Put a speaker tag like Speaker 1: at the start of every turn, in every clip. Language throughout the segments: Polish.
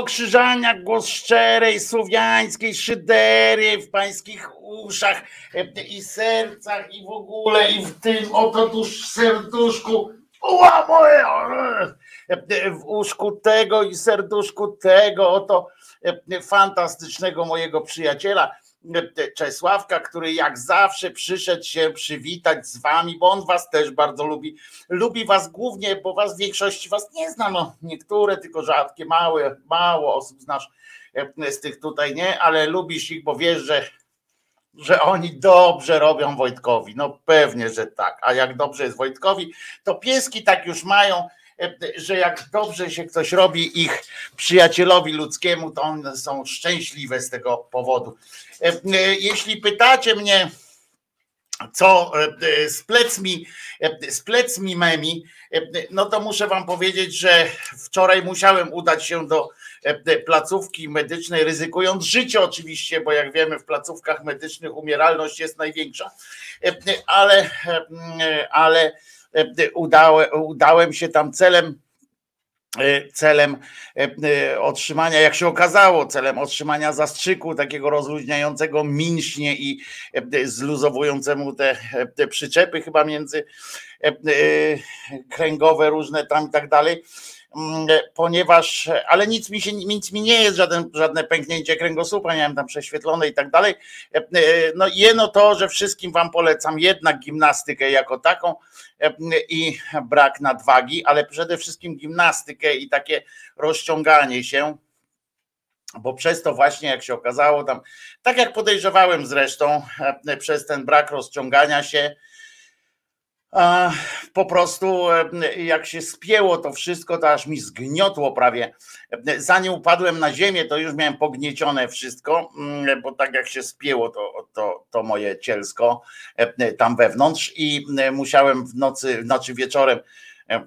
Speaker 1: Wojtko Krzyżaniak, głos szczerej, słowiańskiej szydery w pańskich uszach i sercach i w ogóle i w tym oto tuż serduszku. Ła moje! W uszku tego i serduszku tego oto fantastycznego mojego przyjaciela Czesławka, który jak zawsze przyszedł się przywitać z wami, bo on was też bardzo lubi. Lubi was głównie, bo was w większości was nie zna, no niektóre tylko rzadkie, małe, mało osób znasz e, z tych tutaj, nie, ale lubisz ich, bo wiesz, że że oni dobrze robią Wojtkowi. No pewnie, że tak. A jak dobrze jest Wojtkowi, to pieski tak już mają, że jak dobrze się ktoś robi ich przyjacielowi ludzkiemu, to one są szczęśliwe z tego powodu. Jeśli pytacie mnie, co z plecmi, z plecmi memi, no to muszę wam powiedzieć, że wczoraj musiałem udać się do placówki medycznej, ryzykując życie oczywiście, bo jak wiemy w placówkach medycznych umieralność jest największa, ale, ale udałem, udałem się tam celem E, celem e, e, otrzymania, jak się okazało, celem otrzymania zastrzyku takiego rozluźniającego mięśnie i zluzowującemu te, te przyczepy chyba między kręgowe różne tam i tak dalej ponieważ, ale nic mi się, nic mi nie jest, żaden, żadne pęknięcie kręgosłupa, miałem tam prześwietlone i tak dalej. E, e, no jeno to, że wszystkim wam polecam jednak gimnastykę jako taką e, i brak nadwagi, ale przede wszystkim gimnastykę i takie rozciąganie się, bo przez to właśnie, jak się okazało, tam, tak jak podejrzewałem zresztą, przez ten brak rozciągania się, po prostu jak się spięło to wszystko, to aż mi zgniotło prawie. Zanim upadłem na ziemię, to już miałem pogniecione wszystko, mm, bo tak jak się spięło to, to, to moje cielsko tam wewnątrz i musiałem w nocy, znaczy wieczorem e,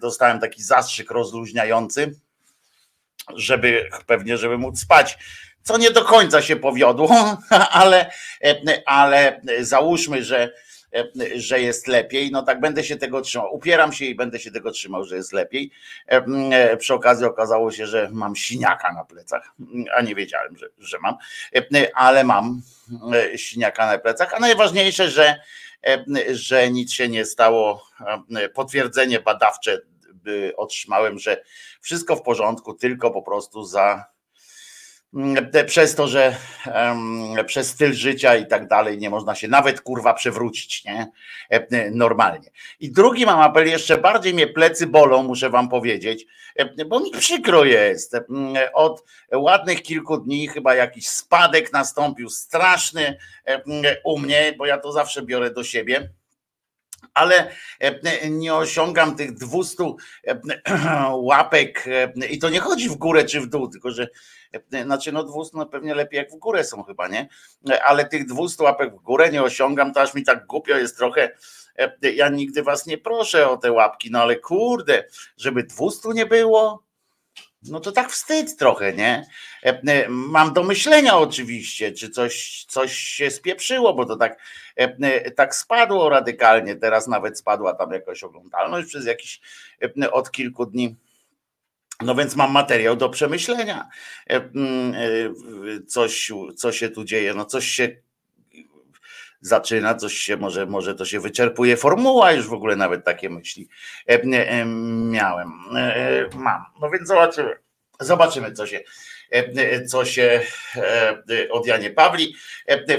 Speaker 1: dostałem taki zastrzyk rozluźniający, żeby pewnie, żeby móc spać co nie do końca się powiodło, ale, ale załóżmy, że E, że jest lepiej, no tak będę się tego trzymał. Upieram się i będę się tego trzymał, że jest lepiej. E, e, przy okazji okazało się, że mam siniaka na plecach, a nie wiedziałem, że, że mam, ale mam siniaka na plecach. A najważniejsze, że, że nic się nie stało. Potwierdzenie badawcze otrzymałem, że wszystko w porządku, tylko po prostu za przez to, że przez styl życia i tak dalej nie można się nawet kurwa przewrócić, nie? E, normalnie. I drugi mam apel, jeszcze bardziej mnie plecy bolą, muszę wam powiedzieć, e, bo mi przykro jest. Od ładnych kilku dni chyba jakiś spadek nastąpił straszny u mnie, bo ja to zawsze biorę do siebie ale nie osiągam tych 200 łapek i to nie chodzi w górę czy w dół, tylko że znaczy no 200 no pewnie lepiej jak w górę są chyba, nie? Ale tych 200 łapek w górę nie osiągam, to aż mi tak głupio jest trochę. Ja nigdy was nie proszę o te łapki, no ale kurde, żeby 200 nie było, no to tak wstyd trochę, nie? Mam do myślenia oczywiście, czy coś, coś się spieprzyło, bo to tak, tak spadło radykalnie. Teraz nawet spadła tam jakaś oglądalność przez jakiś od kilku dni. No więc mam materiał do przemyślenia. E, mm, e, coś, co się tu dzieje, no coś się zaczyna, coś się może, może to się wyczerpuje formuła, już w ogóle nawet takie myśli e, miałem. Mam. No więc zobaczymy. Zobaczymy, co się, co się od Janie Pawli.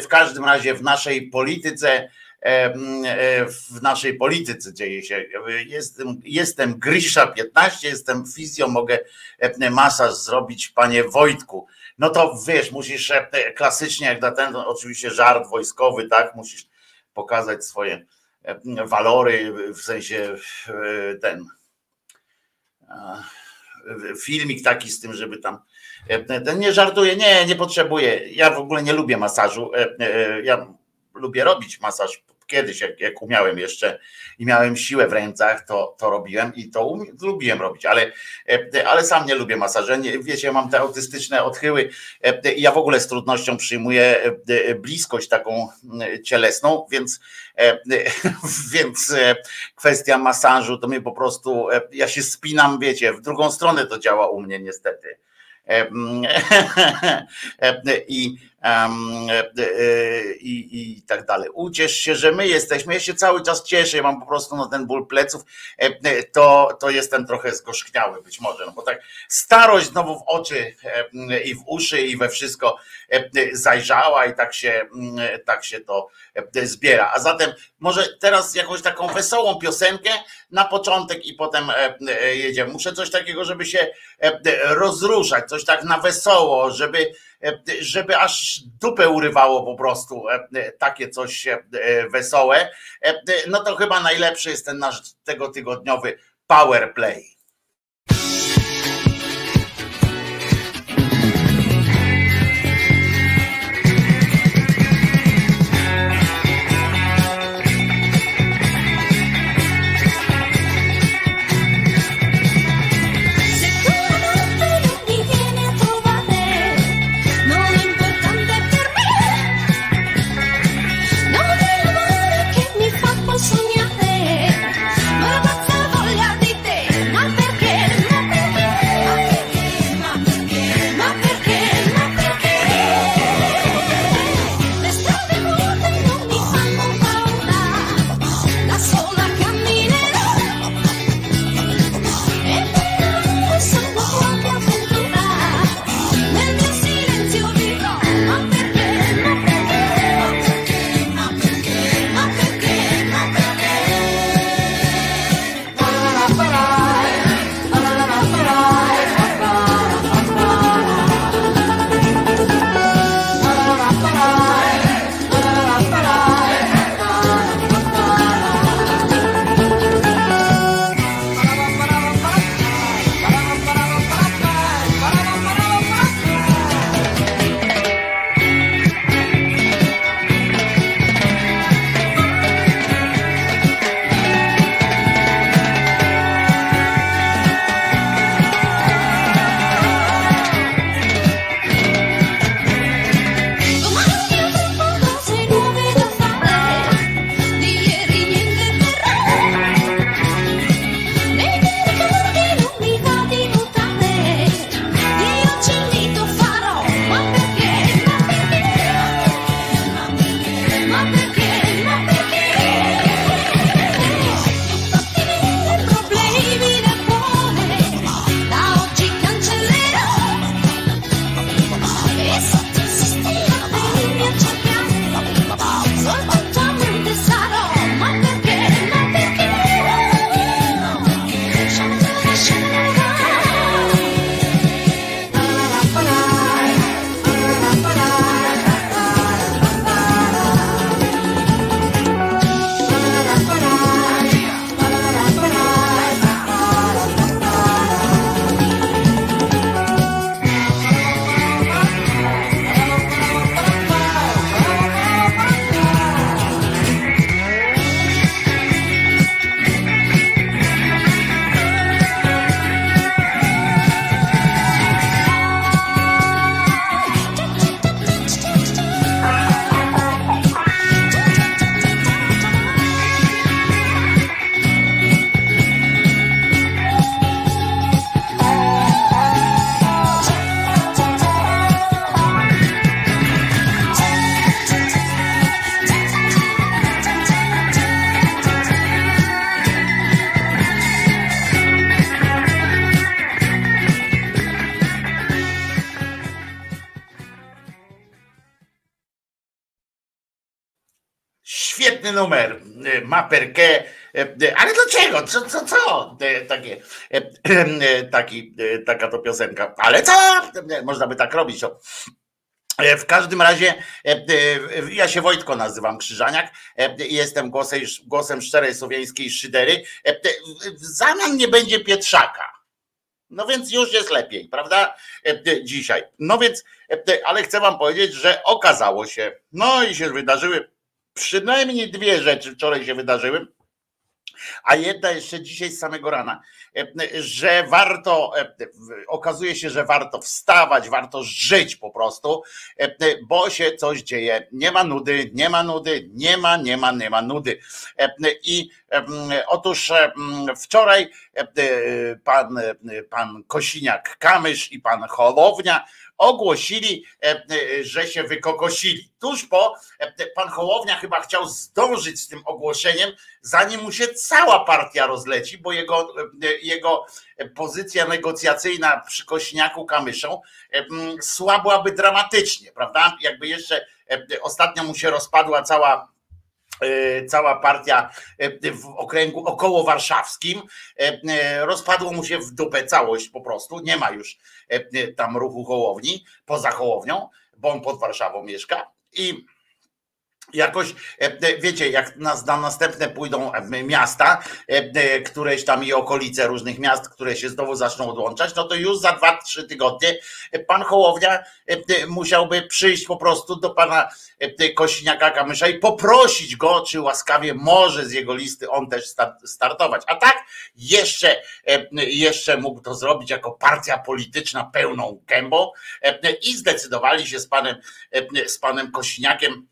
Speaker 1: W każdym razie w naszej polityce w naszej polityce dzieje się. Jestem, jestem Grisza 15, jestem fizjo, mogę masaż zrobić, panie Wojtku. No to wiesz, musisz klasycznie, jak na ten oczywiście żart wojskowy, tak, musisz pokazać swoje walory, w sensie ten filmik taki z tym, żeby tam ten nie żartuję, nie, nie potrzebuję. Ja w ogóle nie lubię masażu. Ja lubię robić masaż kiedyś, jak, jak umiałem jeszcze i miałem siłę w rękach, to, to robiłem i to um, lubiłem robić, ale, ale sam nie lubię masażu. Wiecie, ja mam te autystyczne odchyły i ja w ogóle z trudnością przyjmuję bliskość taką cielesną, więc, więc kwestia masażu to mnie po prostu, ja się spinam, wiecie, w drugą stronę to działa u mnie niestety. I, i, i tak dalej. Uciesz się, że my jesteśmy. Ja się cały czas cieszę, ja mam po prostu no, ten ból pleców, to, to jestem trochę zgorzkniały być może, no bo tak starość znowu w oczy i w uszy i we wszystko zajrzała i tak się, tak się to zbiera. A zatem może teraz jakąś taką wesołą piosenkę na początek i potem jedziemy. Muszę coś takiego, żeby się rozruszać, coś tak na wesoło, żeby, żeby aż dupę urywało po prostu takie coś wesołe. No to chyba najlepszy jest ten nasz tego tygodniowy power play. numer y, ma perkę, y, ale dlaczego? Co, co, co? Y, takie, taki, taka to piosenka. Ale co? Można by tak robić. W każdym razie ja się Wojtko nazywam Krzyżaniak, jestem głosem, głosem szczerej słowiańskiej szydery. Zamian nie będzie Pietrzaka. No więc już jest lepiej, prawda? Dzisiaj. No więc, ale chcę wam powiedzieć, że okazało się, no i się wydarzyły przynajmniej dwie rzeczy wczoraj się wydarzyły a jedna jeszcze dzisiaj z samego rana, e, że warto, e, okazuje się, że warto wstawać, warto żyć po prostu, e, bo się coś dzieje. Nie ma nudy, nie ma nudy, nie ma, nie ma, nie ma nudy. I otóż wczoraj pan, pan Kosiniak-Kamysz i pan Holownia ogłosili, e, e, że się wykokosili. Tuż po, e, pan Hołownia chyba chciał zdążyć z tym ogłoszeniem, zanim mu się cała partia rozleci, bo jego, jego pozycja negocjacyjna przy Kośniaku Kamyszą słabłaby dramatycznie, prawda? Jakby jeszcze ostatnio mu się rozpadła cała cała partia w okręgu około warszawskim, rozpadło mu się w dupę całość po prostu, nie ma już tam ruchu Hołowni, poza Hołownią, bo on pod Warszawą mieszka i jakoś, wiecie, jak nas na następne pójdą miasta, któreś tam i okolice różnych miast, które się znowu zaczną odłączać, no to już za dwa, trzy tygodnie pan Hołownia musiałby przyjść po prostu do pana Kosiniaka Kamysza i poprosić go, czy łaskawie może z jego listy on też startować. A tak jeszcze, jeszcze mógł to zrobić jako partia polityczna pełną gębą i zdecydowali się z panem, z panem Kosiniakiem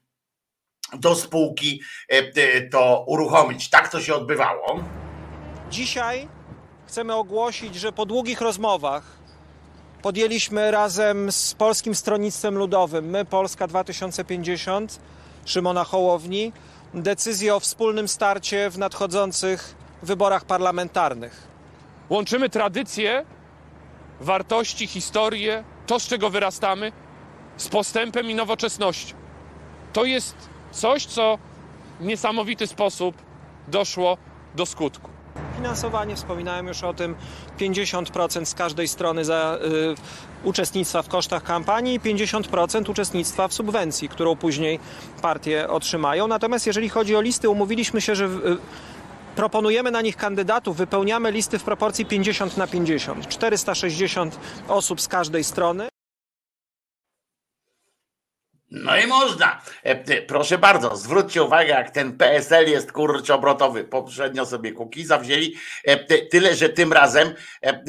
Speaker 1: do spółki to uruchomić. Tak to się odbywało.
Speaker 2: Dzisiaj chcemy ogłosić, że po długich rozmowach podjęliśmy razem z Polskim Stronnictwem Ludowym, my Polska 2050, Szymona Hołowni, decyzję o wspólnym starcie w nadchodzących wyborach parlamentarnych.
Speaker 3: Łączymy tradycje, wartości, historię, to z czego wyrastamy, z postępem i nowoczesnością. To jest coś, co w niesamowity sposób doszło do skutku.
Speaker 2: Finansowanie, wspominałem już o tym, 50% z każdej strony za y, uczestnictwa w kosztach kampanii i 50% uczestnictwa w subwencji, którą później partie otrzymają. Natomiast jeżeli chodzi o listy, umówiliśmy się, że y, proponujemy na nich kandydatów, wypełniamy listy w proporcji 50 na 50. 460 osób z każdej strony.
Speaker 1: No i można. E, proszę bardzo, zwróćcie uwagę, jak ten PSL jest kurczę obrotowy. Poprzednio sobie Kukiza wzięli, e, tyle że tym razem e,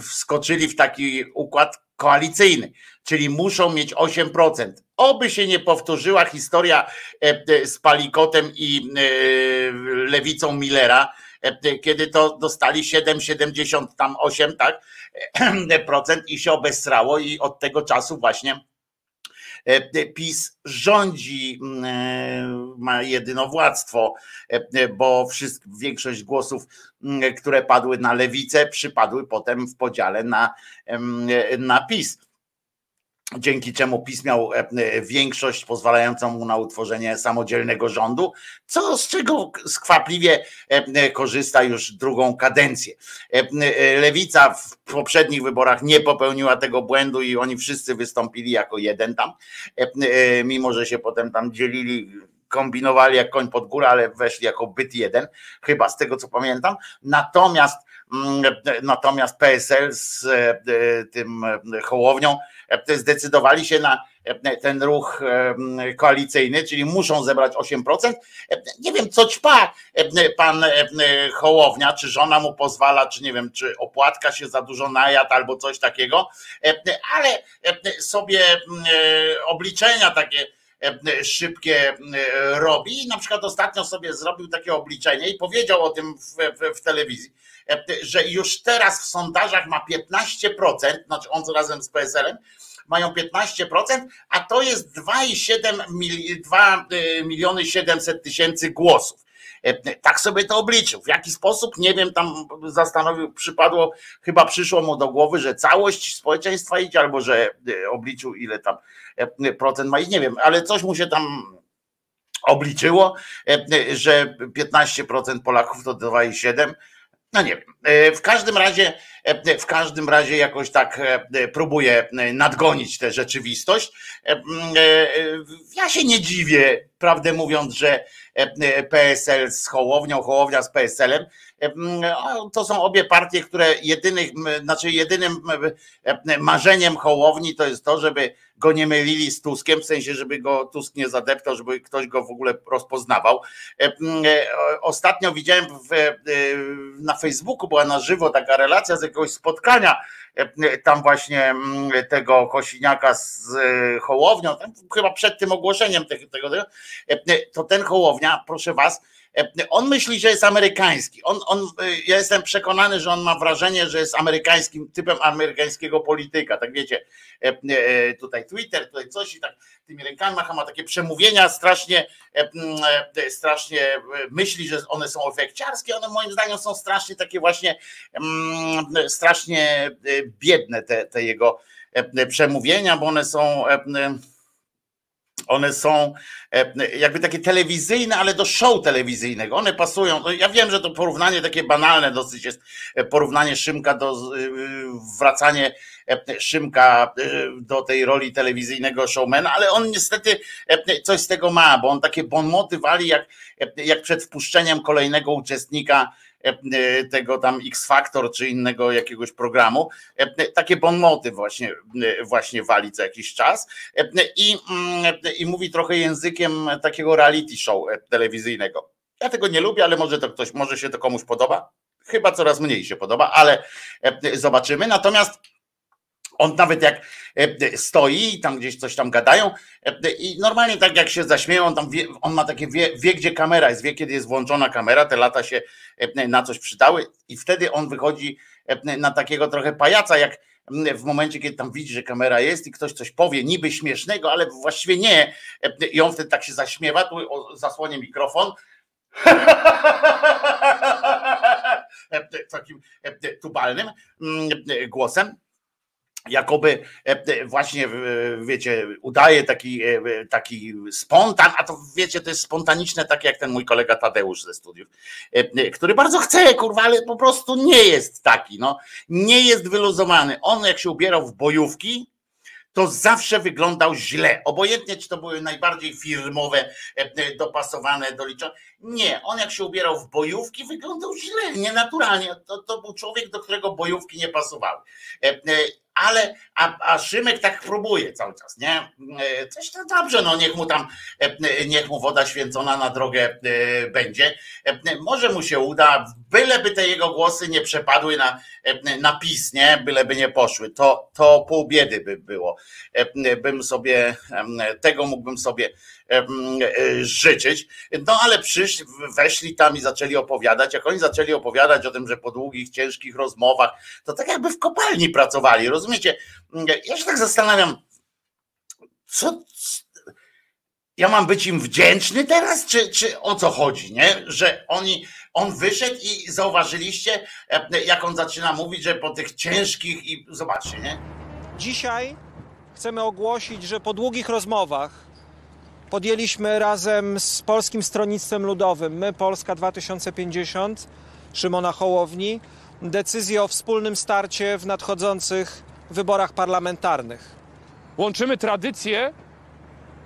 Speaker 1: wskoczyli w taki układ koalicyjny, czyli muszą mieć 8%. Oby się nie powtórzyła historia z Palikotem i lewicą Millera, kiedy to dostali 7,78 tak, procent i się obesrało i od tego czasu właśnie PiS rządzi, mm, e, ma jedynowładztwo, e, bo większość głosów, mm, które padły na lewicę, przypadły potem w podziale na, na PiS dzięki czemu PiS miał e, e, większość pozwalającą mu na utworzenie samodzielnego rządu, co z czego skwapliwie e, korzysta już drugą kadencję. Lewica w poprzednich wyborach nie popełniła tego błędu i oni wszyscy wystąpili jako jeden tam, mimo że się potem tam dzielili kombinowali jak koń pod górę, ale weszli jako byt jeden, chyba z tego co pamiętam. Natomiast natomiast PSL z tym Hołownią zdecydowali się na ten ruch koalicyjny, czyli muszą zebrać 8%. Nie wiem, co ćpa pan Hołownia, czy żona mu pozwala, czy nie wiem, czy opłatka się za dużo najadł albo coś takiego, ale sobie obliczenia takie szybkie robi. I na przykład ostatnio sobie zrobił takie obliczenie i powiedział o tym w, w, w telewizji, że już teraz w sondażach ma 15%, znaczy on razem z PSL-em, mają 15%, a to jest 2,7 2 y, miliony 700 tysięcy głosów. E, tak sobie to obliczył. W jaki sposób, nie wiem, tam zastanowił, przypadło, chyba przyszło mu do głowy, że całość społeczeństwa idzie, albo że y, obliczył, ile tam e, procent ma i nie wiem, ale coś mu się tam obliczyło, e, że 15% Polaków to 2,7, no nie wiem w każdym razie, w każdym razie jakoś tak próbuję nadgonić tę rzeczywistość. Ja się nie dziwię, prawdę mówiąc, że PSL z Hołownią, Hołownia z PSL-em, to są obie partie, które jedynych, znaczy jedynym marzeniem Hołowni to jest to, żeby go nie mylili z Tuskiem, w sensie, żeby go Tusk nie zadeptał, żeby ktoś go w ogóle rozpoznawał. E, e, ostatnio widziałem w, e, na Facebooku, była na żywo taka relacja z jakiegoś spotkania tam właśnie tego Kosiniaka z Hołownią, chyba przed tym ogłoszeniem tego, tego, to ten Hołownia, proszę was, on myśli, że jest amerykański. On, on, ja jestem przekonany, że on ma wrażenie, że jest amerykańskim typem amerykańskiego polityka. Tak wiecie, tutaj Twitter, tutaj coś i tak tymi rękami macha, ma takie przemówienia strasznie, strasznie myśli, że one są efekciarskie. One moim zdaniem są strasznie takie właśnie strasznie biedne te, te jego przemówienia, bo one są one są e, jakby takie telewizyjne, ale do show telewizyjnego. One pasują. Ja wiem, że to porównanie takie banalne dosyć jest, e, porównanie Szymka do e, wracanie Szymka do tej roli telewizyjnego showmana, ale on niestety coś z tego ma, bo on takie bonmoty wali jak, jak przed wpuszczeniem kolejnego uczestnika tego tam X Factor czy innego jakiegoś programu. E, takie bonmoty właśnie, e, właśnie wali co jakiś czas i, mm, i mówi trochę językiem takiego reality show telewizyjnego. Ja tego nie lubię, ale może to ktoś, może się to komuś podoba. Chyba coraz mniej się podoba, ale zobaczymy. Natomiast on nawet jak e, stoi i tam gdzieś coś tam gadają e, i normalnie tak jak się zaśmieją, on tam wie, on ma takie wie, wie, gdzie kamera jest, wie kiedy jest włączona kamera, te lata się e, na coś przydały i wtedy on wychodzi na takiego trochę pajaca, jak w momencie, kiedy tam widzi, że kamera jest i ktoś coś powie, niby śmiesznego, ale właściwie nie i on wtedy tak się zaśmiewa, tu zasłonie mikrofon. Takim tubalnym głosem jakoby e, właśnie wiecie, udaje taki, e, taki spontan, a to wiecie, to jest spontaniczne, tak jak ten mój kolega Tadeusz ze studiów, e, który bardzo chce, kurwa, ale po prostu nie jest taki, no, nie jest wyluzowany. On jak się ubierał w bojówki, to zawsze wyglądał źle. Obojętnie, czy to były najbardziej firmowe, dopasowane, doliczone. Nie, on jak się ubierał w bojówki, wyglądał źle, nienaturalnie. To, to był człowiek, do którego bojówki nie pasowały ale a, a Szymek tak próbuje cały czas, nie? E, coś to dobrze, no niech mu tam, e, niech mu woda święcona na drogę e, będzie. Może mu się uda, byleby te jego głosy nie przepadły na, na PiS, nie? Byleby nie poszły, to, to pół biedy by było. Bym sobie, tego mógłbym sobie życzyć. No ale przyszli, weszli tam i zaczęli opowiadać. Jak oni zaczęli opowiadać o tym, że po długich, ciężkich rozmowach, to tak jakby w kopalni pracowali, rozumiecie? Ja się tak zastanawiam, co, ja mam być im wdzięczny teraz, czy, czy o co chodzi, nie? Że oni, on wyszedł i zauważyliście, jak on zaczyna mówić, że po tych ciężkich i zobaczcie, nie?
Speaker 2: Dzisiaj chcemy ogłosić, że po długich rozmowach podjęliśmy razem z Polskim Stronnictwem Ludowym, my Polska 2050, Szymona Hołowni, decyzję o wspólnym starcie w nadchodzących wyborach parlamentarnych.
Speaker 3: Łączymy tradycje,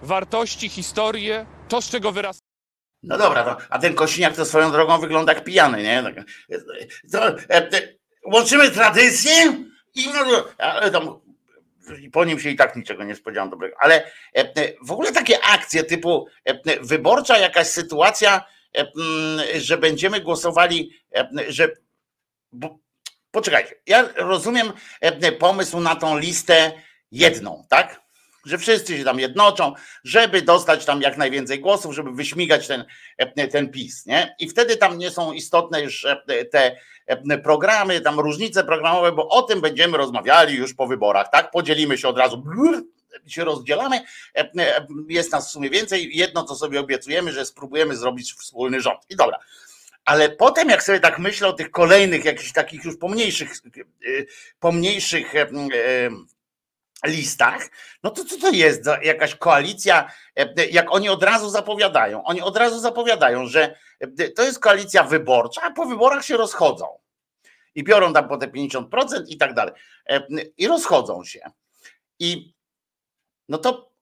Speaker 3: wartości, historię, to z czego wyrasta.
Speaker 1: No dobra, to, a ten Kosiniak to swoją drogą wygląda jak pijany, nie? Tak, to, e, e, łączymy tradycje i no, ale tam po nim się i tak niczego nie spodziewam dobrego. Ale e, e, w ogóle takie akcje typu e, wyborcza jakaś sytuacja, że będziemy głosowali, że. Bo, poczekajcie, ja rozumiem pomysł na tą listę jedną, tak? Że wszyscy się tam jednoczą, żeby dostać tam jak najwięcej głosów, żeby wyśmigać ten, ten PiS, nie? I wtedy tam nie są istotne już te E, programy, tam różnice programowe, bo o tym będziemy rozmawiali już po wyborach, tak? Podzielimy się od razu, się rozdzielamy, e, e, jest nas w sumie więcej. Jedno, co sobie obiecujemy, że spróbujemy zrobić wspólny rząd. I dobra. Ale potem, jak sobie tak myślę o tych kolejnych, jakichś takich już pomniejszych, pomniejszych listach, no to co to jest za jakaś koalicja, jak oni od razu zapowiadają? Oni od razu zapowiadają, że to jest koalicja wyborcza, a po wyborach się rozchodzą. I biorą tam po te 50% i tak dalej. E, I rozchodzą się. I no to,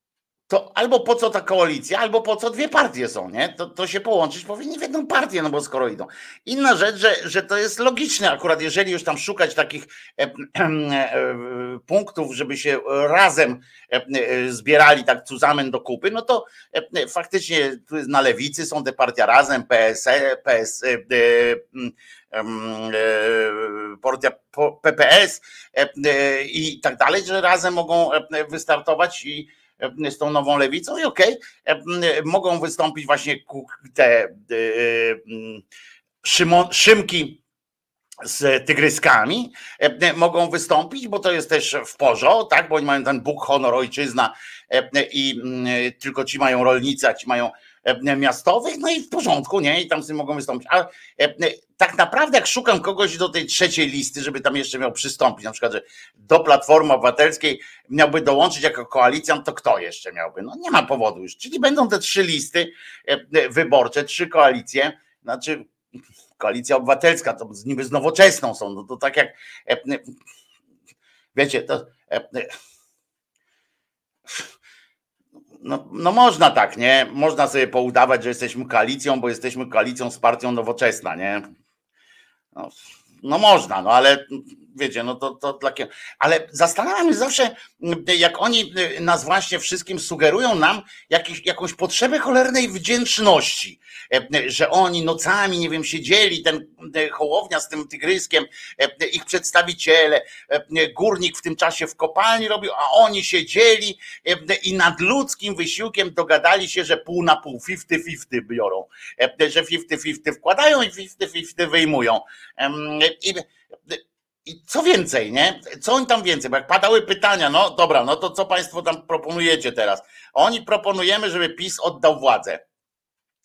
Speaker 1: to albo po co ta koalicja, albo po co dwie partie są, nie? To, to się połączyć powinni w jedną partię, no bo skoro idą. Inna rzecz, że, że to jest logiczne, akurat jeżeli już tam szukać takich e, e, punktów, żeby się razem e, e, zbierali tak zusammen do kupy, no to e, faktycznie tu na lewicy są te partia razem, PS, PS, e, e, PPS e, e, i tak dalej, że razem mogą e, wystartować i e, z tą nową lewicą i okej, e, m, mogą wystąpić właśnie te e, Szymon, Szymki z tygryskami e, mogą wystąpić, bo to jest też w porządku, tak? Bo oni mają ten Bóg, honor, ojczyzna e, i tylko ci mają rolnicy, a ci mają e, miastowych, no i w porządku, nie? I tam sobie mogą wystąpić. A e, tak naprawdę, jak szukam kogoś do tej trzeciej listy, żeby tam jeszcze miał przystąpić, na przykład, że do Platformy Obywatelskiej miałby dołączyć jako koalicjant, to kto jeszcze miałby? No nie ma powodu już. Czyli będą te trzy listy e, wyborcze, trzy koalicje, znaczy koalicja obywatelska, to niby z nowoczesną są, no to tak jak e, wiecie, to e, no, no można tak, nie? Można sobie poudawać, że jesteśmy koalicją, bo jesteśmy koalicją z partią nowoczesna, nie? No, no można, no ale wiecie, no to, to dla kie- Ale zastanawiam się zawsze, jak oni nas właśnie wszystkim sugerują nam jakiś, jakąś potrzebę cholernej wdzięczności, że oni nocami, nie wiem, siedzieli, ten e, Hołownia z tym tygryskiem, e, ich przedstawiciele, e, górnik w tym czasie w kopalni robił, a oni siedzieli i nad ludzkim wysiłkiem dogadali się, że pół na pół, 50-50 biorą, że 50-50 wkładają i 50-50 wyjmują. I co więcej, nie? Co oni tam więcej? Bo jak padały pytania, no dobra, no to co Państwo tam proponujecie teraz? Oni proponujemy, żeby PiS oddał władzę.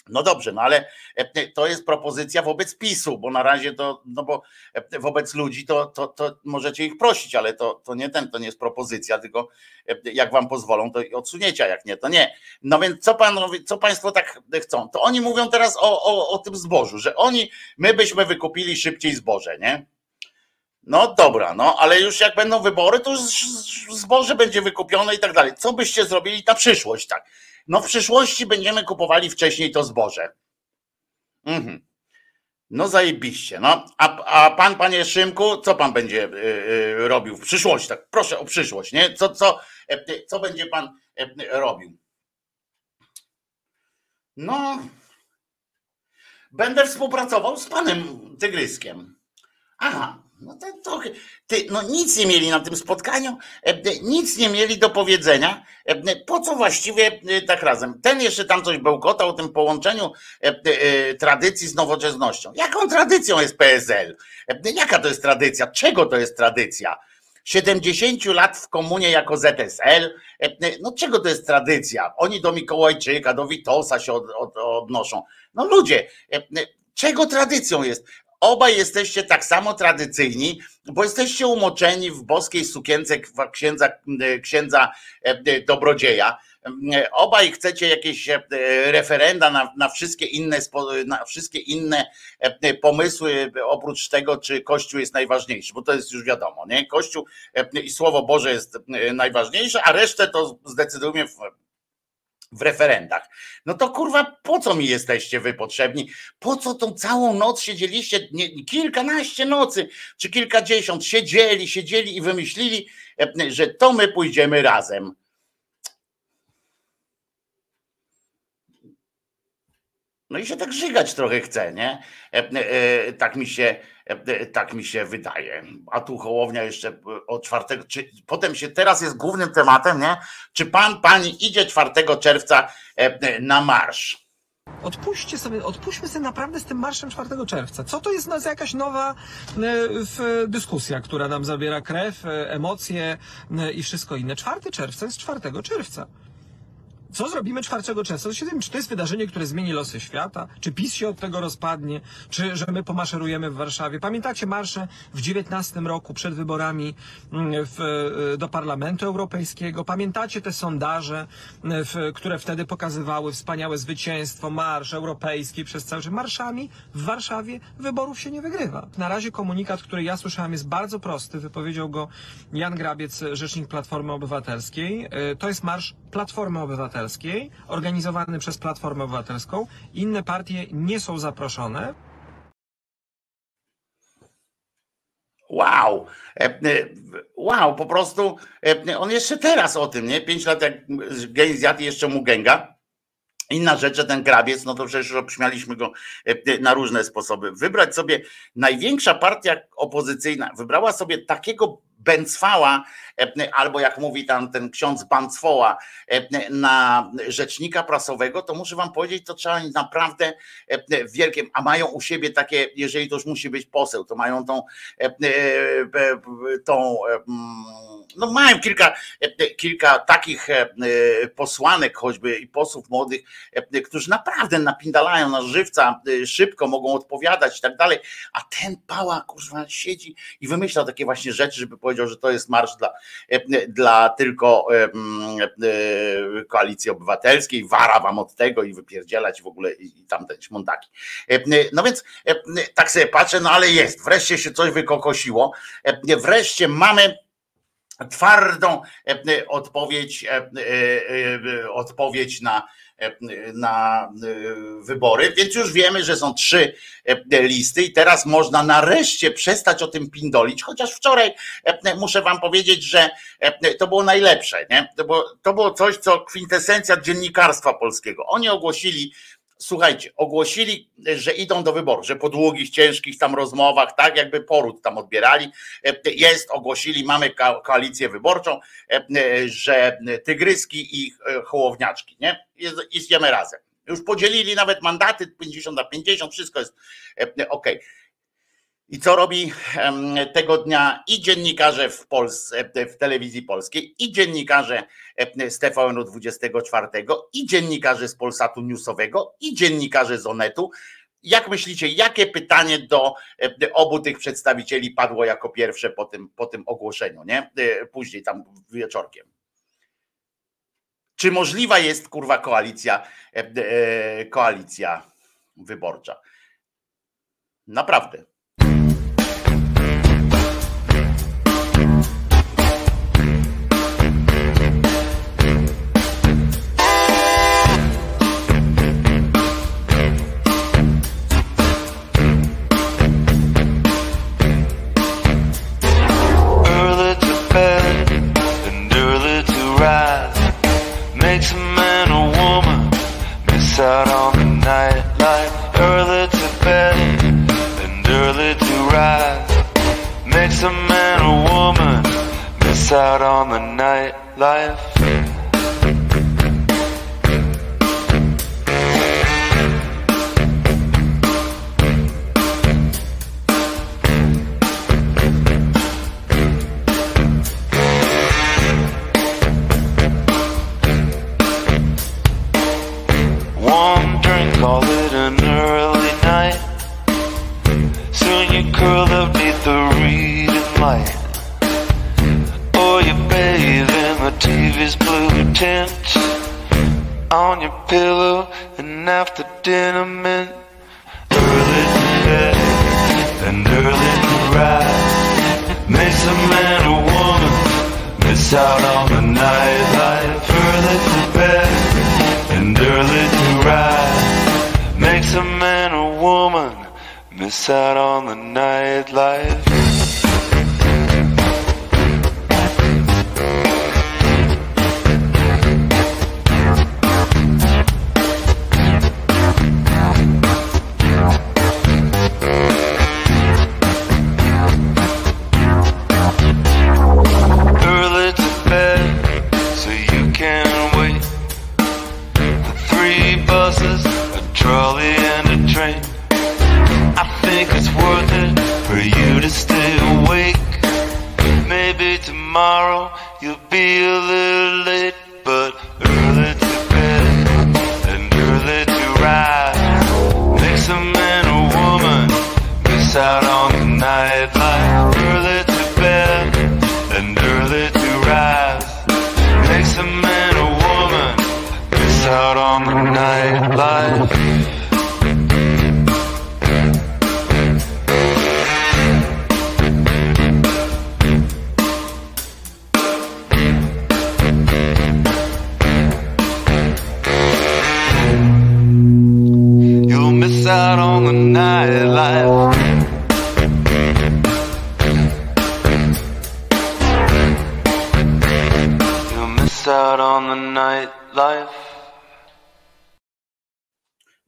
Speaker 1: No dobrze, no ale e, to jest propozycja wobec PiSu, bo na razie to, no bo e, wobec ludzi to, to, to możecie ich prosić, ale to, to nie ten, to nie jest propozycja, tylko e, jak wam pozwolą, to odsuniecie, a jak nie, to nie. No więc co panowie, co państwo tak chcą? To oni mówią teraz o, o, o tym zbożu, że oni, my byśmy wykupili szybciej zboże, nie? No dobra, no ale już jak będą wybory, to już zboże będzie wykupione i tak dalej. Co byście zrobili na przyszłość, tak? No w przyszłości będziemy kupowali wcześniej to zboże. Mhm. No zajebiście, no. A, a pan, panie Szymku, co pan będzie y, y, robił w przyszłości? Tak, proszę o przyszłość, nie? Co, co, e, co będzie pan e, robił? No, będę współpracował z panem Tygryskiem. Aha, no to trochę. Ty, no nic nie mieli na tym spotkaniu, e, nic nie mieli do powiedzenia. E, Po co właściwie e, tak razem? Ten jeszcze tam coś bełkotał o tym połączeniu e, e, tradycji z nowoczesnością. Jaką tradycją jest PSL? E, Jaka to jest tradycja? Czego to jest tradycja? 70 lat w komunie jako ZSL. E, No czego to jest tradycja? Oni do Mikołajczyka, do Witosa się od, od, odnoszą. No ludzie, e, czego tradycją jest? Obaj jesteście tak samo tradycyjni, bo jesteście umoczeni w boskiej sukience księdza, księdza e, dobrodzieja. E, Obaj chcecie jakieś e, referenda na, na, wszystkie inne, na wszystkie inne e, pomysły, oprócz tego, czy Kościół jest najważniejszy, bo to jest już wiadomo, nie? Kościół e, i Słowo Boże jest e, najważniejsze, a resztę to zdecydujemy w, w referendach. No to kurwa, po co mi jesteście wy potrzebni? Po co tą całą noc siedzieliście, nie, kilkanaście nocy, czy kilkadziesiąt, siedzieli, siedzieli i wymyślili, e, że to my pójdziemy razem. No i się tak żygać trochę chce, nie? E, e, tak mi się, tak mi się wydaje. A tu Hołownia jeszcze o czwartego, czy potem się teraz jest głównym tematem, nie? Czy pan, pani idzie 4 czerwca e, na marsz?
Speaker 2: Odpuśćcie sobie, odpuśćmy sobie naprawdę z tym marszem 4 czerwca. Co to jest na- za jakaś nowa e, dyskusja, która nam zabiera krew, e, emocje e, i wszystko inne. 4 czerwca jest 4 czerwca.
Speaker 4: Co zrobimy 4 czerwca? To się wiem, czy to jest wydarzenie, które zmieni losy świata? Czy PiS się od tego rozpadnie? Czy że my pomaszerujemy w Warszawie? Pamiętacie marsze w 19 roku przed wyborami mm, w, e, do Parlamentu Europejskiego? Pamiętacie te sondaże, mm, w, które wtedy pokazywały wspaniałe zwycięstwo, marsz europejski przez cały czas? Marszami w Warszawie wyborów się nie wygrywa. Na razie komunikat, który ja słyszałem jest bardzo prosty. Wypowiedział go Jan Grabiec, rzecznik Platformy Obywatelskiej. E, to jest marsz Platformy Obywatelskiej, organizowany przez Platformę Obywatelską. Inne partie nie są zaproszone.
Speaker 1: Wow, e, e, wow, po prostu e, on jeszcze teraz o tym, nie? Pięć lat jak gej zjadł jeszcze mu gęga. Inna rzecz, że ten grabiec, no to przecież obśmialiśmy go na różne sposoby. Wybrać sobie największa partia opozycyjna, wybrała sobie takiego Bęcwała, e, albo jak mówi tam ten ksiądz Bancwoła e, na rzecznika prasowego, to muszę wam powiedzieć, to trzeba naprawdę e, wielkie, a mają u siebie takie, jeżeli to już musi być poseł, to mają tą, tą no mają kilka, kilka takich posłanek choćby i posłów młodych, którzy naprawdę napindalają na żywca, szybko mogą odpowiadać i tak dalej, a ten pała kurwa siedzi i wymyśla takie właśnie rzeczy, żeby powiedział, że to jest marsz dla, dla tylko koalicji obywatelskiej, wara wam od tego i wypierdzielać w ogóle i, i tamte śmondaki. No więc tak sobie patrzę, no ale jest, wreszcie się coś wykokosiło, wreszcie mamy twardą odpowiedź, odpowiedź na na e, wybory, więc już wiemy, że są trzy e, listy i teraz można nareszcie przestać o tym pindolić, chociaż wczoraj e, muszę wam powiedzieć, że to było najlepsze, nie? To, było, to było coś, co kwintesencja dziennikarstwa polskiego. Oni ogłosili słuchajcie, ogłosili, że idą do wyborów, że po długich, ciężkich tam rozmowach, tak jakby poród tam odbierali, jest, ogłosili, mamy koalicję wyborczą, że tygryski i hołowniaczki, nie? Idziemy razem. Już podzielili nawet mandaty 50 na 50, wszystko jest ok. I co robi tego dnia i dziennikarze w Polsce, w telewizji polskiej, i dziennikarze z TVN 24, i dziennikarze z Polsatu Newsowego, i dziennikarze z Onetu. Jak myślicie, jakie pytanie do obu tych przedstawicieli padło jako pierwsze po tym, po tym ogłoszeniu, nie? E, później tam wieczorkiem. Czy możliwa jest kurwa koalicja, e, e, koalicja wyborcza? Naprawdę.
Speaker 5: Out on the nightlife. And after dinner mint early to bed and early to rise makes a man or woman miss out on the nightlife. Early to bed and early to rise makes a man or woman miss out on the nightlife. Out on the nightlife.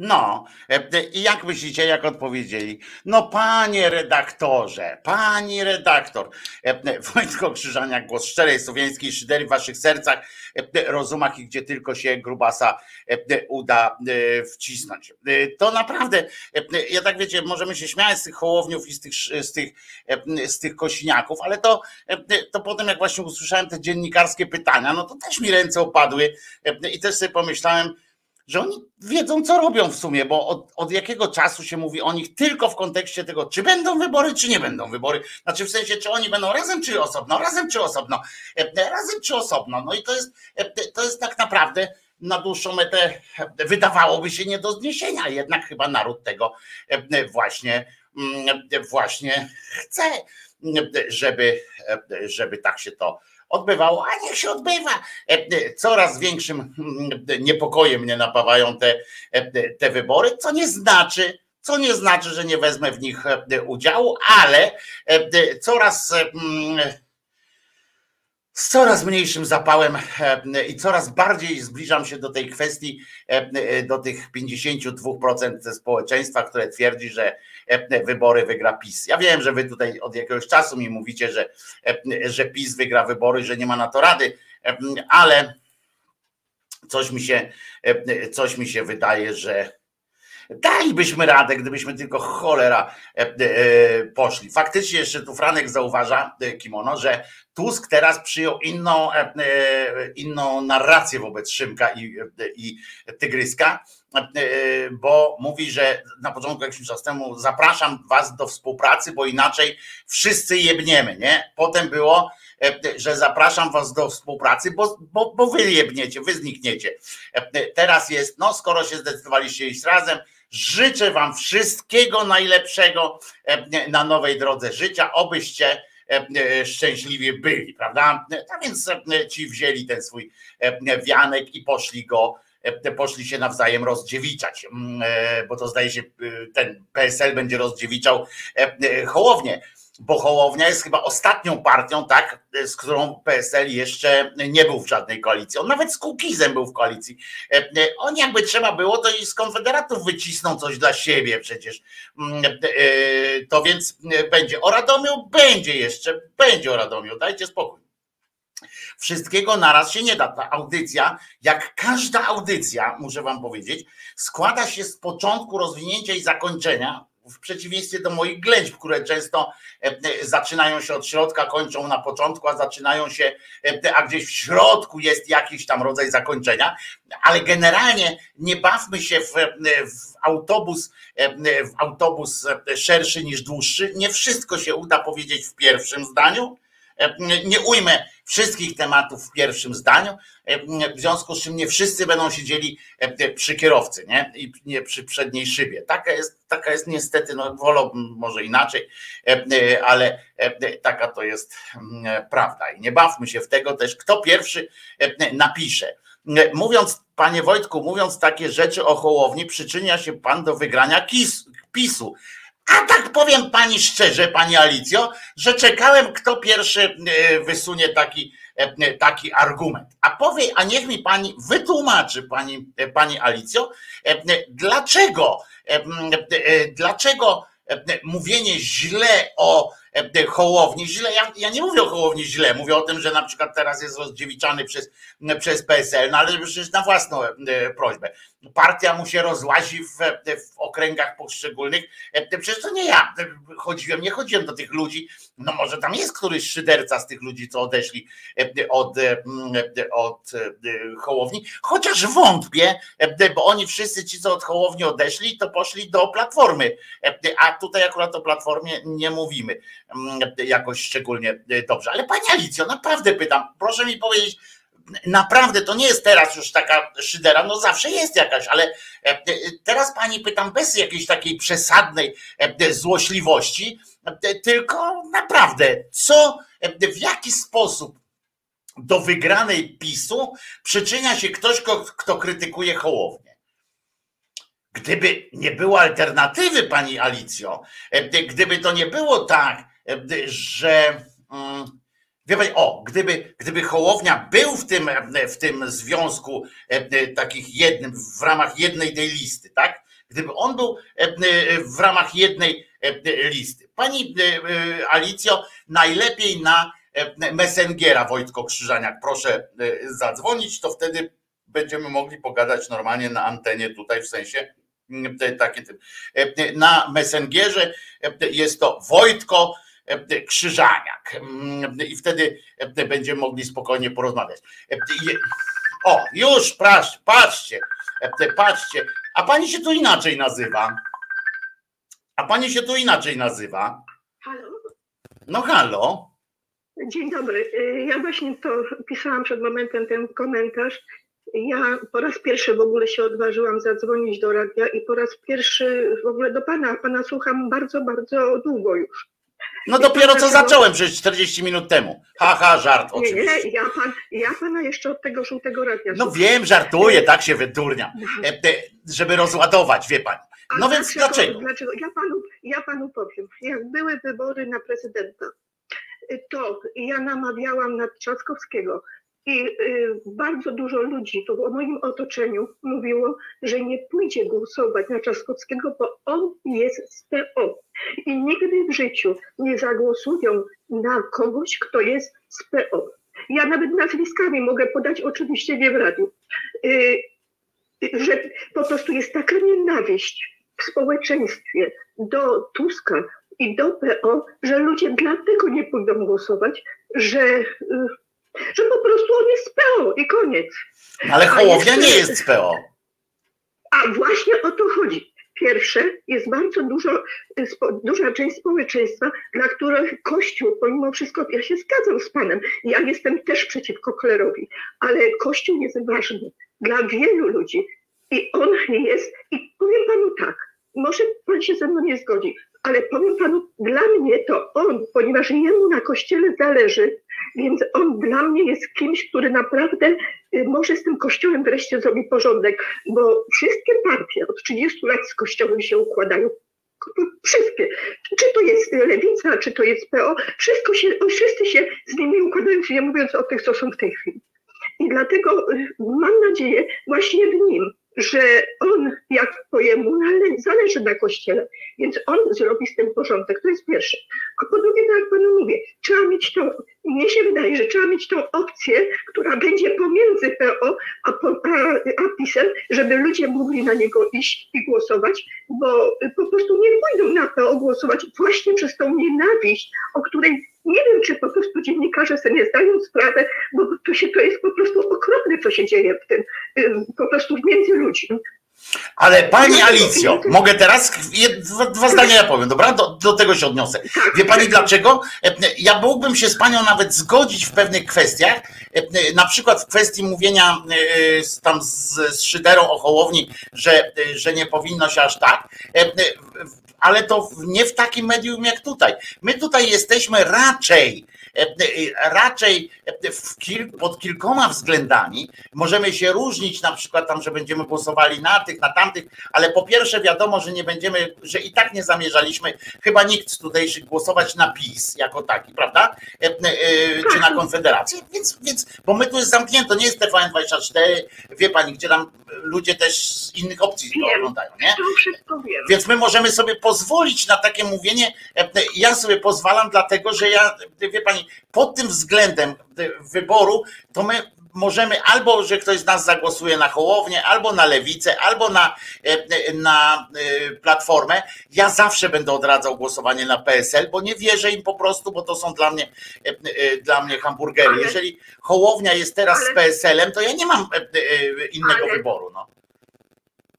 Speaker 1: No, e, i jak myślicie, jak odpowiedzieli? No panie redaktorze, pani redaktor, e, Wojtko Krzyżania, głos szczerej słowiańskiej szydery w waszych sercach, e, rozumach i gdzie tylko się grubasa uda wcisnąć. To naprawdę, ja tak wiecie, możemy się śmiać z tych hołowniów i z tych, z tych, z tych kosiniaków, ale to, to potem jak właśnie usłyszałem te dziennikarskie pytania, no to też mi ręce opadły i też sobie pomyślałem, że oni wiedzą, co robią w sumie, bo od, od, jakiego czasu się mówi o nich tylko w kontekście tego, czy będą wybory, czy nie będą wybory. Znaczy w sensie, czy oni będą razem, czy osobno, razem, czy osobno, e, razem, czy osobno. No i to jest, e, to jest tak naprawdę na dłuższą metę wydawałoby się nie do zniesienia, jednak chyba naród tego e, właśnie, mm, właśnie chce, żeby, żeby tak się to odbywało, a niech się odbywa. E, e, coraz większym mm, niepokojem mnie napawają te, e, te wybory, co nie znaczy, co nie znaczy, że nie wezmę w nich udziału, ale coraz mm, z coraz mniejszym zapałem e, i coraz bardziej zbliżam się do tej kwestii, e, e, do tych 52% społeczeństwa, które twierdzi, że wybory wygra PiS. Ja wiem, że wy tutaj od jakiegoś czasu mi mówicie, że, że PiS wygra wybory, że nie ma na to rady, ale coś mi się, coś mi się wydaje, że Dalibyśmy radę, gdybyśmy tylko cholera e, e, poszli. Faktycznie jeszcze tu Franek zauważa, e, Kimono, że Tusk teraz przyjął inną, inną narrację wobec Szymka i, i Tygryska, bo mówi, że na początku jakimś czas temu zapraszam was do współpracy, bo inaczej wszyscy jebniemy, nie? Potem było, że zapraszam was do współpracy, bo, bo, bo wy jebniecie, wy znikniecie. Teraz jest, no skoro się zdecydowaliście iść razem, Życzę Wam wszystkiego najlepszego e, na nowej drodze życia, obyście e, e, szczęśliwie byli, prawda? A więc ci wzięli ten swój wianek i poszli go, poszli się nawzajem rozdziewiczać, mm, bo to zdaje się, ten PSL będzie rozdziewiczał Hołownię bo Hołownia jest chyba ostatnią partią, tak, z którą PSL jeszcze nie był w żadnej koalicji. On nawet z Kukizem był w koalicji. E, e, on jakby trzeba było, to i z Konfederatów wycisną coś dla siebie przecież. Mm, e, to więc będzie. O Radomiu będzie jeszcze, będzie o Radomiu, dajcie spokój. Wszystkiego naraz się nie da. Ta audycja, jak każda audycja, muszę wam powiedzieć, składa się z początku rozwinięcia i zakończenia w przeciwieństwie do moich ględźb, które często e, e, zaczynają się od środka, kończą na początku, a zaczynają się, e, a gdzieś w środku jest jakiś tam rodzaj zakończenia, ale generalnie nie bawmy się w, w autobus, w autobus szerszy niż dłuższy. Nie wszystko się uda powiedzieć w pierwszym zdaniu. Nie ujmę wszystkich tematów w pierwszym zdaniu, w związku z czym nie wszyscy będą siedzieli przy kierowcy, nie? I nie przy przedniej szybie. Taka jest, taka jest niestety, no wolą może inaczej, ale taka to jest prawda. I nie bawmy się w tego też, kto pierwszy napisze. Mówiąc, panie Wojtku, mówiąc takie rzeczy o Hołowni, przyczynia się pan do wygrania KIS, PiSu. A tak powiem pani szczerze, pani Alicjo, że czekałem, kto pierwszy e, wysunie taki, e, taki argument. A powie, a niech mi pani wytłumaczy, pani, e, pani Alicjo, dlaczego, dlaczego mówienie źle o Hołowni, źle, ja, ja nie mówię o Hołowni źle, mówię o tym, że na przykład teraz jest rozdziewiczany przez, przez PSL, no ale przecież na własną prośbę. Partia mu się rozłazi w, w okręgach poszczególnych. E, przecież to nie ja chodziłem, nie chodziłem do tych ludzi. No może tam jest któryś szyderca z tych ludzi, co odeszli e, od, e, od Hołowni, chociaż wątpię, bo oni wszyscy ci, co od Hołowni odeszli, to poszli do Platformy, a tutaj akurat o Platformie nie mówimy jakoś szczególnie dobrze. Ale Pani Alicjo, naprawdę pytam, proszę mi powiedzieć, naprawdę to nie jest teraz już taka szydera, no zawsze jest jakaś, ale e, e, teraz pani pytam bez jakiejś takiej przesadnej e, złośliwości, tylko naprawdę, co, w jaki sposób do wygranej PiSu przyczynia się ktoś, kto krytykuje Hołownię. Gdyby nie było alternatywy, pani Alicjo, gdyby to nie było tak, że mm, Wie pani, o, gdyby, gdyby Hołownia był w tym, w tym związku takich jednym, w ramach jednej tej listy, tak? Gdyby on był w ramach jednej listy. Pani Alicjo, najlepiej na Messengera Wojtko Krzyżaniak, proszę zadzwonić, to wtedy będziemy mogli pogadać normalnie na antenie tutaj w sensie takie na Messengerze jest to Wojtko Krzyżaniak i wtedy będziemy mogli spokojnie porozmawiać. O, już, patrz, patrzcie, patrzcie, a pani się tu inaczej nazywa. A pani się tu inaczej nazywa.
Speaker 6: Halo?
Speaker 1: No halo.
Speaker 6: Dzień dobry. Ja właśnie to pisałam przed momentem ten komentarz ja po raz pierwszy w ogóle się odważyłam zadzwonić do radia i po raz pierwszy w ogóle do pana. Pana słucham bardzo, bardzo długo już.
Speaker 1: No I dopiero co zacząłem przecież 40 minut temu. Haha, ha, żart oczywiście.
Speaker 6: Nie, nie, ja, pan, ja pana jeszcze od tego żółtego radia.
Speaker 1: No wiem, żartuję, tak się wyturnia, no. e, żeby rozładować, wie pani. No A więc dlaczego?
Speaker 6: Dlaczego? Ja panu, ja panu powiem. Jak były wybory na prezydenta, to ja namawiałam na Trzaskowskiego, i y, bardzo dużo ludzi tu w moim otoczeniu mówiło, że nie pójdzie głosować na Trzaskowskiego, bo on jest z PO. I nigdy w życiu nie zagłosują na kogoś, kto jest z PO. Ja nawet nazwiskami mogę podać, oczywiście nie w radiu, y, że po prostu jest taka nienawiść w społeczeństwie do Tuska i do PO, że ludzie dlatego nie pójdą głosować, że y, że po prostu on jest z PO i koniec.
Speaker 1: Ale Hołownia nie jest z PO.
Speaker 6: A właśnie o to chodzi. Pierwsze, jest bardzo dużo, duża część społeczeństwa, dla których Kościół, pomimo wszystko, ja się zgadzam z Panem, ja jestem też przeciwko klerowi, ale Kościół jest ważny dla wielu ludzi i on jest, i powiem Panu tak, może Pan się ze mną nie zgodzi, ale powiem panu, dla mnie to on, ponieważ jemu na kościele zależy, więc on dla mnie jest kimś, który naprawdę y, może z tym kościołem wreszcie zrobi porządek, bo wszystkie partie od 30 lat z kościołem się układają. Wszystkie. Czy to jest lewica, czy to jest PO, wszystko się, wszyscy się z nimi układają, nie mówiąc o tych, co są w tej chwili. I dlatego y, mam nadzieję właśnie w nim, że on, jak po jemu, zależy na kościele, więc on zrobi z tym porządek. To jest pierwsze. A po drugie, tak jak panu mówię, trzeba mieć tą, mnie się wydaje, że trzeba mieć tą opcję, która będzie pomiędzy PO a, a, a PiSem, żeby ludzie mogli na niego iść i głosować, bo po prostu nie pójdą na PO głosować właśnie przez tą nienawiść, o której nie wiem, czy po prostu dziennikarze sobie nie zdają sprawę, bo to, się, to jest po prostu okropne, co się dzieje w tym, po prostu między ludźmi.
Speaker 1: Ale pani Alicjo, mogę teraz dwa, dwa zdania ja powiem, dobra? Do, do, tego się odniosę. Tak. Wie pani dlaczego? Ja mógłbym się z panią nawet zgodzić w pewnych kwestiach, na przykład w kwestii mówienia e, tam z, z Szyderą o Hołowni, że, że nie powinno się aż tak ale to nie w takim medium jak tutaj. My tutaj jesteśmy raczej E, e, raczej kil, pod kilkoma względami możemy się różnić, na przykład tam, że będziemy głosowali na tych, na tamtych, ale po pierwsze wiadomo, że nie będziemy, że i tak nie zamierzaliśmy chyba nikt z tutejszych głosować na PiS jako taki, prawda? E, czy na Konfederację, więc, więc bo my tu jest zamknięto, nie jest TVN24, wie pani, gdzie tam ludzie też z innych opcji to oglądają, nie? Więc my możemy sobie pozwolić na takie mówienie, ja sobie pozwalam dlatego, że ja, wie pani, pod tym względem wyboru, to my możemy albo, że ktoś z nas zagłosuje na Hołownię, albo na Lewicę, albo na, e, na e, Platformę. Ja zawsze będę odradzał głosowanie na PSL, bo nie wierzę im po prostu, bo to są dla mnie, e, dla mnie hamburgery. Jeżeli Hołownia jest teraz z PSL-em, to ja nie mam innego wyboru. No.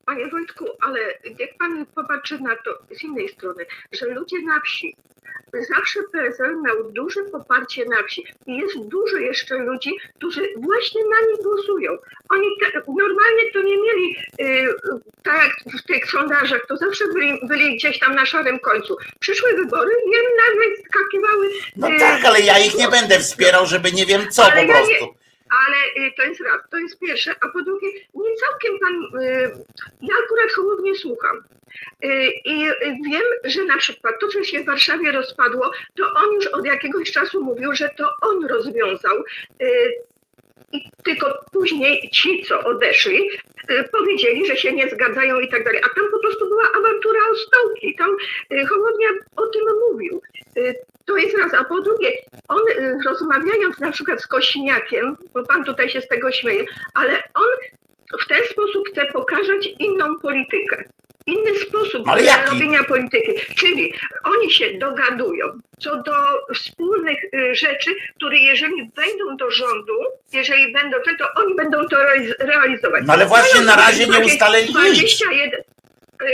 Speaker 6: Panie Wojtku, ale niech pan popatrzy na to z innej strony, że ludzie na wsi, zawsze PSL miał duże poparcie na wsi i jest dużo jeszcze ludzi, którzy właśnie na nich głosują. Oni te, normalnie to nie mieli, yy, tak jak w tych sondażach, to zawsze byli, byli, gdzieś tam na szarym końcu. Przyszły wybory i nagle skakiwały.
Speaker 1: No yy, tak, ale ja ich nie będę wspierał, żeby nie wiem co po prostu.
Speaker 6: Nie, ale y, to jest raz, to jest pierwsze, a po drugie, nie całkiem pan, y, ja akurat Hołownię słucham y, i wiem, że na przykład to, co się w Warszawie rozpadło, to on już od jakiegoś czasu mówił, że to on rozwiązał i tylko później ci, co odeszli, powiedzieli, że się nie zgadzają i tak dalej. A tam po prostu była awantura o stołki. Tam Hołownia o tym mówił. Y, To jest raz. A po drugie, on y, rozmawiając na przykład z Kośniakiem, bo pan tutaj się z tego śmieje, ale on w ten sposób chce pokazać inną politykę. Inny sposób robienia polityki. Czyli oni się dogadują co do wspólnych y, rzeczy, które jeżeli wejdą do rządu, jeżeli będą, to oni będą to realiz- realizować.
Speaker 1: No ale właśnie na razie nie nic.
Speaker 6: 21, y,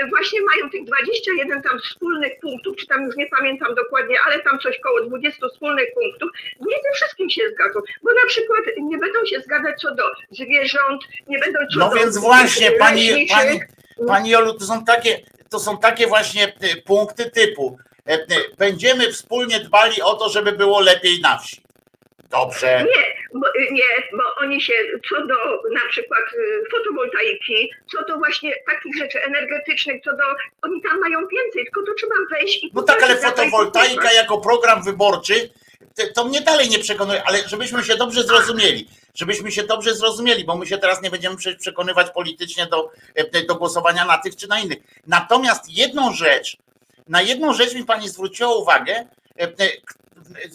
Speaker 6: Właśnie mają tych 21 tam wspólnych punktów, czy tam już nie pamiętam dokładnie, ale tam coś koło 20 wspólnych punktów. Nie ze wszystkim się zgadzą, bo na przykład nie będą się zgadzać co do zwierząt, nie będą co
Speaker 1: No
Speaker 6: do
Speaker 1: więc właśnie, pani,
Speaker 6: leśniczych.
Speaker 1: pani, pani Jolu, to są takie, to są takie właśnie e, punkty typu. e, e, Będziemy wspólnie dbali o to, żeby było lepiej na wsi. Dobrze.
Speaker 6: Nie, bo, nie, bo oni się co do na przykład y, fotowoltaiki, co do właśnie takich rzeczy energetycznych, co do, oni tam mają więcej, tylko to trzeba wejść i
Speaker 1: No tak, ale fotowoltaika jako program wyborczy, to, mnie dalej nie przekonuje, ale żebyśmy się dobrze zrozumieli, żebyśmy się dobrze zrozumieli, bo my się teraz nie będziemy przekonywać politycznie do, e, do głosowania na tych czy na innych. Natomiast jedną rzecz, na jedną rzecz mi pani zwróciła uwagę e, e,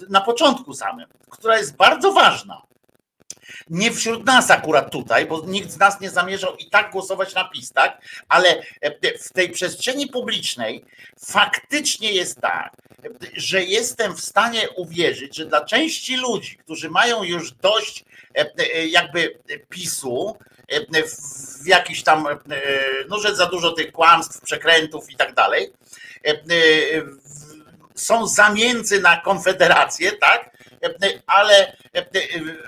Speaker 1: na początku samym, która jest bardzo ważna. Nie wśród nas akurat tutaj, bo nikt z nas nie zamierzał i tak głosować na PiS, tak? Ale e, w tej przestrzeni publicznej faktycznie jest tak, że jestem w stanie uwierzyć, że dla części ludzi, którzy mają już dość e, e, jakby PiSu, w jakiś tam, no że za dużo tych kłamstw, przekrętów i tak dalej, są zamięcy na konfederację, tak? Ale,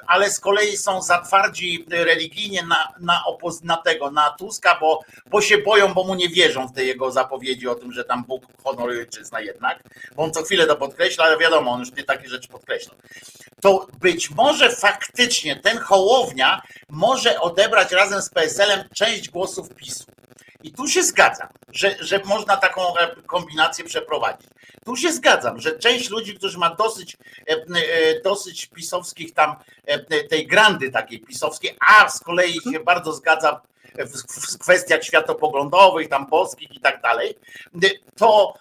Speaker 1: ale z kolei są za twardzi religijnie na, na, opoz- na tego, na Tuska, bo, bo się boją, bo mu nie wierzą w te jego zapowiedzi o tym, że tam Bóg honoruje ojczyzna jednak, bo on co chwilę to podkreśla, ale wiadomo, on już nie takie rzeczy podkreśla. To być może faktycznie ten Hołownia może odebrać razem z PSL-em część głosów PiSu. I tu się zgadzam, że, że można taką e, kombinację przeprowadzić. Tu się zgadzam, że część ludzi, którzy ma dosyć, e, e, dosyć pisowskich tam, tej grandy takiej pisowskiej, a z kolei się bardzo zgadza w, kwestiach światopoglądowych, tam polskich i tak dalej, to,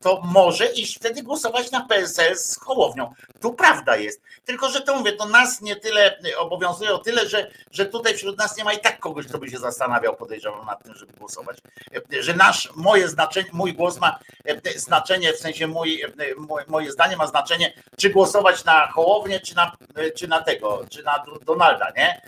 Speaker 1: to może iść wtedy głosować na PSL z Hołownią. Tu prawda jest. Tylko, że to mówię, to nas nie tyle obowiązuje o tyle, że, że tutaj wśród nas nie ma i tak kogoś, kto by się zastanawiał, podejrzewam nad tym, żeby głosować. Że nasz, moje znaczenie, mój głos ma znaczenie, w sensie mój, moje- zdanie ma znaczenie, czy głosować na Hołownię, czy na, czy na tego, czy na Donalda, nie?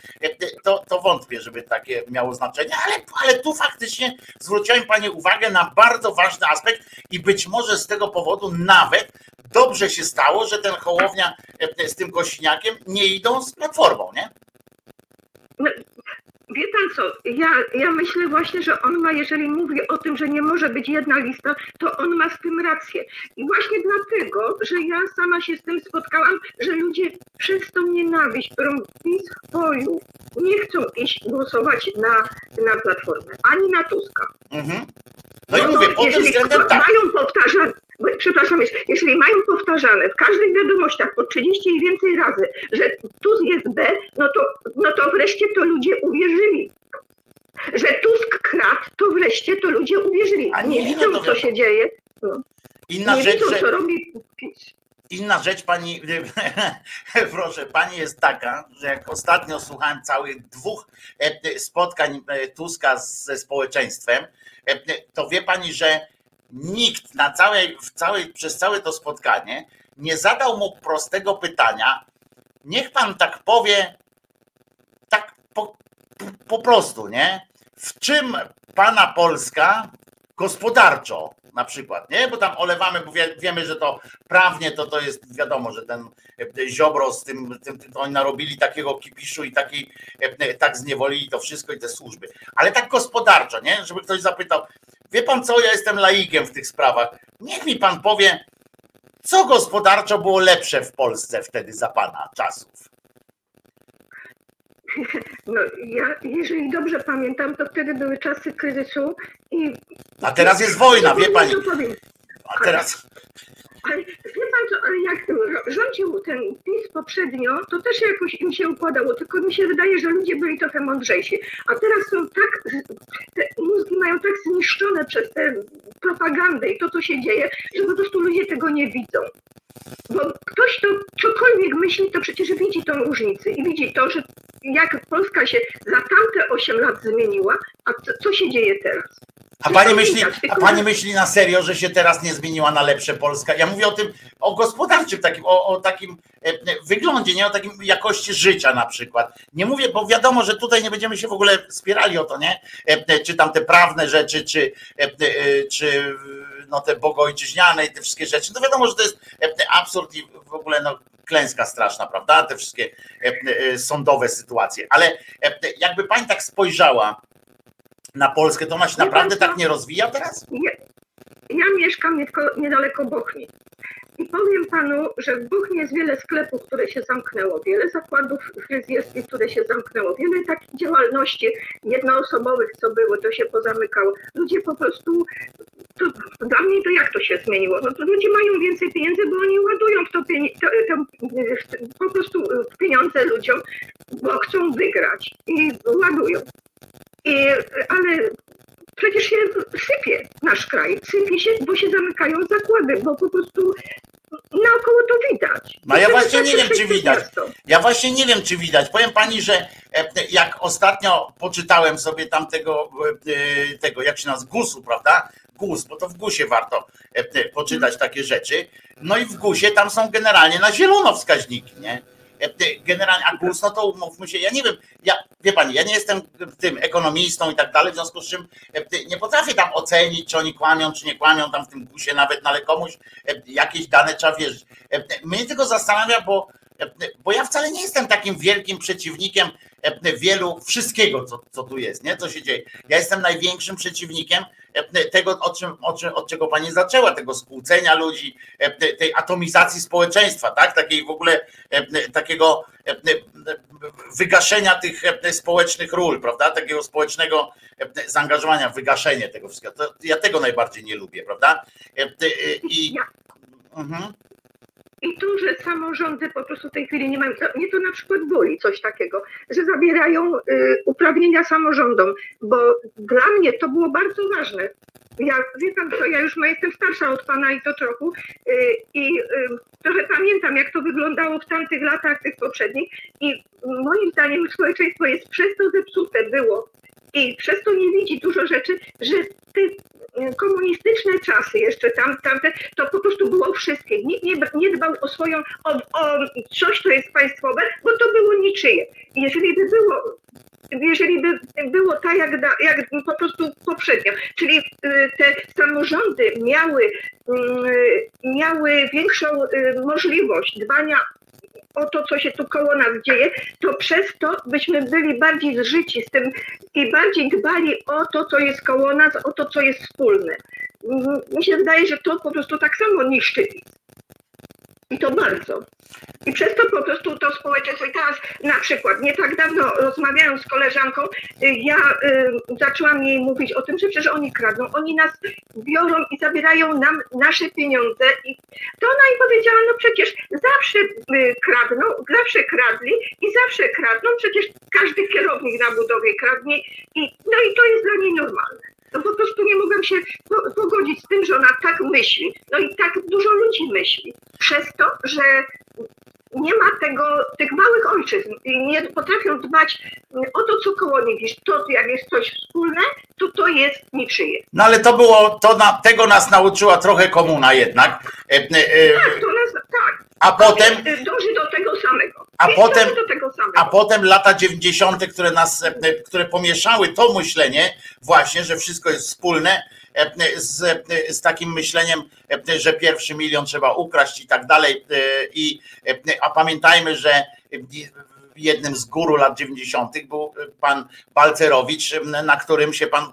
Speaker 1: To, to wątpię, żeby miało znaczenie, ale, ale tu faktycznie zwróciłem Pani uwagę na bardzo ważny aspekt i być może z tego powodu nawet dobrze się stało, że ten Hołownia e, z tym Kośniakiem nie idą z Platformą, nie?
Speaker 6: Wie pan co, ja, ja myślę właśnie, że on ma, jeżeli mówi o tym, że nie może być jedna lista, to on ma z tym rację. I właśnie dlatego, że ja sama się z tym spotkałam, że ludzie przez tą nienawiść, którą PiS wpoił, nie chcą iść głosować na, na Platformę, ani na Tuska.
Speaker 1: Mhm. No i mówię, pod tym względem tak.
Speaker 6: mają przepraszam, jeżeli mają powtarzane w każdych wiadomościach po 30 i więcej razy, że Tusk jest B, no to, no to wreszcie to ludzie uwierzyli. Że Tusk kradł, to wreszcie to ludzie uwierzyli.
Speaker 1: A nie,
Speaker 6: nie
Speaker 1: no
Speaker 6: widzą, co
Speaker 1: wiadomo.
Speaker 6: się dzieje. No.
Speaker 1: Inna
Speaker 6: Nie
Speaker 1: rzecz,
Speaker 6: widzą,
Speaker 1: że
Speaker 6: co robi PiS.
Speaker 1: Inna rzecz, pani, proszę, pani jest taka, że jak ostatnio słuchałem całych dwóch e, spotkań e, Tuska ze społeczeństwem, e, to wie pani, że nikt na całej, w całej, przez całe to spotkanie nie zadał mu prostego pytania. Niech pan tak powie, tak po, po prostu, nie? W czym pana Polska gospodarczo na przykład, nie? Bo tam olewamy, bo wie, wiemy, że to prawnie to to jest wiadomo, że ten e, Ziobro z tym, tym, tym oni narobili takiego kipiszu i taki, e, tak zniewolili to wszystko i te służby. Ale tak gospodarczo, nie? Żeby ktoś zapytał, wie pan co, ja jestem laikiem w tych sprawach. Niech mi pan powie, co gospodarczo było lepsze w Polsce wtedy za pana czasów.
Speaker 6: No, ja, jeżeli dobrze pamiętam, to wtedy były czasy kryzysu i...
Speaker 1: A teraz jest wojna, wie pani. A teraz.
Speaker 6: Ale pan co, ale jak rządził ten PiS poprzednio, to też jakoś im się układało, tylko mi się wydaje, że ludzie byli trochę mądrzejsi. A teraz są tak, te mózgi mają tak zniszczone przez tę propagandę i to, co się dzieje, że po prostu ludzie tego nie widzą. Bo ktoś, kto cokolwiek myśli, to przecież widzi tą różnicę i widzi to, że jak Polska się za tamte 8 lat zmieniła, a co, co się dzieje teraz.
Speaker 1: A pani myśli, a pani myśli na serio, że się teraz nie zmieniła na lepsze Polska? Ja mówię o tym, o gospodarczym takim, o, o takim e, wyglądzie, nie o takim jakości życia na przykład. Nie mówię, bo wiadomo, że tutaj nie będziemy się w ogóle spierali o to, nie? E, czy tam te prawne rzeczy, czy, e, czy no te bogojczyźniane i te wszystkie rzeczy. No wiadomo, że to jest absurd i w ogóle no, klęska straszna, prawda? Te wszystkie sądowe sytuacje. Ale jakby pani tak spojrzała, na Polskę, to ona się naprawdę tak nie rozwija teraz?
Speaker 6: Ja, ja mieszkam niedaleko Bochni. I powiem panu, że w Bochni jest wiele sklepów, które się zamknęło, wiele zakładów fryzjerskich, które się zamknęło, wiele takich działalności jednoosobowych, co było, to się pozamykało. Ludzie po prostu, to, dla mnie to jak to się zmieniło? No to ludzie mają więcej pieniędzy, bo oni ładują w to, to, to po prostu pieniądze ludziom, bo chcą wygrać i ładują. I, ale przecież się sypie nasz kraj. Sypie się, bo się zamykają zakłady, bo po prostu naokoło to widać.
Speaker 1: No ja właśnie nie wiem, czy widać. Ja właśnie nie wiem, czy widać. Powiem pani, że e, jak ostatnio poczytałem sobie tam tego, e, tego jak się nazywa, GUS-u, prawda? GUS, bo to w GUSie warto e, poczytać takie rzeczy. No i w GUSie tam są generalnie na zielono wskaźniki, nie? Generalnie, a kurs, no to umówmy się, ja nie wiem, ja, wie pani, ja nie jestem tym ekonomistą i tak dalej, w związku z czym nie potrafię tam ocenić, czy oni kłamią, czy nie kłamią tam w tym kursie nawet, no ale komuś jakieś dane trzeba wierzyć. Mnie tylko zastanawia, bo, bo ja wcale nie jestem takim wielkim przeciwnikiem wielu, wszystkiego, co, co tu jest, nie? co się dzieje. Ja jestem największym przeciwnikiem tego, od, czym, od, od czego pani zaczęła, tego skłócenia ludzi, tej atomizacji społeczeństwa, tak? Takiej w ogóle takiego wygaszenia tych społecznych ról, prawda? Takiego społecznego zaangażowania, wygaszenie tego wszystkiego. Ja tego najbardziej nie lubię, prawda?
Speaker 6: I, mhm. I tu, że samorządy po prostu w tej chwili nie mają, mnie to na przykład boli coś takiego, że zabierają y, uprawnienia samorządom, bo dla mnie to było bardzo ważne. Ja, wie pan co, ja już jestem starsza od pana i to trochę y, i y, trochę pamiętam, jak to wyglądało w tamtych latach, tych poprzednich i moim zdaniem społeczeństwo jest przez to zepsute było i przez to nie widzi dużo rzeczy, że te komunistyczne czasy jeszcze tam, tamte, to po prostu było wszystkie. Nikt nie, nie dbał o swoją, o, o coś, co jest państwowe, bo to było niczyje. Jeżeli by było jeżeli by było tak, jak, jak po prostu poprzednio, czyli y, te samorządy miały, y, miały większą y, możliwość dbania o to, co się tu koło nas dzieje, to przez to byśmy byli bardziej zżyci z tym i bardziej dbali o to, co jest koło nas, o to, co jest wspólne. Mi się wydaje, że to po prostu tak samo niszczy i to bardzo. I przez to po prostu to społeczeństwo. I teraz na przykład, nie tak dawno rozmawiając z koleżanką, y, ja y, zaczęłam jej mówić o tym, że przecież oni kradną. Oni nas biorą i zabierają nam nasze pieniądze. I to ona jej powiedziała, no przecież zawsze y, kradną, zawsze kradli i zawsze kradną. Przecież każdy kierownik na budowie kradnie. I, no i to jest dla niej normalne no po prostu nie mogłam się pogodzić z tym, że ona tak myśli. No i tak dużo ludzi myśli. Przez to, że nie ma tego, tych małych ojczyzn i nie potrafią dbać o to, co koło nich jest. To, jak jest coś wspólne, to to jest niczyje.
Speaker 1: No ale to było, to na, tego nas nauczyła trochę komuna jednak.
Speaker 6: E, e, tak, to nas, tak.
Speaker 1: A potem.
Speaker 6: Dąży do tego samego.
Speaker 1: A potem, a potem lata 90., które nas, e, które pomieszały to myślenie, właśnie, że wszystko jest wspólne, e, z, e, z takim myśleniem, że pierwszy milion trzeba ukraść i tak dalej. I, a pamiętajmy, że jednym z guru lat 90. był pan Balcerowicz, na którym się pan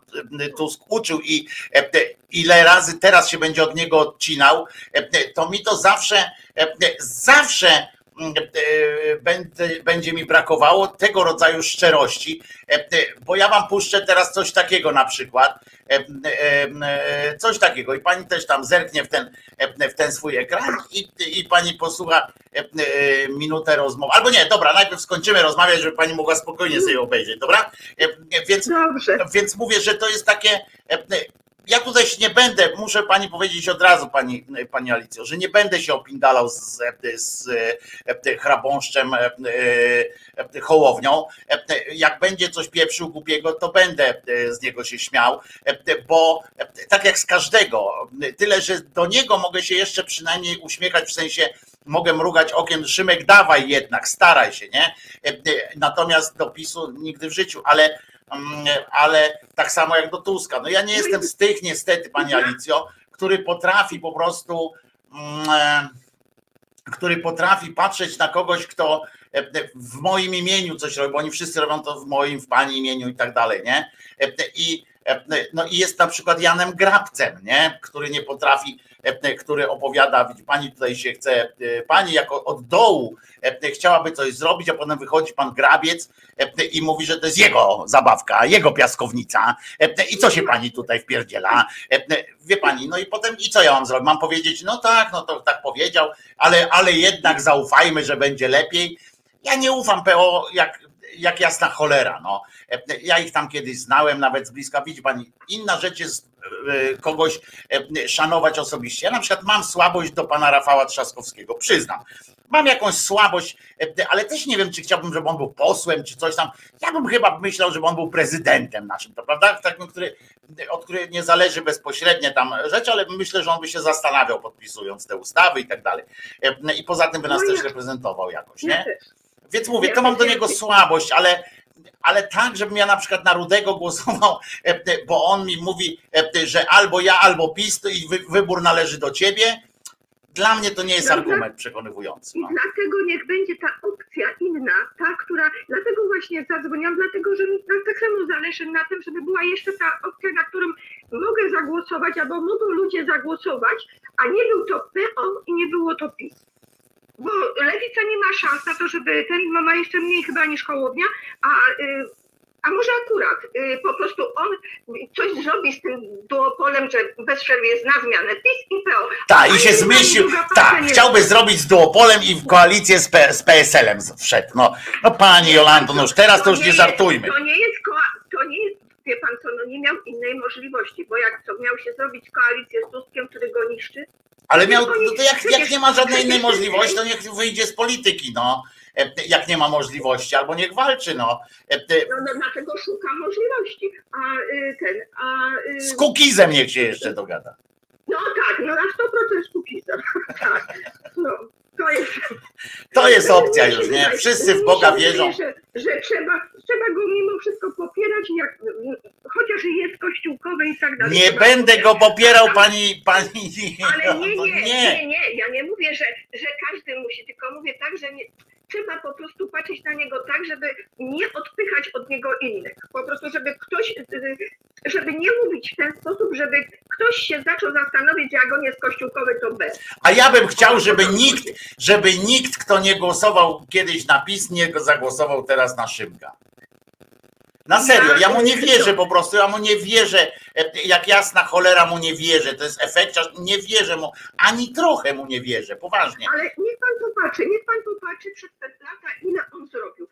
Speaker 1: Tusk uczył i ile razy teraz się będzie od niego odcinał, to mi to zawsze, zawsze będzie, będzie mi brakowało tego rodzaju szczerości, bo ja wam puszczę teraz coś takiego na przykład, coś takiego. I pani też tam zerknie w ten, w ten swój ekran i, i pani posłucha minutę rozmowy, albo nie, dobra, najpierw skończymy rozmawiać, żeby pani mogła spokojnie sobie obejrzeć, dobra? Więc, więc mówię, że to jest takie ja tutaj się nie będę, muszę pani powiedzieć od razu, pani, pani Alicjo, że nie będę się opindalał z, z, z hrabąszczem, e, e, hołownią. Jak będzie coś pieprzył głupiego, to będę e, z niego się śmiał, bo tak jak z każdego, tyle, że do niego mogę się jeszcze przynajmniej uśmiechać, w sensie mogę mrugać okiem, Szymek, dawaj jednak, staraj się, nie? Natomiast do PiSu nigdy w życiu, ale ale tak samo jak do Tuska. No ja nie jestem z tych niestety, pani Alicjo, który potrafi po prostu mm, e, który potrafi patrzeć na kogoś, kto e, w moim imieniu coś robi, bo oni wszyscy robią to w moim, w pani imieniu i tak dalej, nie? E, I, no i jest na przykład Janem Grabcem, nie? Który nie potrafi E, który opowiada, widzi pani tutaj się chce, e, pani jako od dołu e, chciałaby coś zrobić, a potem wychodzi pan grabiec i mówi, że to jest jego zabawka, jego piaskownica i co się pani tutaj wpierdziela, wie pani, no i potem i co ja mam zrobić, mam powiedzieć, no tak, no to tak powiedział, ale, ale jednak zaufajmy, że będzie lepiej, ja nie ufam PO jak, jak jasna cholera, no. Ja ich tam kiedyś znałem, nawet z bliska. Widzi pani, inna rzecz jest e, kogoś e, szanować osobiście. Ja na przykład mam słabość do pana Rafała Trzaskowskiego, przyznam. Mam jakąś słabość, e, ale też nie wiem, czy chciałbym, żeby on był posłem, czy coś tam. Ja bym chyba myślał, żeby on był prezydentem naszym, to prawda? Takim, który, od której nie zależy bezpośrednie tam rzecz, ale myślę, że on by się zastanawiał, podpisując te ustawy i tak dalej. I poza tym by nas no też reprezentował jakoś, nie? Więc mówię, to mam do niego słabość, ale ale tak, żebym ja na przykład na Rudego głosował, e, bo on mi mówi, e, że albo ja, albo PiS, i wybór należy do ciebie. Dla mnie to nie jest argument przekonywujący.
Speaker 6: No. I dlatego niech będzie ta opcja inna, ta, która, dlatego właśnie zadzwoniłam, dlatego że mi tak samo zależy na tym, żeby była jeszcze ta opcja, na którą mogę zagłosować, albo mogą ludzie zagłosować, a nie był to PO i nie było to PiS bo lewica nie ma szans na to, żeby ten ma jeszcze mniej chyba niż Hołownia, a, y, a może akurat y, po prostu on coś zrobi z tym duopolem, że bez przerwy jest na zmianę PiS i PO.
Speaker 1: Tak, i się zmieścił, tak, chciałby zrobić z duopolem i w koalicję z, P, z PSL-em wszedł. No, no pani Jolando, no już teraz to już nie żartujmy.
Speaker 6: To nie jest, to nie jest wie pan co, no nie miał innej możliwości, bo jak co, miał się zrobić koalicję z Tuskiem, który go niszczy,
Speaker 1: ale miał, no to jak, jak nie ma żadnej innej możliwości, to niech wyjdzie z polityki, no. E, jak nie ma możliwości, albo niech walczy, no.
Speaker 6: E, no, no dlatego szuka możliwości. A y, ten, a...
Speaker 1: Y, z Kukizem niech się jeszcze dogada.
Speaker 6: No tak, no na 100% z Kukizem. tak. No. To jest,
Speaker 1: to jest opcja już, nie? Wszyscy w Boga wierzą.
Speaker 6: Że, że trzeba, trzeba go mimo wszystko popierać, jak, chociaż jest kościółkowy i tak dalej.
Speaker 1: Nie będę go popierał, pani, pani.
Speaker 6: Ale nie, nie, nie, nie, ja nie mówię, że, że każdy musi, tylko mówię tak, że nie, trzeba po prostu patrzeć na niego tak, żeby nie odpychać od niego innych. Po prostu, żeby ktoś, żeby nie mówić w ten sposób, żeby ktoś się zaczął zastanowić, jak on jest kościółkowy, to bez.
Speaker 1: A ja bym chciał, żeby nikt, żeby nikt, kto nie głosował kiedyś na PiS, nie zagłosował teraz na Szymka. Na serio, ja mu nie wierzę po prostu, ja mu nie wierzę, jak jasna cholera mu nie wierzę, to jest efekciarz, nie wierzę mu, ani trochę mu nie wierzę, poważnie.
Speaker 6: Ale niech pan popatrzy, niech pan popatrzy przez te lata, ile on zrobił.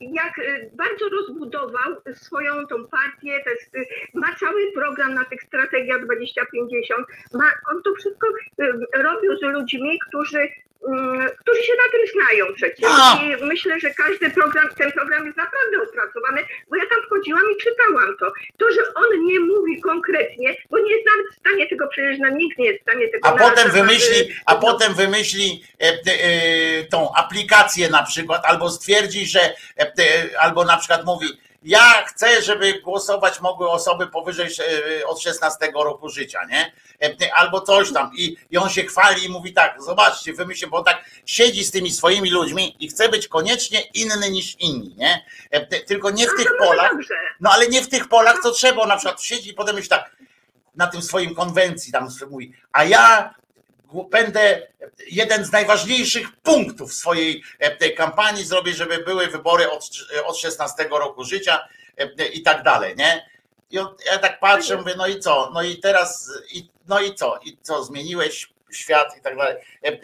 Speaker 6: Jak y, bardzo rozbudował swoją tą partię, jest, y, ma cały program na tych strategia 2050, ma, on to wszystko robił z ludźmi, którzy którzy się na tym znają przecież. I myślę, że każdy program, ten program jest naprawdę opracowany, bo ja tam wchodziłam i czytałam to. To, że on nie mówi konkretnie, bo nie jest nawet w stanie tego, przecież na nikt nie jest w stanie tego
Speaker 1: A potem wymyśli, a no. potem wymyśli e, e, tą aplikację na przykład, albo stwierdzi, że e, e albo na przykład mówi, ja chcę, żeby głosować mogły osoby powyżej e, od 16 roku życia, nie? E, albo coś tam. I, I on się chwali i mówi tak, zobaczcie, wymyślcie, bo tak siedzi z tymi swoimi ludźmi i chce być koniecznie inny niż inni, nie? E, tylko nie w tych polach, no ale nie w tych polach, co trzeba. On na przykład siedzi i potem myśli tak, na tym swoim konwencji tam mówi, a ja będę jeden z najważniejszych punktów swojej tej kampanii zrobię, żeby były wybory od, od 16 roku życia i tak dalej, nie? I ja tak patrzę, mówię, no i co? No i teraz, i, no i co? I co, zmieniłeś świat i tak dalej.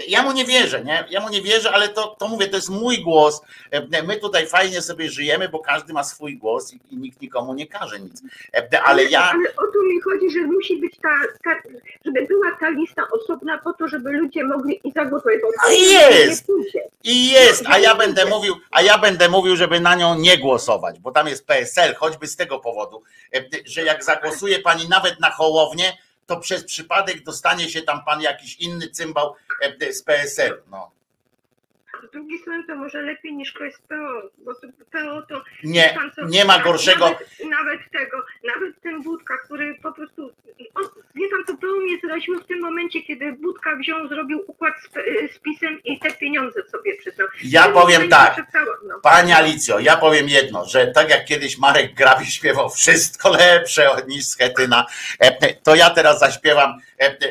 Speaker 1: Ja mu nie wierzę, nie? Ja mu nie wierzę, ale to, to mówię, to jest mój głos. My tutaj fajnie sobie żyjemy, bo każdy ma swój głos i, i nikt nikomu nie każe nic. Ale ja.
Speaker 6: Ale o to mi chodzi, że musi być ta, ta żeby była ta lista osobna po to, żeby ludzie mogli i zagłosować.
Speaker 1: A jest! I jest, a ja będę mówił, a ja będę mówił, żeby na nią nie głosować, bo tam jest PSL, choćby z tego powodu, że jak zagłosuje pani nawet na Hołownię, to przez przypadek dostanie się tam pan jakiś inny cymbał e, z PSL. No.
Speaker 6: Z drugiej strony to może lepiej niż ktoś z PO, bo PO to...
Speaker 1: Nie, nie ma gorszego...
Speaker 6: Nawet, nawet, tego, nawet ten Budka, który po prostu... On, wie pan co, PO mnie zraziło w tym momencie, kiedy Budka wziął, zrobił układ z, z PiSem i te pieniądze sobie przyznał.
Speaker 1: Ja powiem tak, no. Pani Alicjo, ja powiem jedno, że tak jak kiedyś Marek Grabi śpiewał wszystko lepsze niż Schetyna, e, to ja teraz zaśpiewam,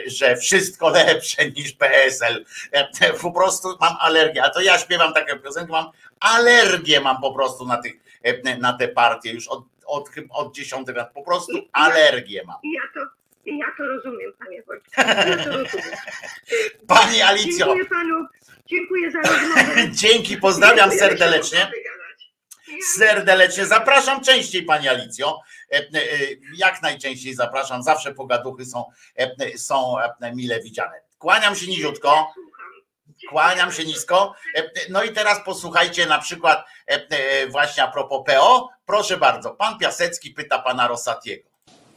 Speaker 1: że wszystko lepsze niż PSL. E, po prostu mam alergię, a to ja śpiewam taką piosenkę, mam alergię mam po prostu na, tych, na te partie już od, od, od dziesiątych lat, po prostu alergię mam.
Speaker 6: Ja to, ja to rozumiem, panie Wojtku. Ja to rozumiem.
Speaker 1: Pani Alicjo.
Speaker 6: Dziękuję panu, dziękuję za rozmowę.
Speaker 1: Dzięki, pozdrawiam serdecznie. Serdecznie zapraszam częściej, pani Alicjo. Jak najczęściej zapraszam, zawsze pogaduchy są, są mile widziane. Kłaniam się niziutko. Kłaniam się nisko. No i teraz posłuchajcie na przykład właśnie a propos PO. Proszę bardzo, pan Piasecki pyta pana Rosatiego.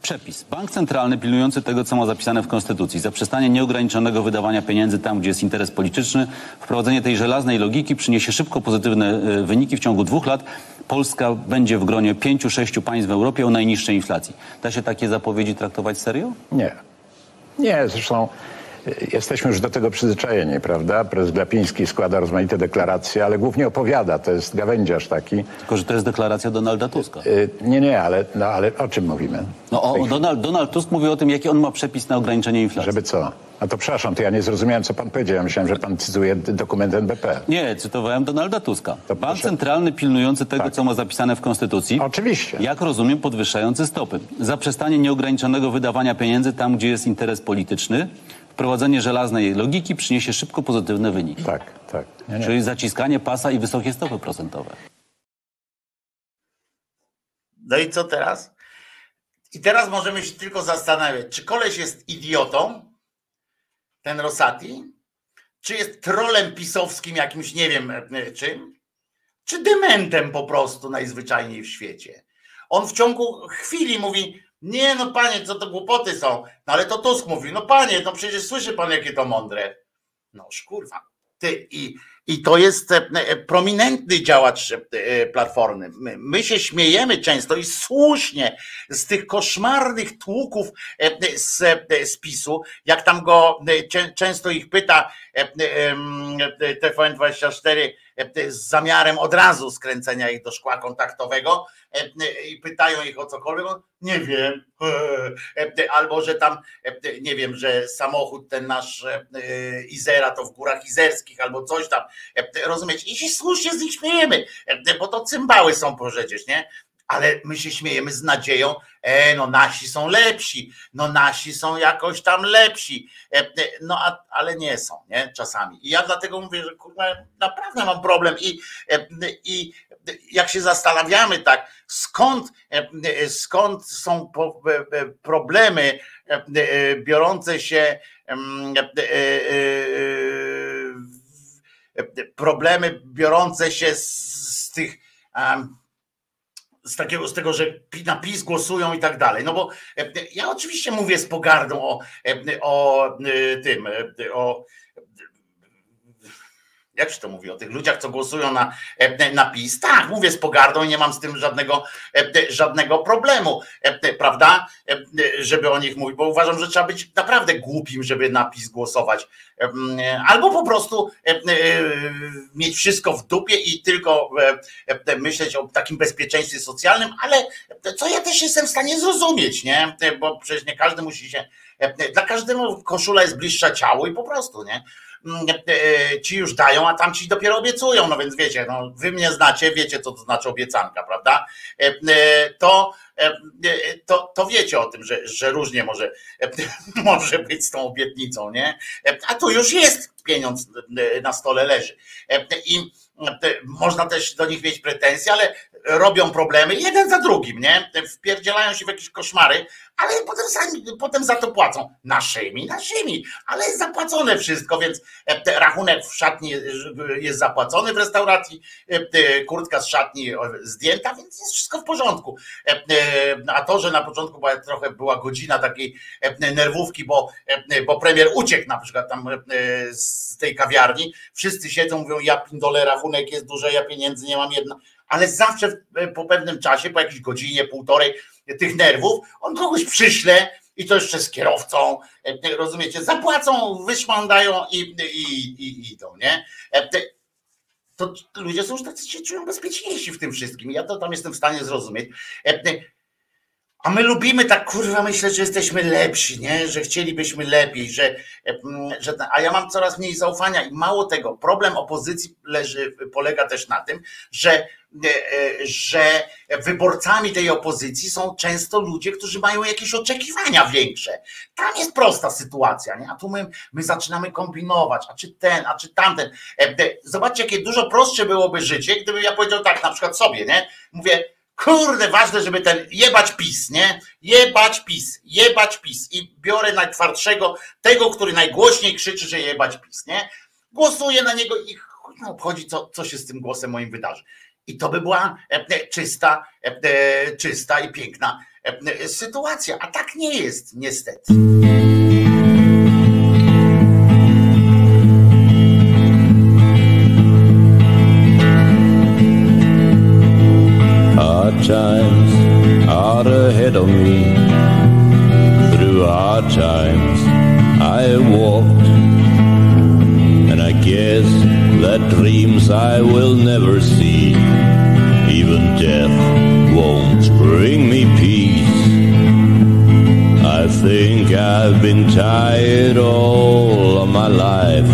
Speaker 7: Przepis. Bank centralny pilnujący tego, co ma zapisane w Konstytucji. Zaprzestanie nieograniczonego wydawania pieniędzy tam, gdzie jest interes polityczny. Wprowadzenie tej żelaznej logiki przyniesie szybko pozytywne wyniki. W ciągu dwóch lat Polska będzie w gronie pięciu, sześciu państw w Europie o najniższej inflacji. Da się takie zapowiedzi traktować serio?
Speaker 8: Nie. Nie, zresztą Jesteśmy już do tego przyzwyczajeni, prawda? Prezes Glapiński składa rozmaite deklaracje, ale głównie opowiada, to jest gawędziarz taki.
Speaker 7: Tylko, że to jest deklaracja Donalda Tuska.
Speaker 8: nie, nie, ale, no, ale o czym mówimy?
Speaker 7: No, o, Donald, Donald Tusk mówi o tym, jaki on ma przepis na ograniczenie inflacji.
Speaker 8: Żeby co? A to przepraszam, to ja nie zrozumiałem, co pan powiedział. Ja myślałem, że pan cytuje dokument NBP.
Speaker 7: Nie, cytowałem Donalda Tuska. To Bank proszę... centralny pilnujący tego, tak. co ma zapisane w Konstytucji.
Speaker 8: Oczywiście.
Speaker 7: Jak rozumiem, podwyższający stopy. Zaprzestanie nieograniczonego wydawania pieniędzy tam, gdzie jest interes polityczny. Wprowadzenie żelaznej logiki przyniesie szybko pozytywne wyniki.
Speaker 8: Tak, tak.
Speaker 7: Nie, nie. Czyli zaciskanie pasa i wysokie stopy procentowe.
Speaker 1: No i co teraz? I teraz możemy się tylko zastanawiać, czy koleś jest idiotą, ten Rosati, czy jest trolem pisowskim jakimś, nie wiem e, czym, czy dementem po prostu najzwyczajniej w świecie. On w ciągu chwili mówi, nie no panie, co to głupoty są, no ale to Tusk mówi, no panie, no przecież słyszy pan jakie to mądre. No kurwa, ty i i to jest e, e, prominentny działacz e, Platformy. My się śmiejemy często i słusznie z tych koszmarnych tłuków z, z PiSu, jak tam go często ich pyta TVN24 z zamiarem od razu skręcenia ich do szkła kontaktowego i pytają ich o cokolwiek, nie wiem, albo że tam, nie wiem, że samochód ten nasz Izera to w górach izerskich, albo coś tam, rozumieć, i się słusznie z nich śmiejemy, bo to cymbały są przecież, nie? Ale my się śmiejemy z nadzieją, e, no nasi są lepsi, no nasi są jakoś tam lepsi, e, no a, ale nie są, nie, czasami. I ja dlatego mówię, że kurwa, naprawdę mam problem i, e, i jak się zastanawiamy tak, skąd, e, skąd są e, problemy biorące się problemy biorące się z, z tych z takiego, z tego, że na PiS głosują i tak dalej. No bo ja oczywiście mówię z pogardą o, o tym, o jak się to mówi, o tych ludziach, co głosują na, e, na PiS. Tak, mówię z pogardą i nie mam z tym żadnego, e, żadnego problemu, e, prawda, żeby o nich mówić, bo uważam, że trzeba być naprawdę głupim, żeby na PiS głosować. Albo po prostu mieć wszystko w dupie i tylko myśleć o takim bezpieczeństwie socjalnym, ale co ja też jestem w stanie zrozumieć, nie? Bo przecież nie każdy musi się Dla każdego koszula jest bliższa ciału i po prostu, nie? Mm, ci już dają, a tam ci dopiero obiecują, no więc wiecie, no, wy mnie znacie, wiecie co to znaczy obiecanka, prawda? To, to, to wiecie o tym, że, że różnie może, może być z tą obietnicą, nie? A tu już jest pieniądz na stole leży. I można też do nich mieć pretensje, ale robią problemy jeden za drugim, nie? Wpierdzielają się w jakieś koszmary, ale potem, sami, potem za to płacą. Naszymi, naszymi, ale jest zapłacone wszystko, więc e, rachunek w szatni jest zapłacony w restauracji, e, kurtka z szatni zdjęta, więc jest wszystko w porządku. E, a to, że na początku była, trochę była godzina takiej nerwówki, bo, bo premier uciekł na przykład tam z tej kawiarni, wszyscy siedzą, mówią, ja pindolę, rachunek jest duży, ja pieniędzy nie mam jedna, ale zawsze po pewnym czasie, po jakiejś godzinie, półtorej, tych nerwów, on kogoś przyśle i to jeszcze z kierowcą, e, rozumiecie, zapłacą, wyszmandają i, i, i idą, nie? E, to ludzie są już tacy się czują bezpieczniejsi w tym wszystkim. Ja to tam jestem w stanie zrozumieć. A my lubimy tak, kurwa, myślę, że jesteśmy lepsi, nie? że chcielibyśmy lepiej, że, że. A ja mam coraz mniej zaufania i mało tego. Problem opozycji leży, polega też na tym, że E, e, że wyborcami tej opozycji są często ludzie, którzy mają jakieś oczekiwania większe. Tam jest prosta sytuacja, nie? a tu my, my zaczynamy kombinować, a czy ten, a czy tamten. E, zobaczcie, jakie dużo prostsze byłoby życie, gdybym ja powiedział tak, na przykład sobie, nie? Mówię, kurde, ważne, żeby ten jebać PiS, nie? Jebać PiS, jebać PiS i biorę najtwardszego, tego, który najgłośniej krzyczy, że jebać PiS, nie? Głosuję na niego i obchodzi, co, co się z tym głosem moim wydarzy. I to by była e, e, czysta, e, czysta i piękna sytuacja. A tak nie jest, niestety. I will never see. Even death won't bring me peace. I think I've been tired all of my life,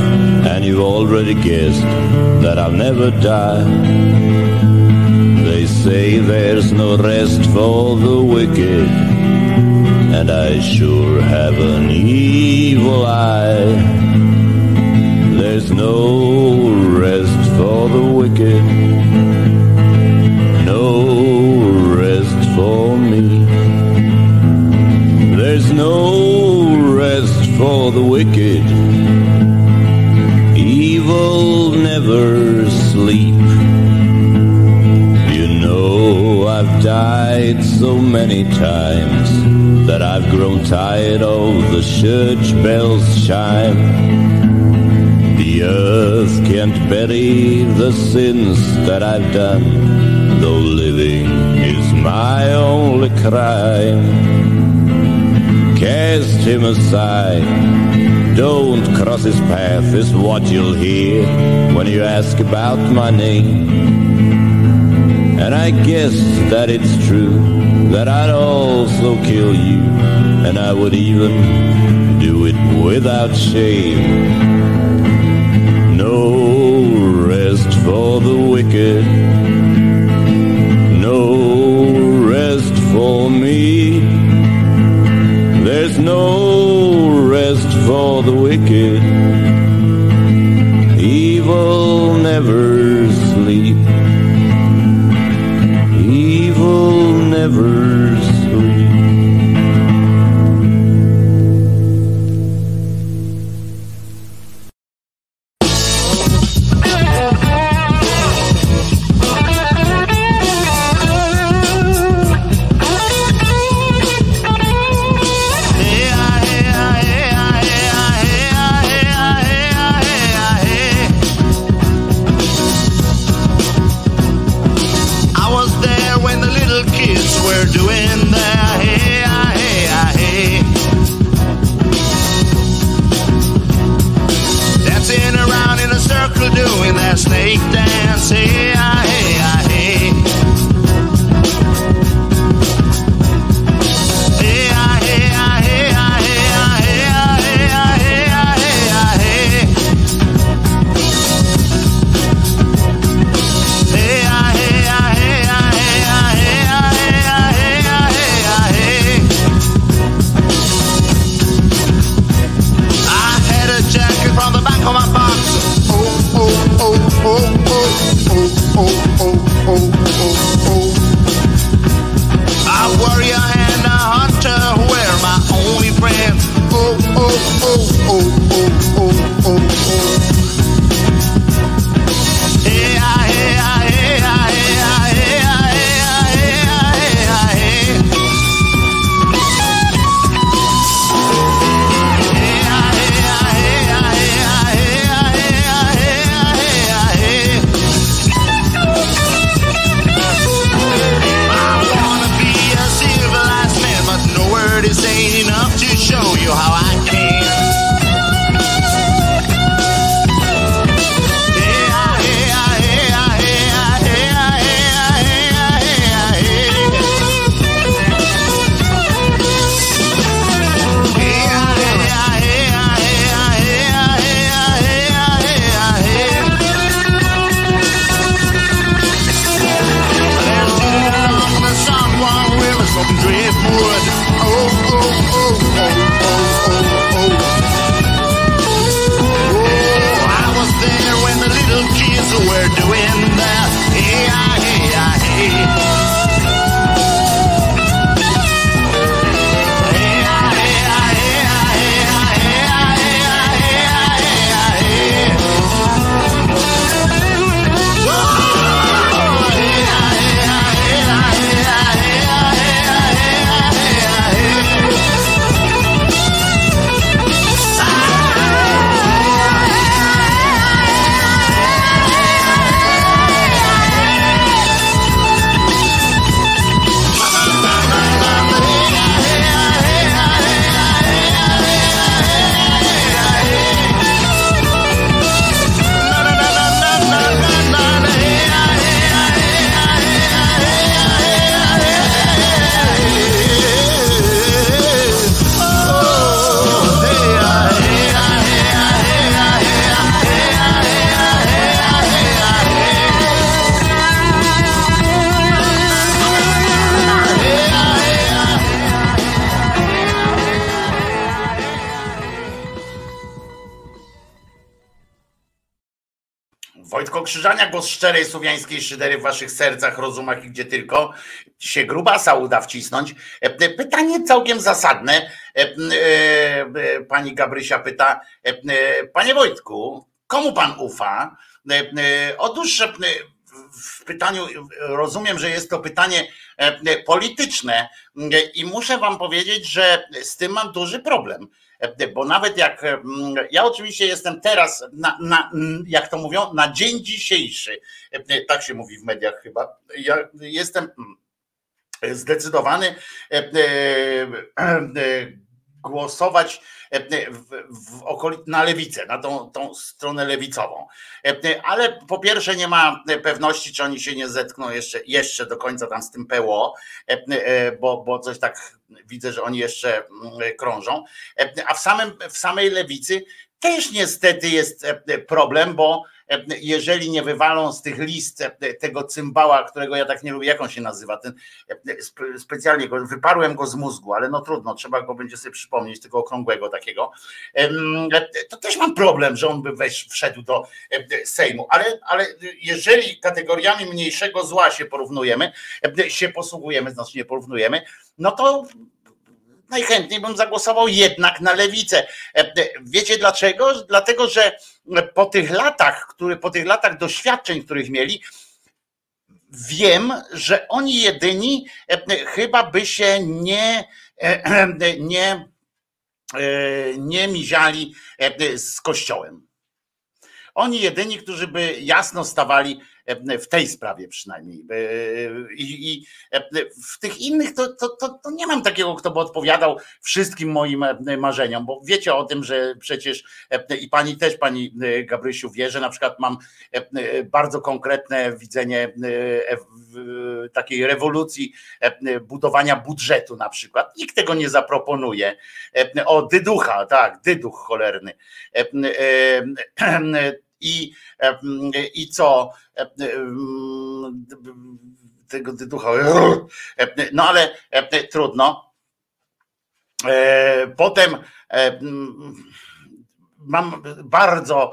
Speaker 1: and you've already guessed that I'll never die. They say there's no rest for the wicked, and I sure have an evil eye. There's no rest for the wicked, no rest for me. There's no rest for the wicked, evil never sleep. You know I've died so many times that I've grown tired of the church bells chime. The earth can't bury the sins that I've done, though living is my only crime. Cast him aside, don't cross his path, is what you'll hear when you ask about my name. And I guess that it's true that I'd also kill you, and I would even do it without shame for the wicked, no rest for me. There's no rest for the wicked, evil never sleep, evil never pokrzyżania słowiańskiej szydery w waszych sercach, rozumach i gdzie tylko się grubasa uda wcisnąć. Pytanie całkiem zasadne. Pani Gabrysia pyta, panie Wojtku, komu pan ufa? Otóż w pytaniu rozumiem, że jest to pytanie polityczne i muszę wam powiedzieć, że z tym mam duży problem bo nawet jak ja oczywiście jestem teraz, na, na, jak to mówią, na dzień dzisiejszy, tak się mówi w mediach chyba, ja jestem zdecydowany głosować w, w okolic, na lewicę, na tą, tą stronę lewicową. Ale po pierwsze nie ma pewności, czy oni się nie zetkną jeszcze, jeszcze do końca tam z tym PO, bo, bo coś tak widzę, że oni jeszcze krążą. A w, samym, w samej lewicy też niestety jest problem, bo jeżeli nie wywalą z tych list tego cymbała, którego ja tak nie lubię, jak on się nazywa, ten specjalnie go, wyparłem go z mózgu, ale no trudno, trzeba go będzie sobie przypomnieć, tego okrągłego takiego, to też mam problem, że on by wszedł do Sejmu, ale, ale jeżeli kategoriami mniejszego zła się porównujemy, się posługujemy, znaczy nie porównujemy, no to najchętniej bym zagłosował jednak na lewicę. Wiecie dlaczego? Dlatego, że po tych latach, które, po tych latach doświadczeń, których mieli, wiem, że oni jedyni chyba by się nie, nie, nie miziali z kościołem. Oni jedyni, którzy by jasno stawali w tej sprawie przynajmniej. I, i w tych innych to, to, to, to, nie mam takiego, kto by odpowiadał wszystkim moim marzeniom, bo wiecie o tym, że przecież i pani też, pani Gabrysiu wie, że na przykład mam bardzo konkretne widzenie takiej rewolucji budowania budżetu na przykład. Nikt tego nie zaproponuje. O, dyducha, tak, dyduch cholerny i, i co? Tego ducha. No ale trudno. Potem mam bardzo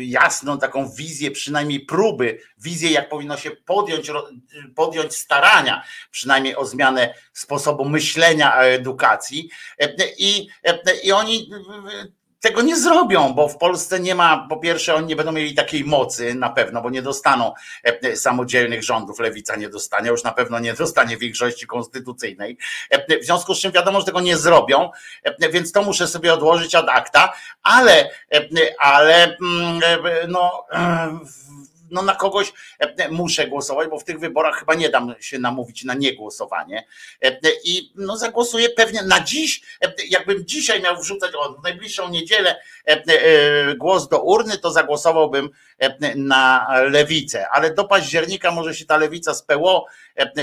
Speaker 1: jasną taką wizję, przynajmniej próby, wizję, jak powinno się podjąć, podjąć starania, przynajmniej o zmianę sposobu myślenia edukacji. I, i oni tego nie zrobią, bo w Polsce nie ma, po pierwsze, oni nie będą mieli takiej mocy na pewno, bo nie dostaną e, samodzielnych rządów, lewica nie dostanie, już na pewno nie dostanie większości konstytucyjnej. E, w związku z czym wiadomo, że tego nie zrobią, e, więc to muszę sobie odłożyć ad acta, ale, ale mm, no no na kogoś e, muszę głosować, bo w tych wyborach chyba nie dam się namówić na niegłosowanie. E, I no zagłosuję pewnie na dziś, e, jakbym dzisiaj miał wrzucać o, najbliższą niedzielę głos do urny, to zagłosowałbym na lewicę, ale do października może się ta lewica z PO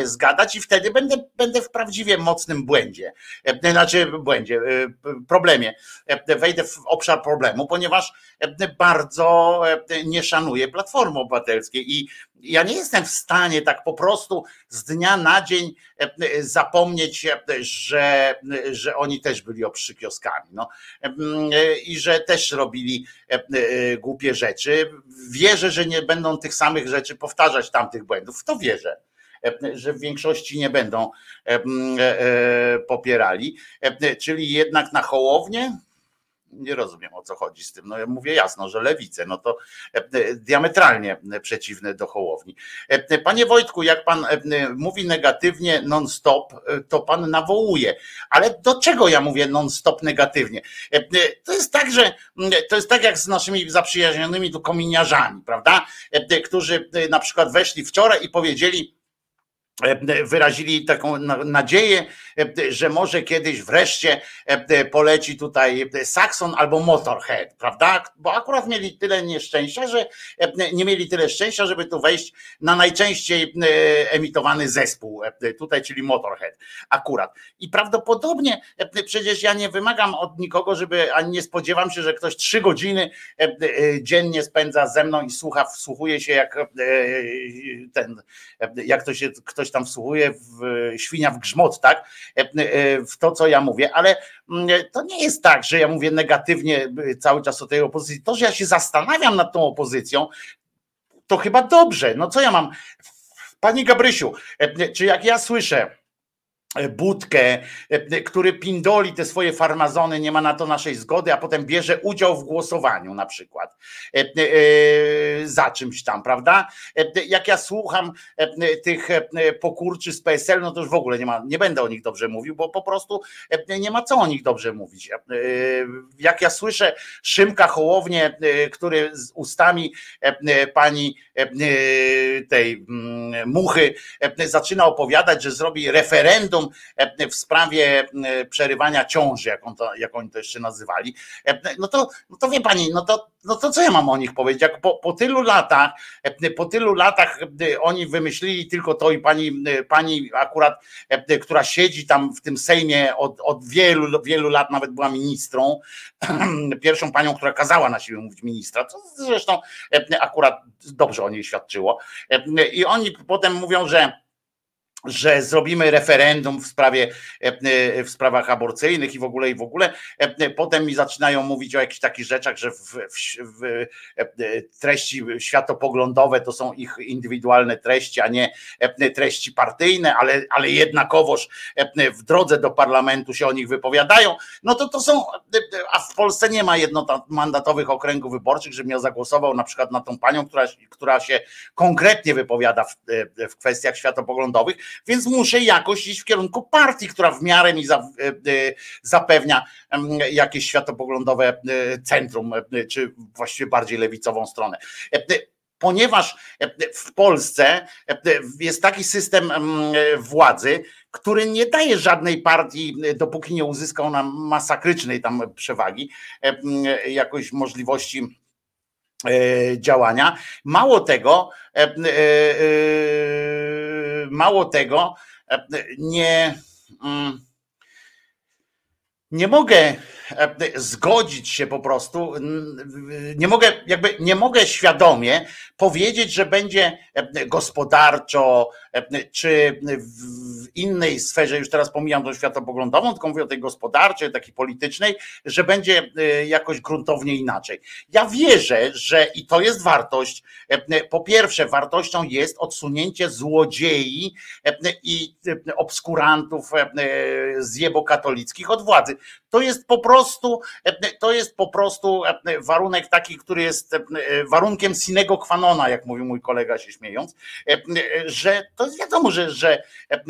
Speaker 1: zgadać i wtedy będę, będę w prawdziwie mocnym błędzie, znaczy błędzie, problemie, wejdę w obszar problemu, ponieważ bardzo nie szanuję Platformy Obywatelskiej i ja nie jestem w stanie tak po prostu z dnia na dzień zapomnieć, że, że oni też byli obszykioskami no. i że też robili głupie rzeczy. Wierzę, że nie będą tych samych rzeczy powtarzać tamtych błędów. W to wierzę że w większości nie będą popierali, czyli jednak na Hołownię, nie rozumiem o co chodzi z tym. No ja mówię jasno, że lewice, no to e, diametralnie przeciwne do Hołowni. E, panie Wojtku, jak pan e, mówi negatywnie non-stop, to pan nawołuje. Ale do czego ja mówię non-stop negatywnie? To jest tak, że to jest tak jak z naszymi zaprzyjaźnionymi tu kominiarzami, prawda? Którzy na przykład weszli wczoraj i powiedzieli, E, wyrazili taką nadzieję, e, że może kiedyś wreszcie e, poleci tutaj Saxon albo Motorhead, prawda? Bo akurat mieli tyle nieszczęścia, że nie mieli tyle szczęścia, żeby tu wejść na najczęściej emitowany zespół tutaj, czyli Motorhead akurat. I prawdopodobnie przecież ja nie wymagam od nikogo, żeby ani nie spodziewam się, że ktoś trzy godziny dziennie spędza ze mną i słucha, wsłuchuje się jak ten, jak to się ktoś ktoś tam wsłuchuje w świnia w grzmot, tak? W to, co ja mówię, ale mm, to nie jest tak, że ja mówię negatywnie cały czas o tej opozycji. To, że ja się zastanawiam nad tą opozycją, to chyba dobrze. No co ja mam? Pani Gabrysiu, czy jak ja słyszę, Budkę, który pindoli te swoje farmazony, nie ma na to naszej zgody, a potem bierze udział w głosowaniu na przykład za czymś tam, prawda? Jak ja słucham tych pokurczy z PSL, no to już w ogóle nie ma, nie będę o nich dobrze mówił, bo po prostu nie ma co o nich dobrze mówić. Jak ja słyszę Szymka Hołownię, który z ustami pani tej mm, muchy zaczyna opowiadać, że zrobi referendum E, w sprawie e, przerywania ciąży, jak, on to, jak oni to jeszcze nazywali, e, no to, no to wie pani, no to, no to co ja mam o nich powiedzieć? Jak po, po tylu latach, po tylu latach oni wymyślili tylko to i pani, pani akurat, która siedzi tam w tym Sejmie od, od wielu, wielu lat, nawet była ministrą, pierwszą panią, która kazała na siebie mówić ministra, co zresztą akurat dobrze o niej świadczyło. I oni potem mówią, że że zrobimy referendum w sprawie e, e, w sprawach aborcyjnych i w ogóle i w ogóle. E, potem mi zaczynają mówić o jakichś takich rzeczach, że w, w, w, treści światopoglądowe to są ich indywidualne treści, a nie treści partyjne, ale, ale jednakowoż w drodze do parlamentu się o nich wypowiadają. No to to są, a w Polsce nie ma jednomandatowych okręgów wyborczych, żebym ja zagłosował na przykład na tą panią, która, która się konkretnie wypowiada w, w kwestiach światopoglądowych więc muszę jakoś iść w kierunku partii, która w miarę mi e, e, zapewnia jakieś światopoglądowe e, centrum, czy właściwie bardziej lewicową stronę ponieważ w Polsce jest taki system władzy, który nie daje żadnej partii, dopóki nie uzyskał na masakrycznej tam przewagi, jakoś możliwości działania. Mało tego, mało tego, nie, mm, nie mogę zgodzić się po prostu, nie mogę, jakby nie mogę świadomie powiedzieć, że będzie gospodarczo, czy w innej sferze, już teraz pomijam tą światopoglądową, tylko mówię o tej gospodarczej, takiej politycznej, że będzie e, jakoś gruntownie inaczej. Ja wierzę, że i to jest wartość, po pierwsze wartością jest odsunięcie złodziei i obskurantów zjebokatolickich od władzy. To jest po prostu, to jest po prostu warunek taki, który jest warunkiem sinego qua jak mówił mój kolega się śmiejąc, że to jest wiadomo, że, że,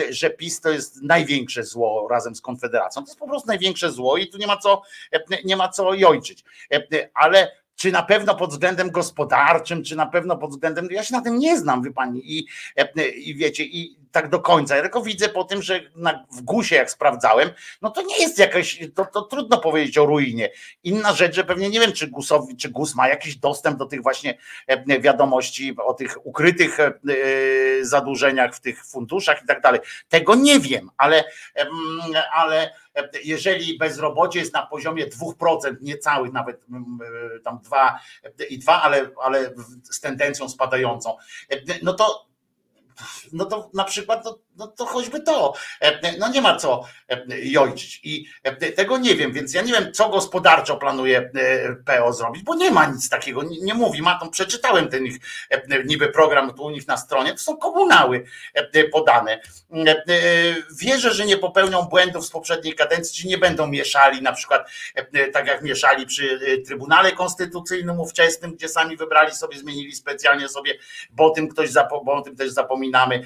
Speaker 1: że PiS to jest największe zło razem z Konfederacją. To jest po prostu największe zło i tu nie ma co, nie ma co jojczyć. Ale czy na pewno pod względem gospodarczym, czy na pewno pod względem, ja się na tym nie znam, wie pani, i, i wiecie, i tak do końca. Ja tylko widzę po tym, że na, w gusie jak sprawdzałem, no to nie jest jakaś, to, to trudno powiedzieć o ruinie. Inna rzecz, że pewnie nie wiem, czy Gusowi, czy Gus ma jakiś dostęp do tych właśnie wiadomości o tych ukrytych e, zadłużeniach w tych funduszach i tak dalej. Tego nie wiem, ale, ale jeżeli bezrobocie jest na poziomie 2%, niecałych nawet e, tam 2 i 2, ale, ale z tendencją spadającą, no to no to na przykład no, no to choćby to. E, no nie ma co e, jojczyć. I e, tego nie wiem, więc ja nie wiem, co gospodarczo planuje PO zrobić, bo nie ma nic takiego, nie, nie mówi. Ma przeczytałem ten ich niby program tu u nich na stronie, to są komunały podane. Wierzę, że nie popełnią błędów z poprzedniej kadencji, czy nie będą mieszali, na przykład tak jak mieszali przy Trybunale Konstytucyjnym ówczesnym, gdzie sami wybrali sobie, zmienili specjalnie sobie, bo tym ktoś bo o tym też zapominamy.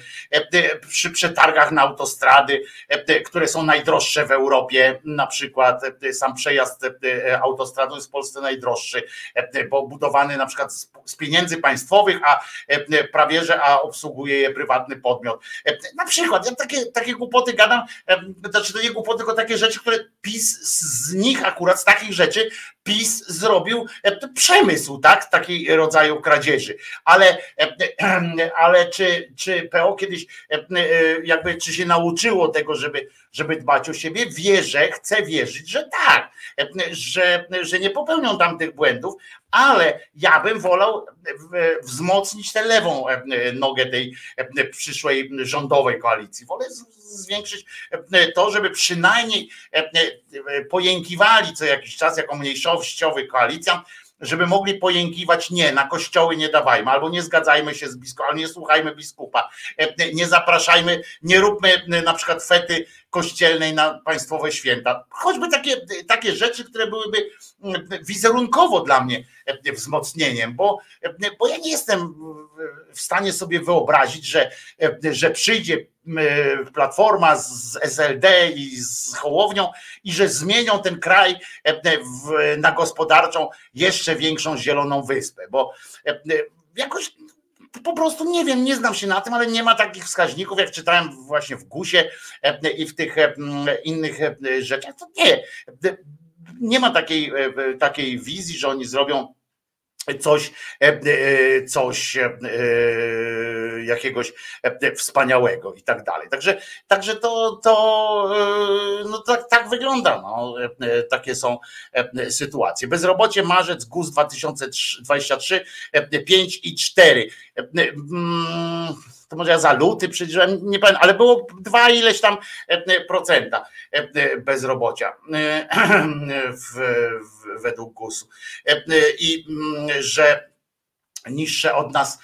Speaker 1: Przy przetargach na autostrady, e, które są najdroższe w Europie, na przykład e, sam przejazd e, autostradą jest w Polsce najdroższy, bo budowany na przykład z pieniędzy państwowych, a prawie że a obsługuje je prywatny podmiot. Na przykład, ja takie, takie głupoty gadam, znaczy to nie głupoty, tylko takie rzeczy, które PiS z nich akurat, z takich rzeczy PiS zrobił przemysł, tak, takiego rodzaju kradzieży. Ale, ale czy, czy czy PO kiedyś jakby, czy się nauczyło tego, żeby, żeby dbać o siebie? Wierzę, chcę wierzyć, że tak, że, że nie popełnią tam tych błędów, ale ja bym wolał wzmocnić tę lewą nogę tej przyszłej rządowej koalicji. Wolę zwiększyć to, żeby przynajmniej pojękiwali co jakiś czas jako mniejszościowy koalicjant, żeby mogli pojękiwać nie, na kościoły nie dawajmy, albo nie zgadzajmy się z biskupem, albo nie słuchajmy biskupa, nie zapraszajmy, nie róbmy na przykład fety kościelnej na państwowe święta. Choćby takie, takie rzeczy, które byłyby wizerunkowo dla mnie wzmocnieniem, bo, bo ja nie jestem w stanie sobie wyobrazić, że, że przyjdzie Platforma z SLD i z Hołownią i że zmienią ten kraj na gospodarczą jeszcze większą zieloną wyspę, bo jakoś po prostu nie wiem, nie znam się na tym, ale nie ma takich wskaźników, jak czytałem właśnie w GUSie i w tych innych rzeczach, to nie. Nie ma takiej, takiej wizji, że oni zrobią coś, coś jakiegoś wspaniałego i tak dalej. Także, także to, to no tak, tak wygląda. No. Takie są sytuacje. Bezrobocie marzec, GUS 2023, 5 i 4 to może ja za luty przyjrzałem, nie pamiętam, ale było dwa ileś tam procenta bezrobocia w, w, według GUS-u. I że niższe od nas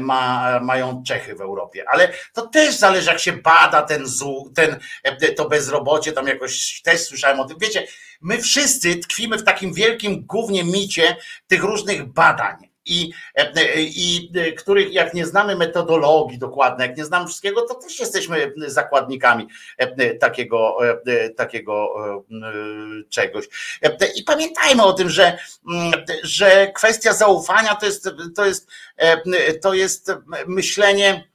Speaker 1: ma, mają Czechy w Europie. Ale to też zależy, jak się bada ten, ten to bezrobocie, tam jakoś też słyszałem o tym. Wiecie, my wszyscy tkwimy w takim wielkim głównie micie tych różnych badań i, i których jak nie znamy metodologii dokładnej, jak nie znamy wszystkiego, to też jesteśmy zakładnikami takiego, takiego czegoś. I pamiętajmy o tym, że, że kwestia zaufania to jest, to jest, to jest myślenie,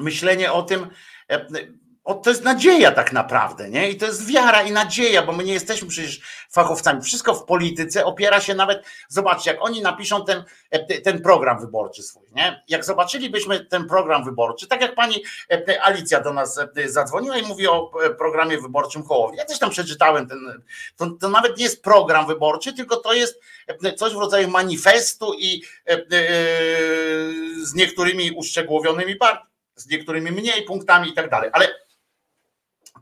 Speaker 1: myślenie o tym, o, to jest nadzieja tak naprawdę, nie? I to jest wiara i nadzieja, bo my nie jesteśmy przecież fachowcami. Wszystko w polityce opiera się nawet, zobaczcie, jak oni napiszą ten, ten program wyborczy swój, nie? Jak zobaczylibyśmy ten program wyborczy, tak jak pani Alicja do nas zadzwoniła i mówi o programie wyborczym Hołowi. Ja też tam przeczytałem ten, to, to nawet nie jest program wyborczy, tylko to jest coś w rodzaju manifestu i z niektórymi uszczegółowionymi z niektórymi mniej punktami i tak dalej. Ale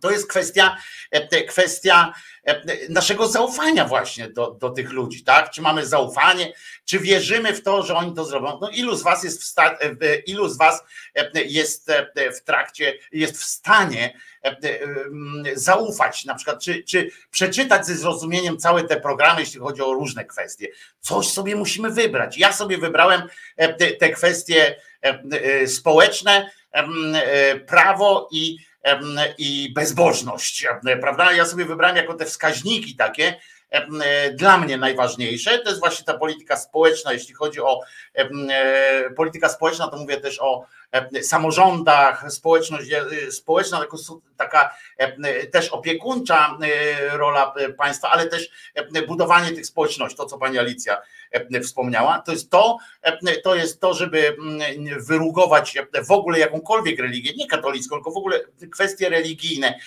Speaker 1: to jest kwestia, e, kwestia e, naszego zaufania właśnie do, do tych ludzi, tak? Czy mamy zaufanie, czy wierzymy w to, że oni to zrobią? No ilu z was jest w, sta, e, ilu z was jest w trakcie, jest w stanie zaufać na przykład, czy, czy przeczytać ze zrozumieniem całe te programy, jeśli chodzi o różne kwestie. Coś sobie musimy wybrać. Ja sobie wybrałem te kwestie społeczne, prawo i i bezbożność, prawda? Ja sobie wybrałem jako te wskaźniki takie, dla mnie najważniejsze, to jest właśnie ta polityka społeczna, jeśli chodzi o e, polityka społeczna, to mówię też o samorządach, społeczność e, społeczna, taka też opiekuńcza e, rola państwa, ale też budowanie tych społeczności, to co pani Alicja wspomniała, to jest to, to jest to, żeby wyrugować w ogóle jakąkolwiek religię, nie katolicką, tylko w ogóle kwestie religijne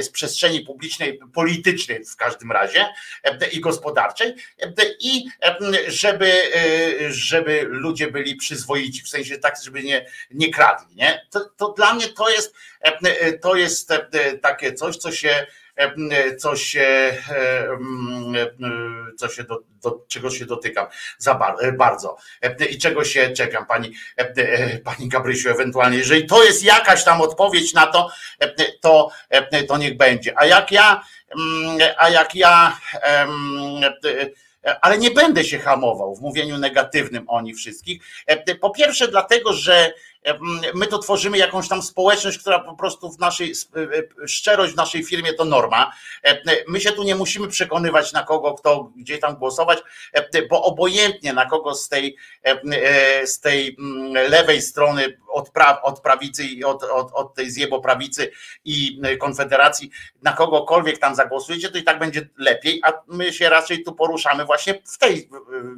Speaker 1: z przestrzeni publicznej, politycznej w każdym razie i gospodarczej i żeby, żeby ludzie byli przyzwoici, w sensie tak, żeby nie, nie kradli. Nie? To, to dla mnie to jest, to jest takie coś, co się co się, co się do, do, czego się dotykam za bardzo i czego się czekam, pani, pani Gabrysiu, ewentualnie, jeżeli to jest jakaś tam odpowiedź na to, to, to niech będzie. A jak ja, a jak ja ale nie będę się hamował w mówieniu negatywnym o nich wszystkich. Po pierwsze, dlatego, że my to tworzymy jakąś tam społeczność, która po prostu w naszej szczerość w naszej firmie to norma. My się tu nie musimy przekonywać na kogo, kto gdzie tam głosować, bo obojętnie na kogo z tej, z tej lewej strony od, pra, od prawicy i od, od, od tej zjeboprawicy i Konfederacji, na kogokolwiek tam zagłosujecie, to i tak będzie lepiej, a my się raczej tu poruszamy właśnie w tej,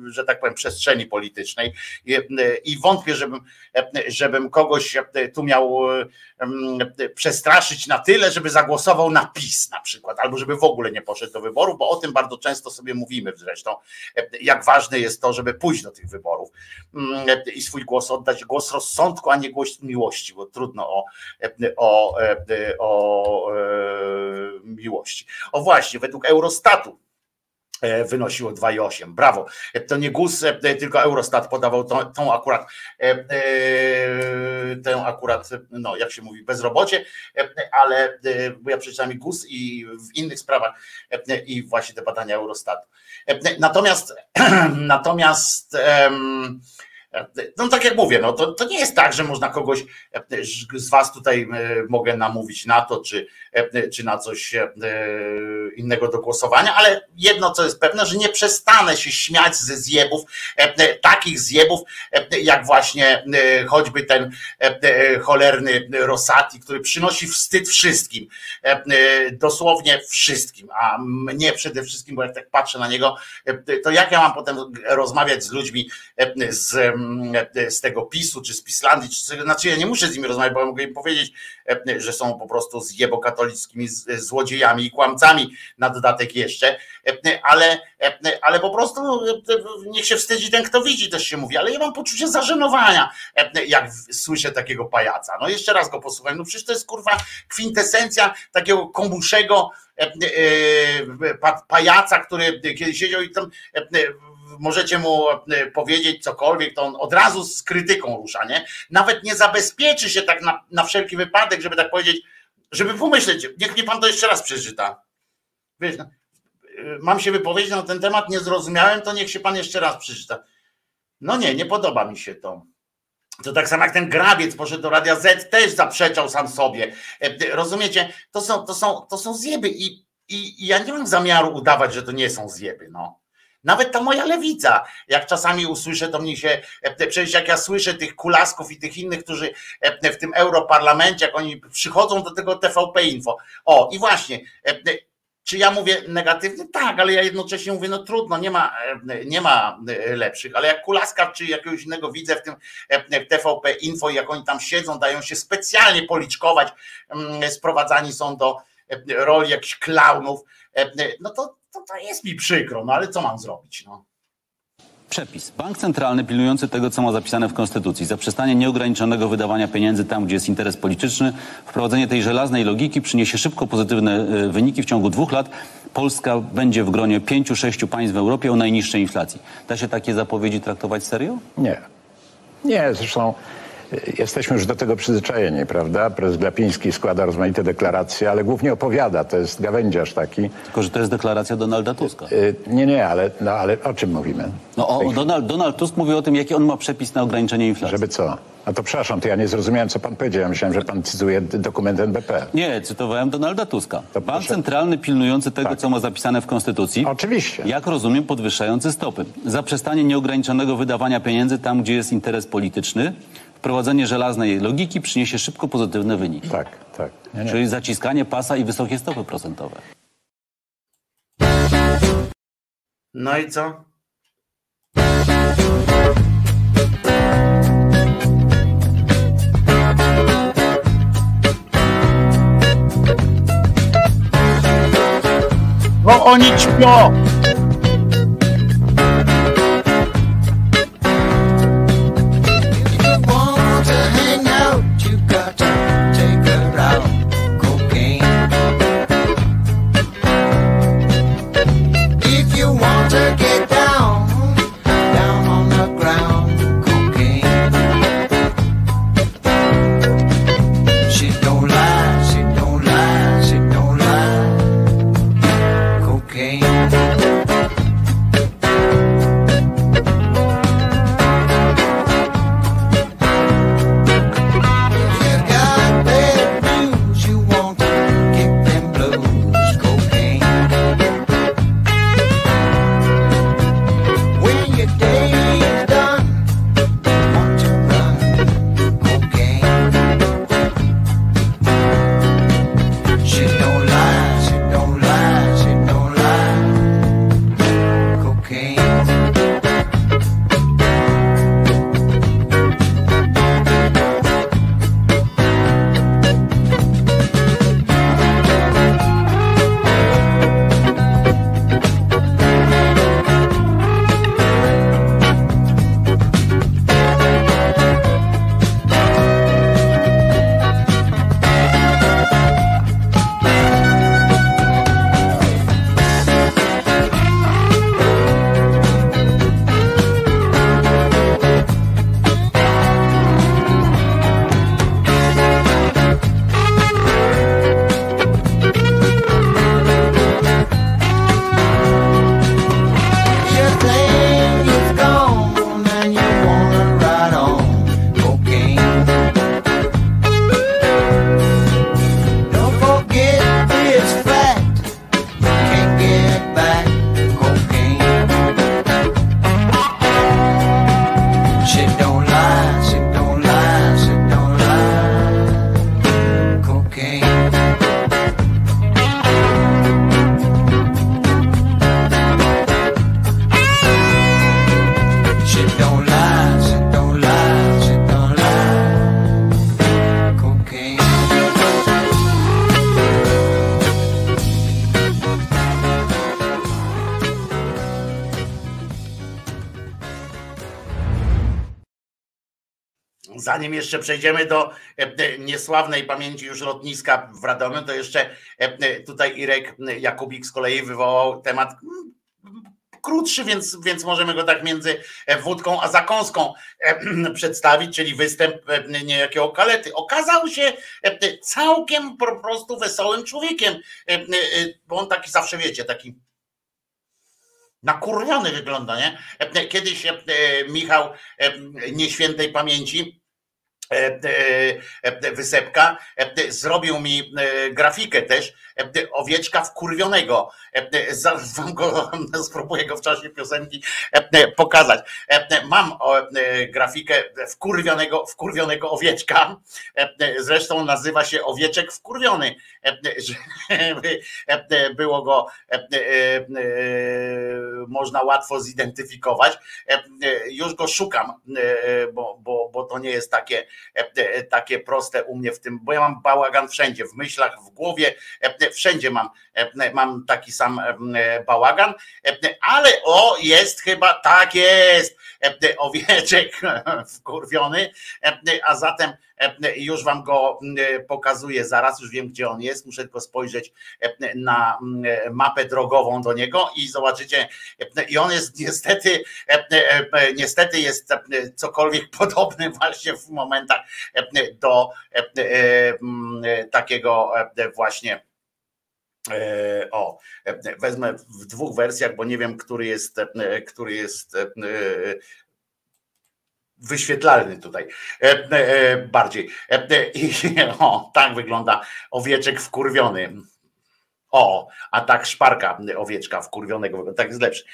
Speaker 1: że tak powiem, przestrzeni politycznej. I, i wątpię, żebym, żebym kogoś tu miał przestraszyć na tyle, żeby zagłosował na PiS na przykład, albo żeby w ogóle nie poszedł do wyborów, bo o tym bardzo często sobie mówimy zresztą, jak ważne jest to, żeby pójść do tych wyborów i swój głos oddać, głos rozsądku, a nie głos miłości, bo trudno o, o, o e, miłości. O właśnie, według Eurostatu E, wynosiło 2,8. Brawo. E, to nie GUS, e, tylko Eurostat podawał tą, tą akurat tę akurat, no jak się mówi, bezrobocie, ale bo ja przeczytałem GUS i w innych sprawach i właśnie te badania Eurostatu. Natomiast natomiast no tak jak mówię, no to, to nie jest tak, że można kogoś z was tutaj mogę namówić na to, czy, czy na coś innego do głosowania, ale jedno co jest pewne, że nie przestanę się śmiać ze zjebów, takich zjebów, jak właśnie choćby ten cholerny Rosati, który przynosi wstyd wszystkim, dosłownie wszystkim, a mnie przede wszystkim, bo jak tak patrzę na niego, to jak ja mam potem rozmawiać z ludźmi z E, z tego PiSu, czy z Pislandii, czy, znaczy ja nie muszę z nimi rozmawiać, bo mogę im powiedzieć, e, że są po prostu zjebokatolickimi złodziejami i kłamcami na dodatek jeszcze, e, ale, ale po prostu niech się wstydzi ten, kto widzi, też się mówi, ale ja mam poczucie zażenowania, jak słyszę takiego pajaca. No jeszcze raz go posłuchaj, no przecież to jest kurwa kwintesencja takiego komuszego pajaca, który kiedy siedział i tam możecie mu e, powiedzieć cokolwiek, to on od razu z krytyką rusza, nie? Nawet nie zabezpieczy się tak na, na wszelki wypadek, żeby tak powiedzieć, żeby pomyśleć, niech mnie pan to jeszcze raz przeczyta. Wiesz, no, e, mam się wypowiedzieć na ten temat, nie zrozumiałem, to niech się pan jeszcze raz przeczyta. No nie, nie podoba mi się to. To tak samo jak ten grabiec poszedł do Radia Z, też zaprzeczał sam sobie. E, rozumiecie? To są, to są, to są zjeby i, i, i ja nie mam zamiaru udawać, że to nie są zjeby. No. Nawet ta moja lewica, jak czasami usłyszę, to mnie się, e, przecież jak ja słyszę tych kulasków i tych innych, którzy e, w tym europarlamencie, jak oni przychodzą do tego TVP Info. O, i właśnie, e, czy ja mówię negatywnie? Tak, ale ja jednocześnie mówię, no trudno, nie ma, nie ma lepszych, ale jak Kulaska czy jakiegoś innego widzę w tym w TVP Info, jak oni tam siedzą, dają się specjalnie policzkować, mm, sprowadzani są do roli jakichś klaunów, no to to, to jest mi przykro, no ale co mam zrobić? No?
Speaker 7: Przepis. Bank centralny pilnujący tego, co ma zapisane w Konstytucji, zaprzestanie nieograniczonego wydawania pieniędzy tam, gdzie jest interes polityczny, wprowadzenie tej żelaznej logiki przyniesie szybko pozytywne e, wyniki. W ciągu dwóch lat Polska będzie w gronie pięciu, sześciu państw w Europie o najniższej inflacji. Da się takie zapowiedzi traktować serio?
Speaker 8: Nie. Nie, zresztą Jesteśmy już do tego przyzwyczajeni, prawda? Prezes Glapiński składa rozmaite deklaracje, ale głównie opowiada, to jest gawędziarz taki.
Speaker 7: Tylko, że to jest deklaracja Donalda Tuska.
Speaker 8: Y, nie, nie, ale, no, ale o czym mówimy?
Speaker 7: No o, Donald, Donald Tusk mówi o tym, jaki on ma przepis na ograniczenie inflacji.
Speaker 8: Żeby co? A to przepraszam, to ja nie zrozumiałem, co pan powiedział. Ja myślałem, że pan cytuje dokument NBP.
Speaker 7: Nie, cytowałem Donalda Tuska. To Bank proszę. centralny pilnujący tego, tak. co ma zapisane w Konstytucji.
Speaker 8: Oczywiście.
Speaker 7: Jak rozumiem, podwyższający stopy. Zaprzestanie nieograniczonego wydawania pieniędzy tam, gdzie jest interes polityczny wprowadzenie żelaznej logiki przyniesie szybko pozytywne wyniki.
Speaker 8: Tak, tak.
Speaker 7: Nie, nie. Czyli zaciskanie pasa i wysokie stopy procentowe.
Speaker 1: No i co? Bo oni ćpią! Zanim jeszcze przejdziemy do niesławnej pamięci już lotniska w Radomiu, to jeszcze tutaj Irek Jakubik z kolei wywołał temat krótszy, więc, więc możemy go tak między wódką a zakąską przedstawić, czyli występ niejakiego kalety. Okazał się całkiem po prostu wesołym człowiekiem, bo on taki zawsze wiecie, taki nakurwiony wygląda, nie? Kiedyś Michał nieświętej pamięci Wysepka zrobił mi grafikę też owieczka wkurwionego. Wam go, spróbuję go w czasie piosenki pokazać. Mam grafikę wkurwionego, wkurwionego owieczka. Zresztą nazywa się owieczek wkurwiony, żeby było go można łatwo zidentyfikować. Już go szukam, bo, bo, bo to nie jest takie, takie proste u mnie w tym, bo ja mam bałagan wszędzie, w myślach, w głowie, wszędzie mam, mam taki sam bałagan, ale o, jest chyba, tak jest, owieczek wkurwiony, a zatem już wam go pokazuję zaraz, już wiem gdzie on jest, muszę tylko spojrzeć na mapę drogową do niego i zobaczycie, i on jest niestety, niestety jest cokolwiek podobny właśnie w momentach do takiego właśnie o, wezmę w dwóch wersjach, bo nie wiem, który jest, który jest wyświetlalny tutaj bardziej. I o, tak wygląda owieczek wkurwiony. O, a tak szparka owieczka wkurwionego, tak jest lepszy.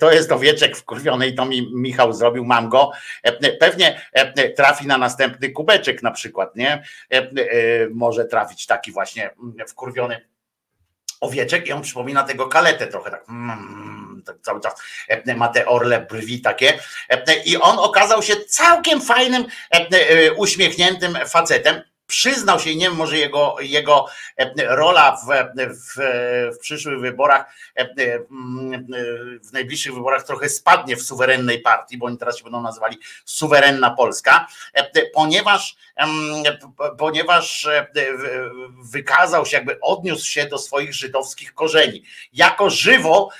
Speaker 1: To jest owieczek wkurwiony i to mi Michał zrobił, mam go. Pewnie trafi na następny kubeczek na przykład, nie? Może trafić taki właśnie wkurwiony owieczek i on przypomina tego kaletę trochę tak, mm, tak cały czas. Ma te orle brwi takie. I on okazał się całkiem fajnym, uśmiechniętym facetem przyznał się, nie wiem, może jego, jego rola w, w, w przyszłych wyborach, w najbliższych wyborach trochę spadnie w suwerennej partii, bo oni teraz się będą nazywali suwerenna Polska, ponieważ, ponieważ wykazał się, jakby odniósł się do swoich żydowskich korzeni. Jako żywo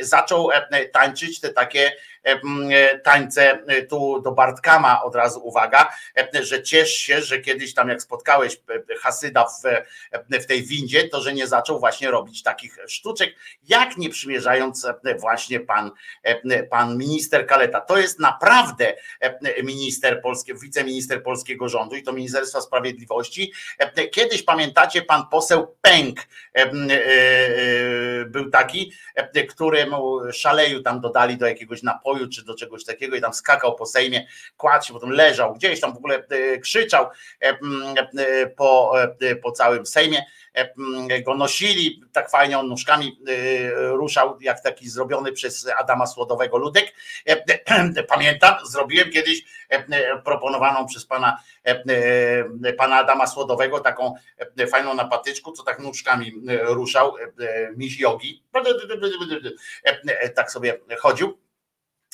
Speaker 1: zaczął tańczyć te takie E, tańce e, tu do Bartkama od razu uwaga, e, że ciesz się, że kiedyś tam jak spotkałeś Hasyda w, w tej windzie, to że nie zaczął właśnie robić takich sztuczek, jak nie przymierzając właśnie pan, pan minister Kaleta. To jest naprawdę minister polskiego, wiceminister polskiego rządu i to Ministerstwa Sprawiedliwości. Kiedyś pamiętacie, pan poseł Pęk był taki, któremu szaleju tam dodali do jakiegoś napoju, pokoju czy do czegoś takiego i tam skakał po Sejmie, kładł się, potem leżał gdzieś tam w ogóle e, krzyczał e, e, po, po całym Sejmie go nosili, tak fajnie on nóżkami ruszał, jak taki zrobiony przez Adama Słodowego ludek. Pamiętam, zrobiłem kiedyś proponowaną przez pana, pana Adama Słodowego taką fajną na patyczku, co tak nóżkami ruszał, miś jogi. Tak sobie chodził.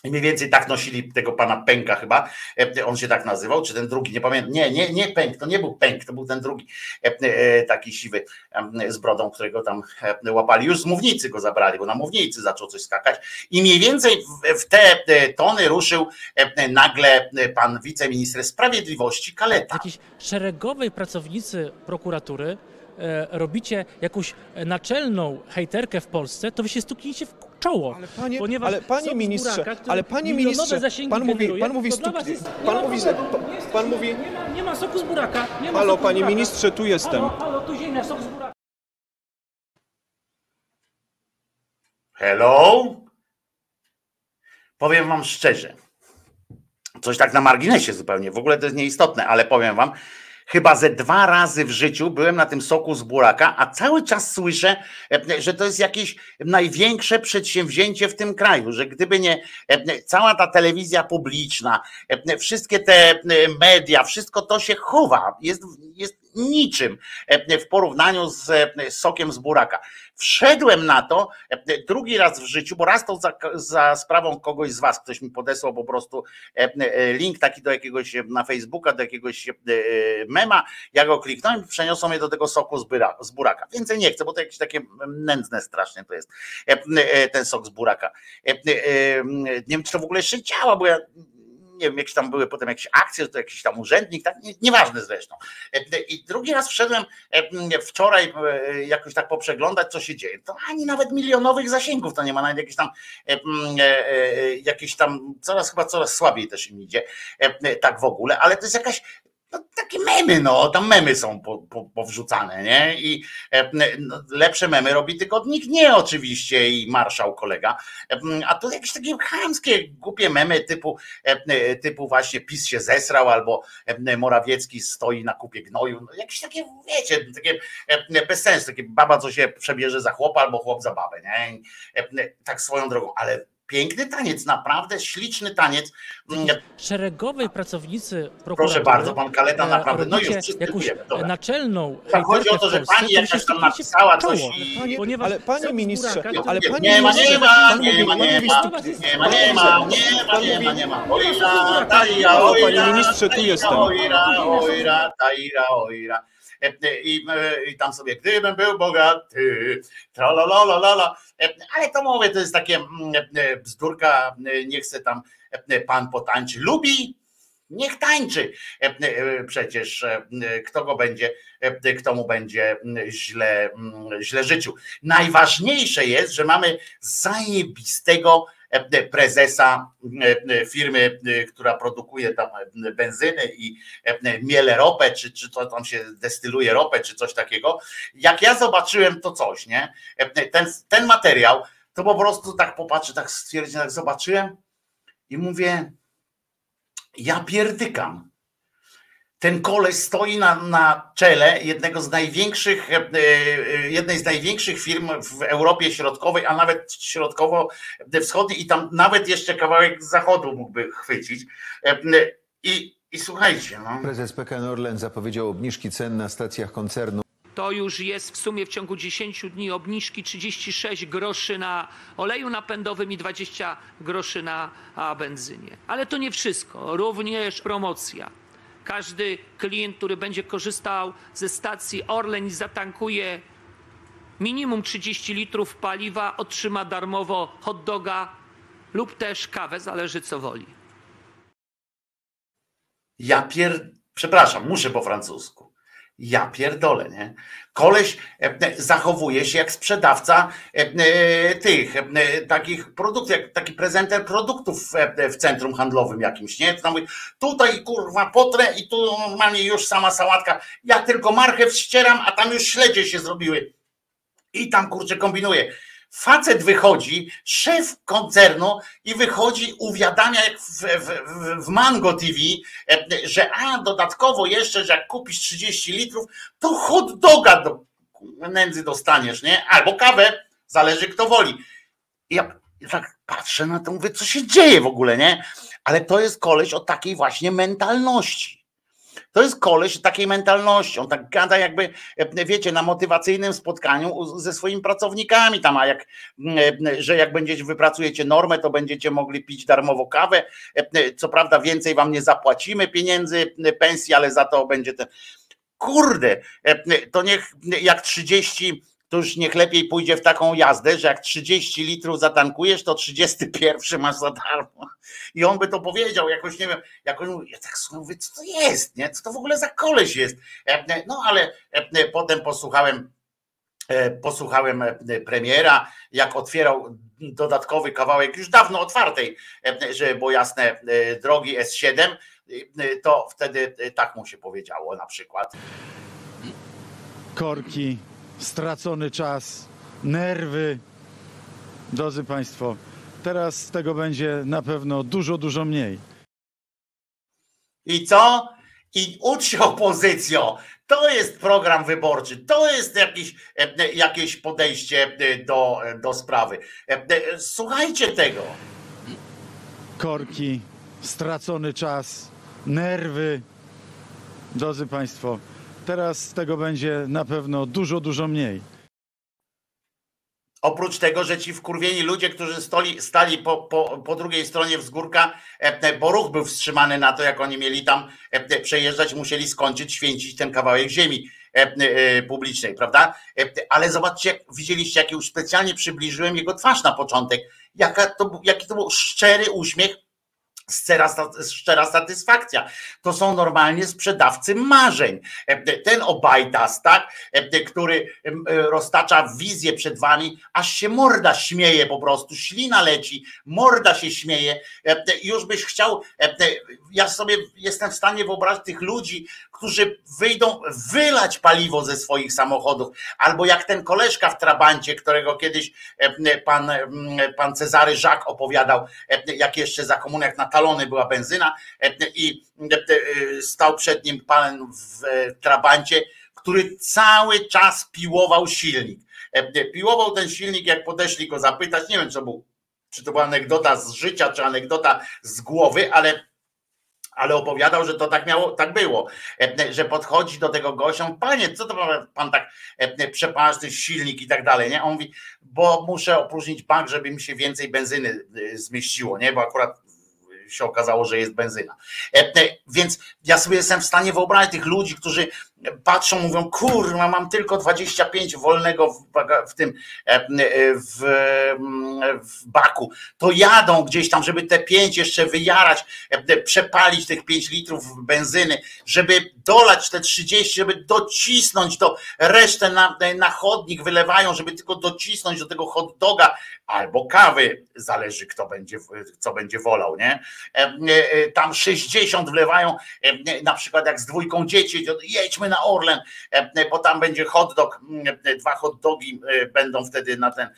Speaker 1: Mniej więcej tak nosili tego pana Pęka chyba, e, on się tak nazywał, czy ten drugi, nie pamiętam, nie, nie, nie Pęk, to nie był Pęk, to był ten drugi, e, e, taki siwy z brodą, którego tam łapali, już z mównicy go zabrali, bo na mównicy zaczął coś skakać. I mniej więcej w te tony ruszył nagle pan wiceminister sprawiedliwości Kaleta.
Speaker 9: Jakiś szeregowej pracownicy prokuratury robicie jakąś naczelną hejterkę w Polsce, to wy się stuknijcie w czoło.
Speaker 10: Ale panie, ponieważ ale panie ministrze, buraka, ale panie ministrze, pan mówi, pan mówi, stu, pan mówi, pan, pan mówi,
Speaker 9: nie ma, nie ma soku z buraka. Nie
Speaker 10: ma halo, panie buraka. ministrze, tu jestem.
Speaker 9: Halo, halo, tu ziemia, sok z buraka.
Speaker 1: Hello? Powiem wam szczerze, coś tak na marginesie zupełnie, w ogóle to jest nieistotne, ale powiem wam, Chyba ze dwa razy w życiu byłem na tym soku z buraka, a cały czas słyszę, e, że to jest jakieś największe przedsięwzięcie w tym kraju, że gdyby nie e, cała ta telewizja publiczna, e, wszystkie te media, wszystko to się chowa, jest, jest niczym w porównaniu z sokiem z buraka. Wszedłem na to drugi raz w życiu, bo raz to za, za sprawą kogoś z was, ktoś mi podesłał po prostu link taki do jakiegoś na Facebooka, do jakiegoś mema, ja go kliknąłem, przeniosą mnie do tego soku z, byra, z buraka. Więcej nie chcę, bo to jakieś takie nędzne strasznie to jest, ten sok z buraka. Nie wiem, czy to w ogóle jeszcze działa, bo ja nie wiem, jakieś tam były potem jakieś akcje, to jakiś tam urzędnik, tak, nie, nieważne zresztą. I drugi raz wszedłem wczoraj jakoś tak poprzeglądać, co się dzieje. To ani nawet milionowych zasięgów to nie ma, nawet jakieś tam e, e, jakieś tam coraz chyba coraz słabiej też im idzie, tak w ogóle, ale to jest jakaś no, takie memy, no, tam memy są po, po, powrzucane, nie? I e, no, lepsze memy robi tylko nikt nie oczywiście i marszał kolega, e, a tu jakieś takie chamskie, głupie memy typu, e, typu właśnie PiS się zesrał albo Morawiecki stoi na kupie gnoju, no, jakieś takie, wiecie, takie bez sensu, takie baba, co się przebierze za chłopa albo chłop za babę, nie? Tak swoją drogą, ale piękny taniec, naprawdę śliczny taniec.
Speaker 9: Szeregowej pracownicy
Speaker 1: prokuratury. Proszę bardzo, pan Kaleta naprawdę, no już
Speaker 9: jakąś naczelną
Speaker 1: tak, Chodzi o to, że pani jakaś tam napisała coś
Speaker 10: i... Ponieważ ale panie ministrze,
Speaker 1: ale panie nie ma, nie ma, nie ma, nie ma, nie ma, nie ma, nie ma, nie ma, nie ma, ojra, taira, ojra,
Speaker 10: panie ministrze, tu jestem.
Speaker 1: Ojra, ojra, taira, ojra. I, i tam sobie, gdybym był bogaty, tralalalala, ale to mówię, to jest takie bzdurka, nie chcę tam pan potańczy. Lubi? Niech tańczy. Przecież kto go będzie, kto mu będzie źle, źle życzył. Najważniejsze jest, że mamy zajebistego prezesa firmy, która produkuje tam benzyny i miele ropę, czy, czy to tam się destyluje ropę, czy coś takiego. Jak ja zobaczyłem to coś, nie? Ten, ten materiał, to po prostu tak popatrzę, tak stwierdzę, tak zobaczyłem i mówię, ja pierdykam ten koleś stoi na, na czele jednego z największych, e, e, jednej z największych firm w Europie Środkowej, a nawet środkowo-wschodniej i tam nawet jeszcze kawałek zachodu mógłby chwycić. E, I, i słuchajcie. No.
Speaker 11: Prezes PKN Orlen zapowiedział obniżki cen na stacjach koncernu.
Speaker 12: To już jest w sumie w ciągu 10 dni obniżki 36 groszy na oleju napędowym i 20 groszy na benzynie. Ale to nie wszystko, również promocja każdy klient, który będzie korzystał ze stacji Orlen i zatankuje minimum 30 litrów paliwa, otrzyma darmowo hot doga lub też kawę, zależy co woli.
Speaker 1: Ja pier... Przepraszam, muszę po francusku. Ja pierdolę, nie? Koleś e, e, zachowuje się jak sprzedawca e, tych takich produktów, jak taki prezenter produktów w centrum handlowym jakimś, nie? To mówi, tutaj kurwa potrę i tu normalnie już sama sałatka. Ja tylko marchew ścieram, a tam już śledzie się zrobiły. I tam kurczę kombinuje Facet wychodzi, szef koncernu i wychodzi, uwiadamia jak w, w, w, Mango TV, e, że a dodatkowo jeszcze, że jak kupisz 30 litrów, to hot doga do nędzy dostaniesz, nie? Albo kawę, zależy kto woli. Ja tak patrzę na to, mówię, co się dzieje w ogóle, nie? Ale to jest koleś o takiej właśnie mentalności. To jest koleś takiej mentalności. On tak gada jakby, e, wiecie, na motywacyjnym spotkaniu ze swoimi pracownikami tam, a jak, e, że jak będziecie, wypracujecie normę, to będziecie mogli pić darmowo kawę. E, co prawda więcej wam nie zapłacimy pieniędzy, pensji, ale za to będzie ten. Kurde, to niech jak 30 to już niech lepiej pójdzie w taką jazdę, że jak 30 litrów zatankujesz, to 31 masz za darmo. I on by to powiedział, jakoś nie wiem, jakoś ja tak mówię, co to jest, nie? Co to w ogóle za koleś jest? E, e, no ale e, potem posłuchałem posłuchałem premiera, jak otwierał dodatkowy kawałek już dawno otwartej, że było jasne, drogi S7, to wtedy tak mu się powiedziało na przykład.
Speaker 13: Korki stracony czas, nerwy. Drodzy Państwo, teraz z tego będzie na pewno dużo, dużo mniej.
Speaker 1: I co? I ucz się opozycjo. To jest program wyborczy, to jest jakieś, e, jakieś podejście e, do, do sprawy. E, słuchajcie tego.
Speaker 13: Korki, stracony czas, nerwy. Drodzy Państwo, Teraz tego będzie na pewno dużo, dużo mniej.
Speaker 1: Oprócz tego, że ci wkurwieni ludzie, którzy stoli, stali po, po, po drugiej stronie wzgórka, bo ruch był wstrzymany na to, jak oni mieli tam przejeżdżać, musieli skończyć święcić ten kawałek ziemi publicznej, prawda? Ale zobaczcie, widzieliście, jak już specjalnie przybliżyłem jego twarz na początek, jaka to, jaki to był szczery uśmiech szczera satysfakcja. To są normalnie sprzedawcy marzeń. Ten Obajdas, tak, który roztacza wizję przed wami, aż się morda śmieje po prostu, ślina leci, morda się śmieje. Już byś chciał, ja sobie jestem w stanie wyobrazić tych ludzi, którzy wyjdą wylać paliwo ze swoich samochodów, albo jak ten koleżka w Trabancie, którego kiedyś pan, pan Cezary Żak opowiadał, jak jeszcze za komunek na talony była benzyna i stał przed nim pan w Trabancie, który cały czas piłował silnik. Piłował ten silnik, jak podeszli go zapytać, nie wiem był, czy to była anegdota z życia, czy anegdota z głowy, ale ale opowiadał, że to tak miało, tak było, że podchodzi do tego gościom, panie, co to pan tak przepatrzny silnik i tak dalej, nie? On mówi, bo muszę opróżnić bank, żeby mi się więcej benzyny zmieściło, nie? Bo akurat się okazało, że jest benzyna. Więc ja sobie jestem w stanie wyobrazić tych ludzi, którzy patrzą, mówią, kurwa, mam tylko 25 wolnego w, w tym e, e, w, w, baku, to jadą gdzieś tam, żeby te 5 jeszcze wyjarać, e, przepalić tych 5 litrów benzyny, żeby dolać te 30, żeby docisnąć to, resztę na, na chodnik wylewają, żeby tylko docisnąć do tego hot doga albo kawy, zależy kto będzie, co będzie wolał, nie? Tam 60 wlewają, na przykład jak z dwójką dzieci, jedźmy na Orlen, e, bo tam będzie hot dog, e, dwa hot dogi e, będą wtedy na ten,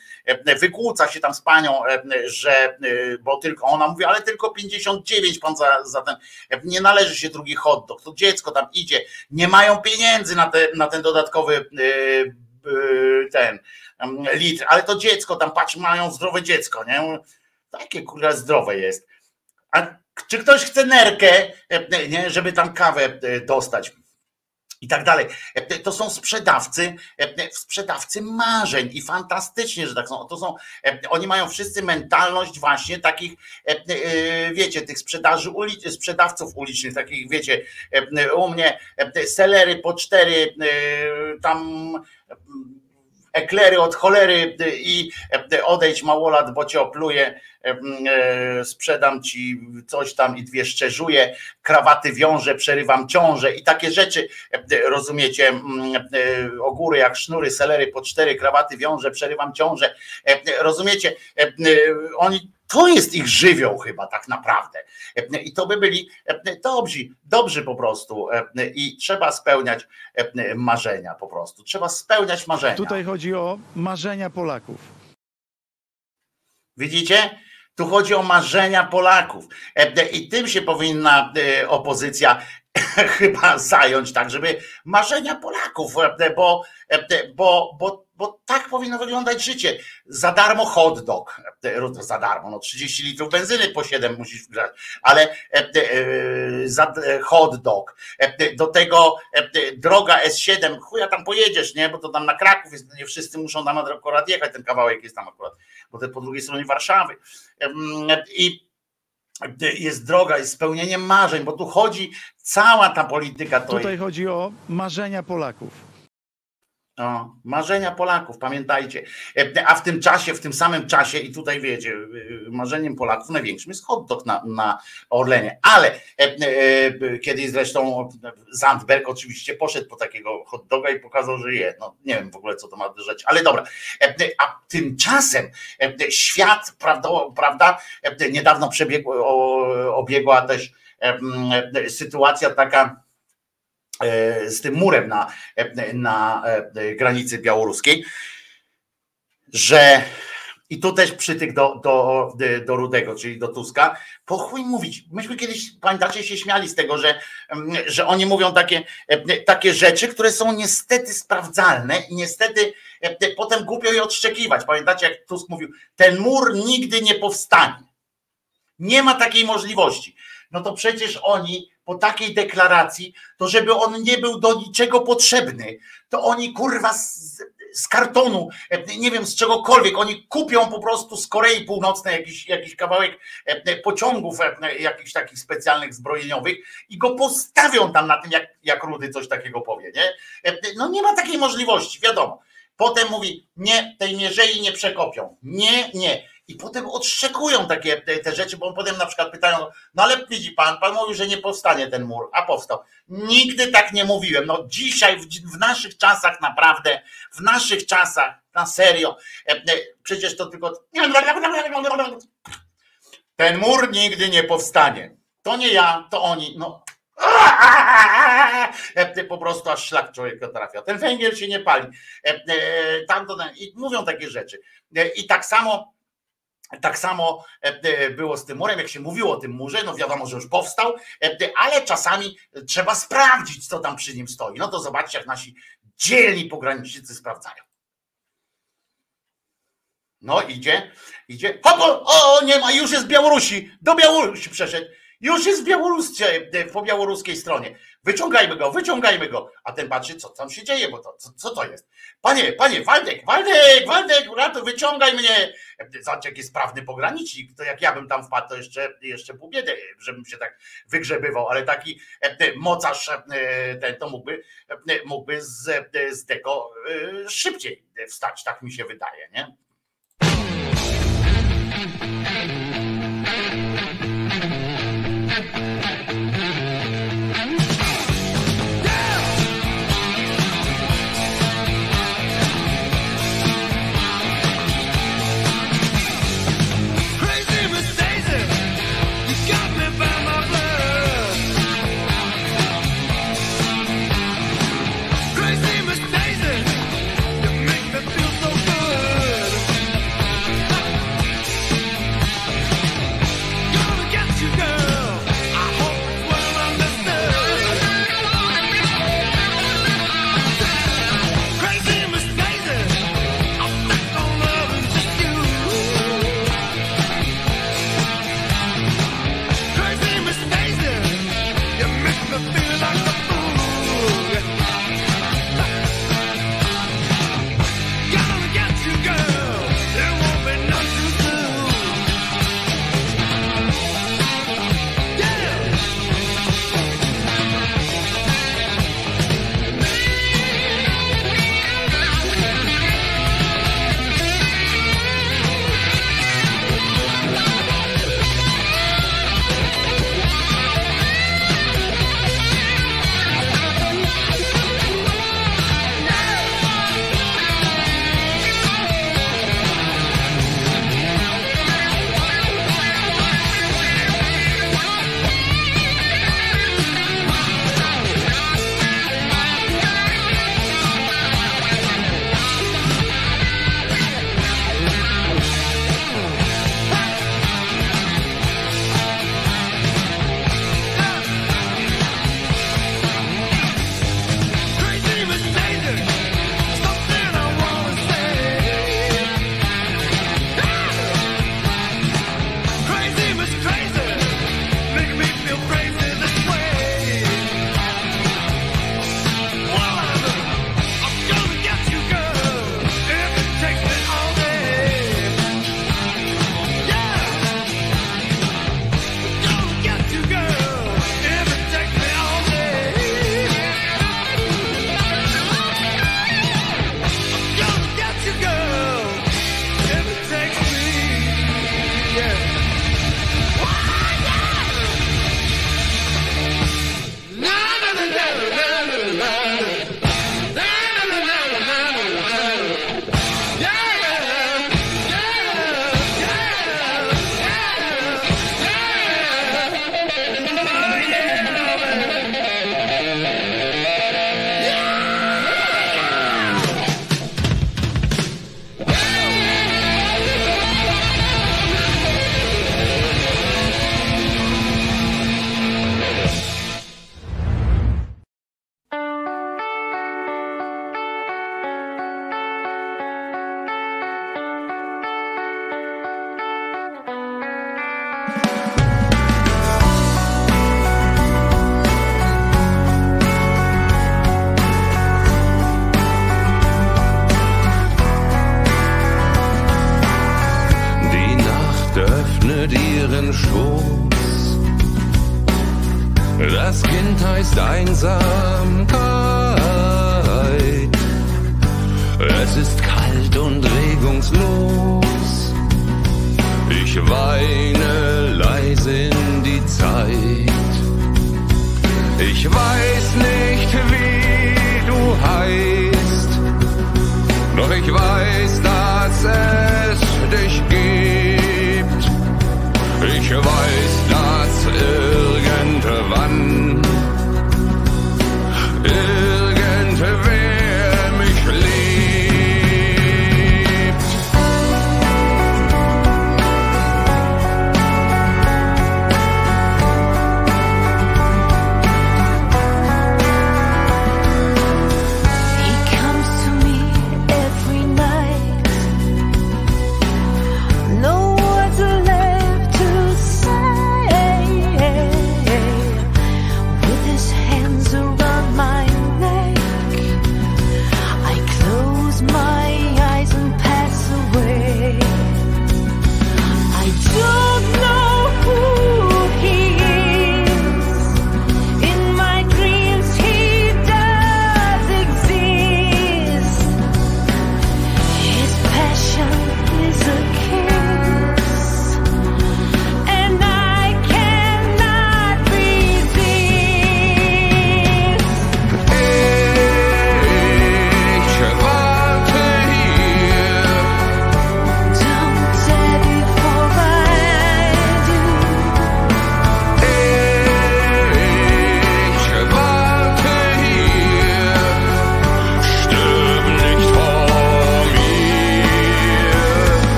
Speaker 1: wykłóca się tam z panią, że, bo tylko, ona mówi, ale tylko 59 pan za, za ten, nie należy się drugi hot dog, to dziecko tam idzie, nie mają pieniędzy na, te, na ten dodatkowy ten litr, ale to dziecko tam, patrz, mają zdrowe dziecko, nie? Takie kurwa zdrowe jest. A czy ktoś chce nerkę, nie, żeby tam kawę dostać? I tak dalej. E, to są sprzedawcy, e, sprzedawcy marzeń i fantastycznie, że tak są. To są, e, oni mają wszyscy mentalność właśnie takich, wiecie, tych sprzedaży ulic, sprzedawców ulicznych, takich, wiecie, u mnie selery po cztery, tam eklery od cholery i odejdź małolat, bo cię opluje E, sprzedam ci coś tam i dwie szczerzuję, krawaty wiążę, przerywam ciążę i takie rzeczy, rozumiecie, e, ogóry jak sznury, selery po cztery, krawaty wiążę, przerywam ciążę, rozumiecie, oni to jest ich żywioł chyba tak naprawdę. I to by byli dobrzy, dobrzy po prostu. I trzeba spełniać marzenia po prostu. Trzeba spełniać marzenia.
Speaker 13: Tutaj chodzi o marzenia Polaków.
Speaker 1: Widzicie? Tu chodzi o marzenia Polaków. E, I tym się powinna e, opozycja chyba zająć, tak, żeby marzenia Polaków, e, bo, bo, bo, bo tak powinno wyglądać życie. Za darmo hot dog, za darmo, no 30 litrów benzyny po 7 musisz wgrać, ale za hot dog, do tego droga S7, chuja tam pojedziesz, nie, bo to tam na Kraków jest, nie wszyscy muszą tam akurat jechać, ten kawałek jest tam akurat bo to po drugiej stronie Warszawy. I jest droga, jest spełnienie marzeń, bo tu chodzi cała ta polityka.
Speaker 13: To Tutaj chodzi o marzenia Polaków.
Speaker 1: O, marzenia Polaków, pamiętajcie. E, a w tym czasie, w tym samym czasie, i tutaj wiecie, e, marzeniem Polaków największym jest hot na, na Orlenie. Ale e, kiedyś zresztą Zandberg oczywiście poszedł po takiego hot doga i pokazał, że je. No, nie wiem w ogóle, co to ma rzecz, ale dobra. A tymczasem świat, prawda, prawda niedawno przebiegło, obiegła też sytuacja taka z tym murem na, e, na e, granicy białoruskiej, że i tu też przytyk do, do, do Rudego, czyli do Tuska. Po chuj mówić. Myśmy kiedyś, pamiętacie, się śmiali z tego, że, że oni mówią takie, takie rzeczy, które są niestety sprawdzalne i niestety potem głupio je odszczekiwać. Pamiętacie, jak Tusk mówił, ten mur nigdy nie powstanie. Nie ma takiej możliwości. No to przecież oni po takiej deklaracji, to żeby on nie był do niczego potrzebny, to oni kurwa z kartonu, nie wiem z czegokolwiek. Oni kupią po prostu z Korei Północnej jakiś, jakiś kawałek pociągów jakichś takich specjalnych zbrojeniowych i go postawią tam na tym, jak, jak Rudy coś takiego powie. Nie? No nie ma takiej możliwości, wiadomo. Potem mówi, nie, tej mierzei nie przekopią. Nie, nie. I potem odszczekują takie te rzeczy, bo potem na przykład pytają, no ale widzi pan, pan mówił, że nie powstanie ten mur, a powstał. Nigdy tak nie mówiłem. No dzisiaj, w, w naszych czasach naprawdę, w naszych czasach, na serio, e, e, przecież to tylko ten mur nigdy nie powstanie. To nie ja, to oni. No, po prostu aż szlak człowieka trafia. Ten węgiel się nie pali. Tamto, I mówią takie rzeczy. I tak samo tak samo było z tym murem, jak się mówiło o tym murze, no wiadomo, że już powstał, ale czasami trzeba sprawdzić, co tam przy nim stoi. No to zobaczcie, jak nasi dzielni pogranicznicy sprawdzają. No idzie, idzie. Hop, o, nie ma, już jest z Białorusi. Do Białorusi przeszedł. Już jest w Białorusce, po białoruskiej stronie. Wyciągajmy go, wyciągajmy go. A ten patrzy, co tam się dzieje, bo to, co, co to jest? Panie, panie, Waldek, Waldek, Waldek, ratu, wyciągaj mnie. Zobacz, jaki sprawny pogranicznik. To jak ja bym tam wpadł, to jeszcze, jeszcze pół biedy, żebym się tak wygrzebywał, ale taki e, mocarz e, ten to mógłby, e, mógłby z, z tego szybciej wstać, tak mi się wydaje, nie?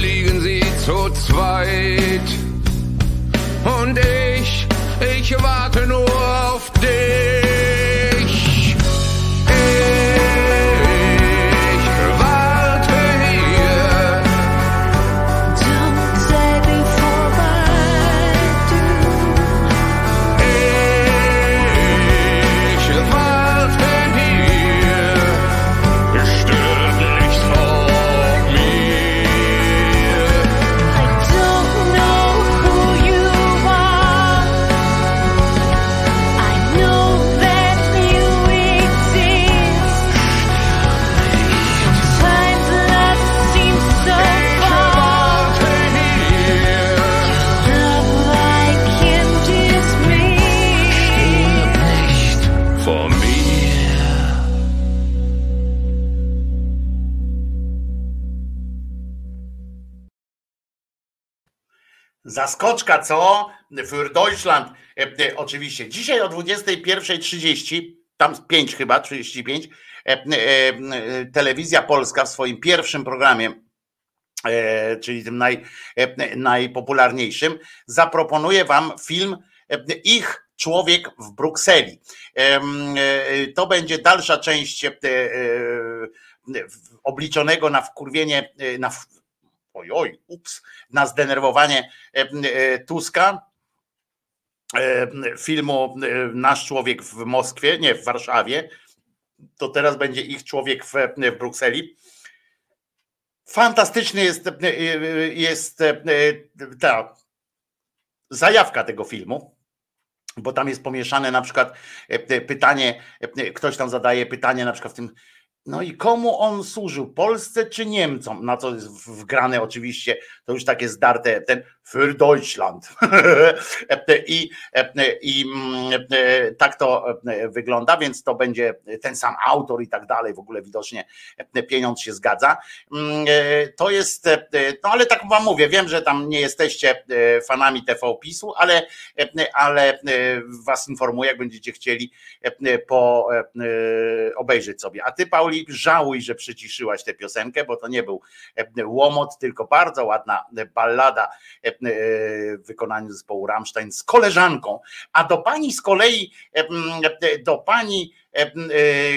Speaker 14: Liegen sie zu zweit. Und ich, ich warte nur auf dich.
Speaker 1: Zaskoczka, co? Für Deutschland. E, e, Oczywiście. Dzisiaj o 21.30, tam 5 chyba, 35, e, telewizja polska w swoim pierwszym programie, czyli tym naj, najpopularniejszym, zaproponuje wam film Ich człowiek w Brukseli. To będzie dalsza część obliczonego na wkurwienie, na oj, ups, na zdenerwowanie e, e, Tuska, e, filmu Nasz człowiek w Moskwie, nie w Warszawie, to teraz będzie ich człowiek w, w Brukseli. Fantastyczny jest, jest ta zajawka tego filmu bo tam jest pomieszane na przykład pytanie, ktoś tam zadaje pytanie na przykład w tym, no i komu on służył, Polsce czy Niemcom? Na co jest wgrane oczywiście, to już takie zdarte, ten für Deutschland. I, i mm, tak to wygląda, więc to będzie ten sam autor i tak dalej, w ogóle widocznie pieniądz się zgadza. Mm, To jest, no ale tak wam mówię, wiem, że tam nie jesteście fanami TV PiSu, ale, ale was informuję, jak będziecie chcieli po obejrzeć sobie. A ty, Pauli, żałuj, że przyciszyłaś tę piosenkę, bo to nie był łomot, tylko bardzo ładna ballada w wykonaniu zespołu Rammstein z koleżanką. A do pani z kolei, do pani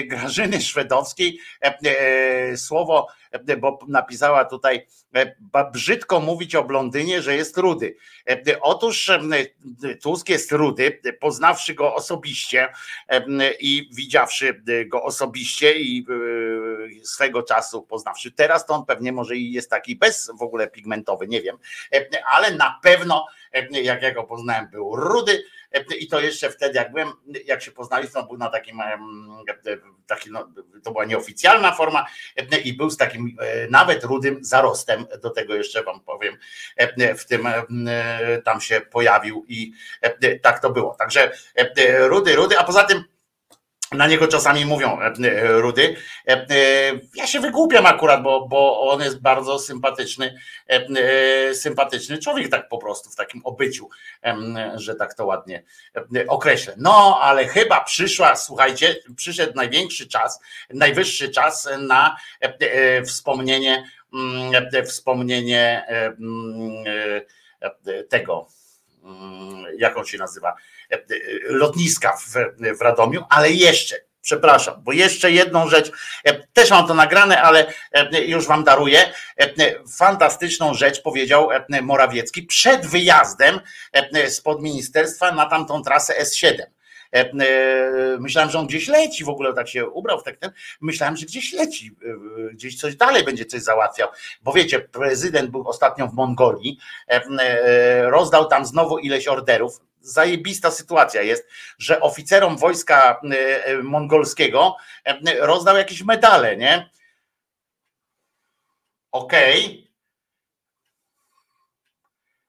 Speaker 1: Grażyny Szwedowskiej słowo, bo napisała tutaj brzydko mówić o blondynie, że jest rudy. Otóż Tusk jest rudy, poznawszy go osobiście i widziawszy go osobiście i swego czasu poznawszy. Teraz to on pewnie może i jest taki bez w ogóle pigmentowy, nie wiem, ale na pewno jak ja go poznałem był rudy i to jeszcze wtedy jak byłem, jak się poznaliśmy, to był na takim, taki, no, to była nieoficjalna forma i był z takim nawet rudym zarostem, do tego jeszcze wam powiem, w tym tam się pojawił i tak to było. Także rudy, rudy, a poza tym na niego czasami mówią Rudy. Ja się wygłupiam akurat, bo, bo on jest bardzo sympatyczny, sympatyczny człowiek, tak po prostu w takim obyciu, że tak to ładnie określę. No, ale chyba przyszła, słuchajcie, przyszedł największy czas, najwyższy czas na wspomnienie, wspomnienie tego, jak on się nazywa, lotniska w, w Radomiu, ale jeszcze, przepraszam, bo jeszcze jedną rzecz, też mam to nagrane, ale już wam daruję. Fantastyczną rzecz powiedział Morawiecki przed wyjazdem spod ministerstwa na tamtą trasę S7. Myślałem, że on gdzieś leci w ogóle, tak się ubrał w tak ten. Myślałem, że gdzieś leci, gdzieś coś dalej będzie coś załatwiał. Bo wiecie, prezydent był ostatnio w Mongolii, rozdał tam znowu ileś orderów. Zajebista sytuacja jest, że oficerom wojska mongolskiego rozdał jakieś medale, nie? Okej. Okay.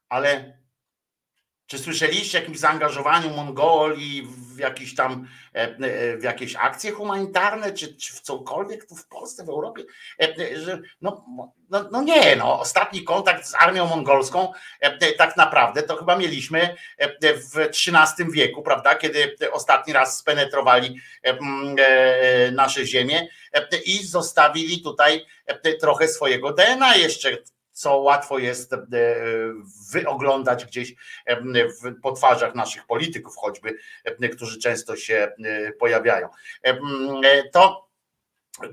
Speaker 1: Ale czy słyszeliście o jakimś zaangażowaniu Mongolii w jakieś tam w jakieś akcje humanitarne, czy, czy w cokolwiek tu w Polsce, w Europie? Że, no, no, no nie, no, ostatni kontakt z armią mongolską tak naprawdę to chyba mieliśmy w XIII wieku, prawda, kiedy ostatni raz spenetrowali nasze ziemię i zostawili tutaj trochę swojego DNA jeszcze co łatwo jest e, wyoglądać gdzieś e, po twarzach naszych polityków, choćby, e, którzy często się e, pojawiają. E, e, To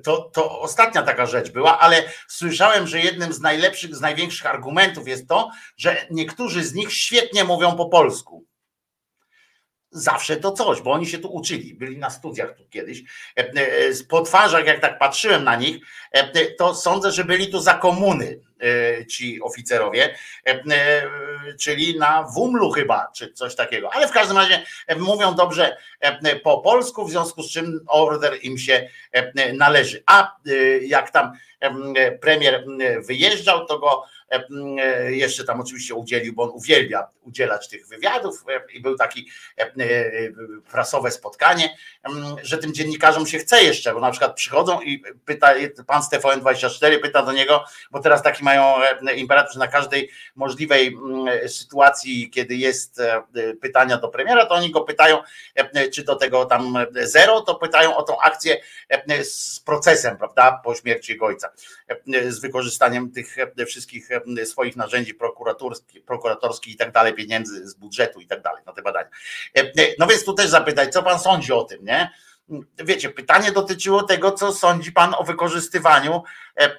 Speaker 1: to, to ostatnia taka rzecz była, ale słyszałem, że jednym z najlepszych, z największych argumentów jest to, że niektórzy z nich świetnie mówią po polsku. Zawsze to coś, bo oni się tu uczyli, byli na studiach tu kiedyś. E, e, Po twarzach, jak tak patrzyłem na nich, e, to sądzę, że byli tu za komuny e, ci oficerowie, e, e, czyli na Wumlu chyba, czy coś takiego. Ale w każdym razie e, mówią dobrze e, po polsku, w związku z czym order im się e, należy. A e, jak tam e, premier e, wyjeżdżał, to go e, e, jeszcze tam oczywiście udzielił, bo on uwielbia udzielać tych wywiadów e, i był taki e, e, prasowe spotkanie, że tym dziennikarzom się chce jeszcze, bo na przykład przychodzą i pyta, pan z TVN24 pyta do niego, bo teraz taki mają e, imperatyw, że na każdej możliwej sytuacji, kiedy jest e, pytania do premiera, to oni go pytają, e, czy do tego tam zero, to pytają o tą akcję e, z procesem, prawda, po śmierci jego ojca, e, z wykorzystaniem tych e, wszystkich e, swoich narzędzi prokuratorskich, prokuratorskich i tak dalej, pieniędzy z budżetu i tak dalej na te badania. E, e, No więc tu też zapytać, co pan sądzi o tym, nie? Wiecie, pytanie dotyczyło tego, co sądzi pan o wykorzystywaniu e, e,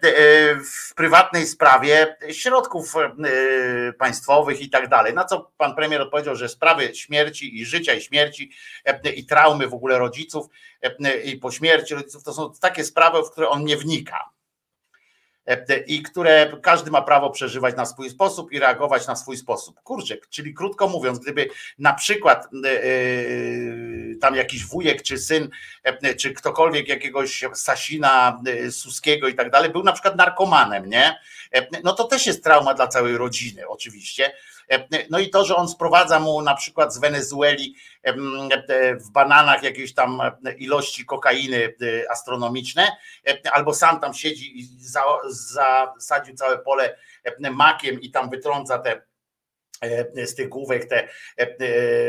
Speaker 1: w prywatnej sprawie środków e, państwowych i tak dalej. Na co pan premier odpowiedział, że sprawy śmierci i życia i śmierci e, i traumy w ogóle rodziców e, i po śmierci rodziców to są takie sprawy, w które on nie wnika i które każdy ma prawo przeżywać na swój sposób i reagować na swój sposób. Kurczę, czyli krótko mówiąc, gdyby na przykład e, e, tam jakiś wujek czy syn, e, czy ktokolwiek jakiegoś Sasina, e, Suskiego i tak dalej, był na przykład narkomanem, nie? E, No to też jest trauma dla całej rodziny, oczywiście. E, No i to, że on sprowadza mu na przykład z Wenezueli em, e, w bananach jakieś tam e, ilości kokainy e, astronomiczne, e, albo sam tam siedzi i za- zasadził całe pole e, makiem i tam wytrąca te e, z tych główek te e, e,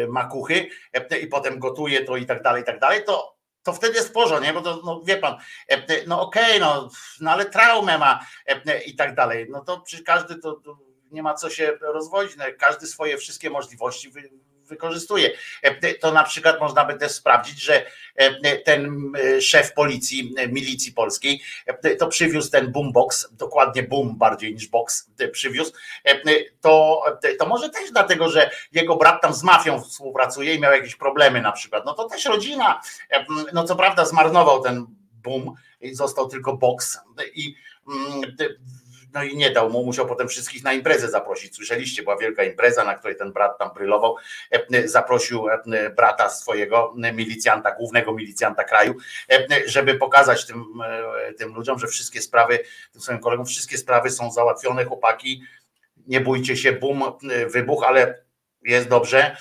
Speaker 1: makuchy e, i potem gotuje to i tak dalej, i tak dalej, to to wtedy jest nie? Bo to, no wie pan, e, e, no okej, no, no ale traumę ma e, e, i tak dalej. No to przecież każdy to, to nie ma co się rozwodzić, no, każdy swoje wszystkie możliwości wy, wykorzystuje. E, To na przykład można by też sprawdzić, że e, ten e, szef policji, e, milicji polskiej, e, to przywiózł ten boombox, dokładnie boom bardziej niż box e, przywiózł, e, to, to może też dlatego, że jego brat tam z mafią współpracuje i miał jakieś problemy na przykład. No to też rodzina, e, no co prawda zmarnował ten boom i został tylko box i mm, no i nie dał mu, musiał potem wszystkich na imprezę zaprosić. Słyszeliście, była wielka impreza, na której ten brat tam brylował. E, Zaprosił e, brata swojego milicjanta, głównego milicjanta kraju, e, żeby pokazać tym, tym ludziom, że wszystkie sprawy, tym swoim kolegom, wszystkie sprawy są załatwione, chłopaki, nie bójcie się, bum, wybuch, ale jest dobrze.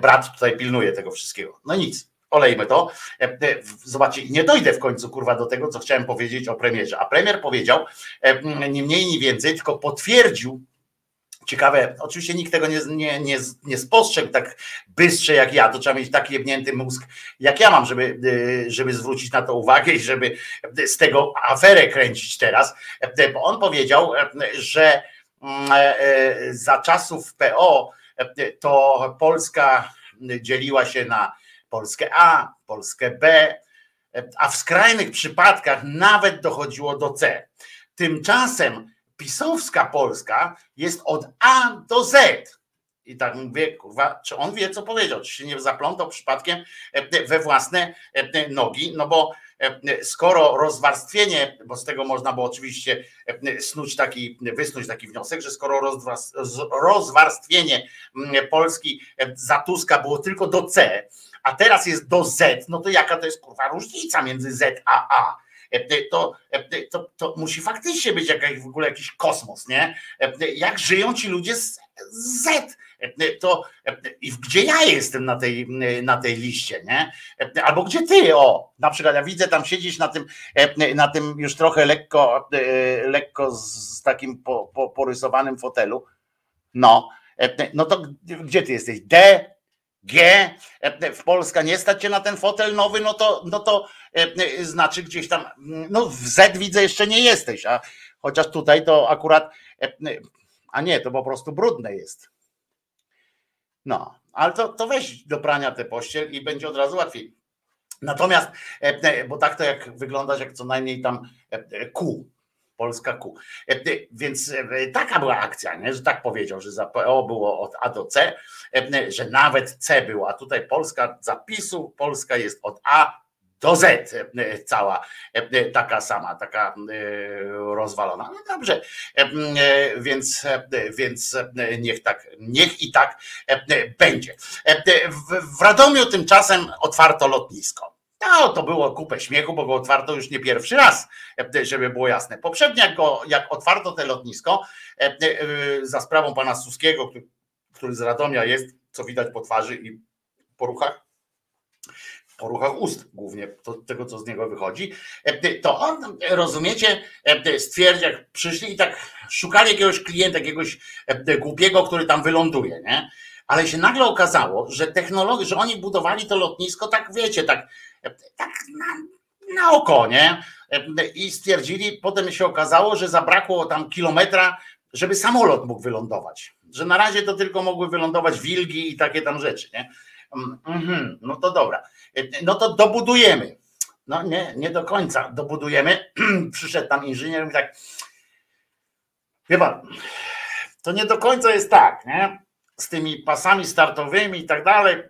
Speaker 1: Brat tutaj pilnuje tego wszystkiego. No nic, olejmy to. E, e, Zobaczcie, nie dojdę w końcu kurwa do tego, co chciałem powiedzieć o premierze. A premier powiedział, e, nie mniej, nie więcej, tylko potwierdził. Ciekawe, oczywiście nikt tego nie, nie, nie, nie spostrzegł tak bystrze jak ja. To trzeba mieć taki jebnięty mózg, jak ja mam, żeby, żeby zwrócić na to uwagę i żeby z tego aferę kręcić teraz. Bo on powiedział, że mm, za czasów PO to Polska dzieliła się na Polskę A, Polskę B, a w skrajnych przypadkach nawet dochodziło do C. Tymczasem pisowska Polska jest od A do Z. I tak mówię, kurwa, czy on wie, co powiedział? Czy się nie zaplątał przypadkiem e, we własne e, nogi? No bo e, skoro rozwarstwienie, bo z tego można było oczywiście snuć taki, wysnuć taki wniosek, że skoro rozwarstwienie Polski za Tuska było tylko do C, a teraz jest do Z, no to jaka to jest kurwa różnica między Z a A? To, to, to musi faktycznie być jakaś, w ogóle jakiś kosmos, nie? Jak żyją ci ludzie z z To i gdzie ja jestem na tej, na tej liście, nie? Albo gdzie ty, o, na przykład ja widzę tam siedzisz na tym, na tym już trochę lekko, lekko z takim po, po, porysowanym fotelu. No, no to gdzie ty jesteś? D, G, e, w Polska nie stać cię na ten fotel nowy, no to, no to e, znaczy gdzieś tam, no w Z widzę jeszcze nie jesteś, a Chociaż tutaj to akurat, e, a nie, to po prostu brudne jest. No, ale to, to weź do prania tę pościel i będzie od razu łatwiej. Natomiast, e, e, bo tak to jak wyglądasz, jak co najmniej tam e, e, kół, Polska kół. E, Więc e, taka była akcja, nie? że tak powiedział, że za PO było od A do C, e, że nawet C było, a tutaj Polska zapisu, Polska jest od A do Z cała taka sama, taka rozwalona. No dobrze, więc, więc niech tak, niech i tak będzie. W Radomiu tymczasem otwarto lotnisko. No, to było kupę śmiechu, bo go otwarto już nie pierwszy raz, e, żeby było jasne. Poprzednio, jak, go, jak otwarto te lotnisko, e, e, za sprawą pana Suskiego, który, z Radomia jest, co widać po twarzy i po ruchach, po ruchach ust głównie, to, tego co z niego wychodzi, to on, rozumiecie, stwierdził, jak przyszli i tak szukali jakiegoś klienta, jakiegoś głupiego, który tam wyląduje, nie? Ale się nagle okazało, że technologia, że oni budowali to lotnisko, tak wiecie, tak, tak na, na oko, nie? I stwierdzili, potem się okazało, że zabrakło tam kilometra, żeby samolot mógł wylądować. Że na razie to tylko mogły wylądować wilgi i takie tam rzeczy, nie? Mhm, no to dobra. No to dobudujemy. No nie, nie do końca dobudujemy. Przyszedł tam inżynier i tak, pan, to nie do końca jest tak, nie? Z tymi pasami startowymi i tak dalej.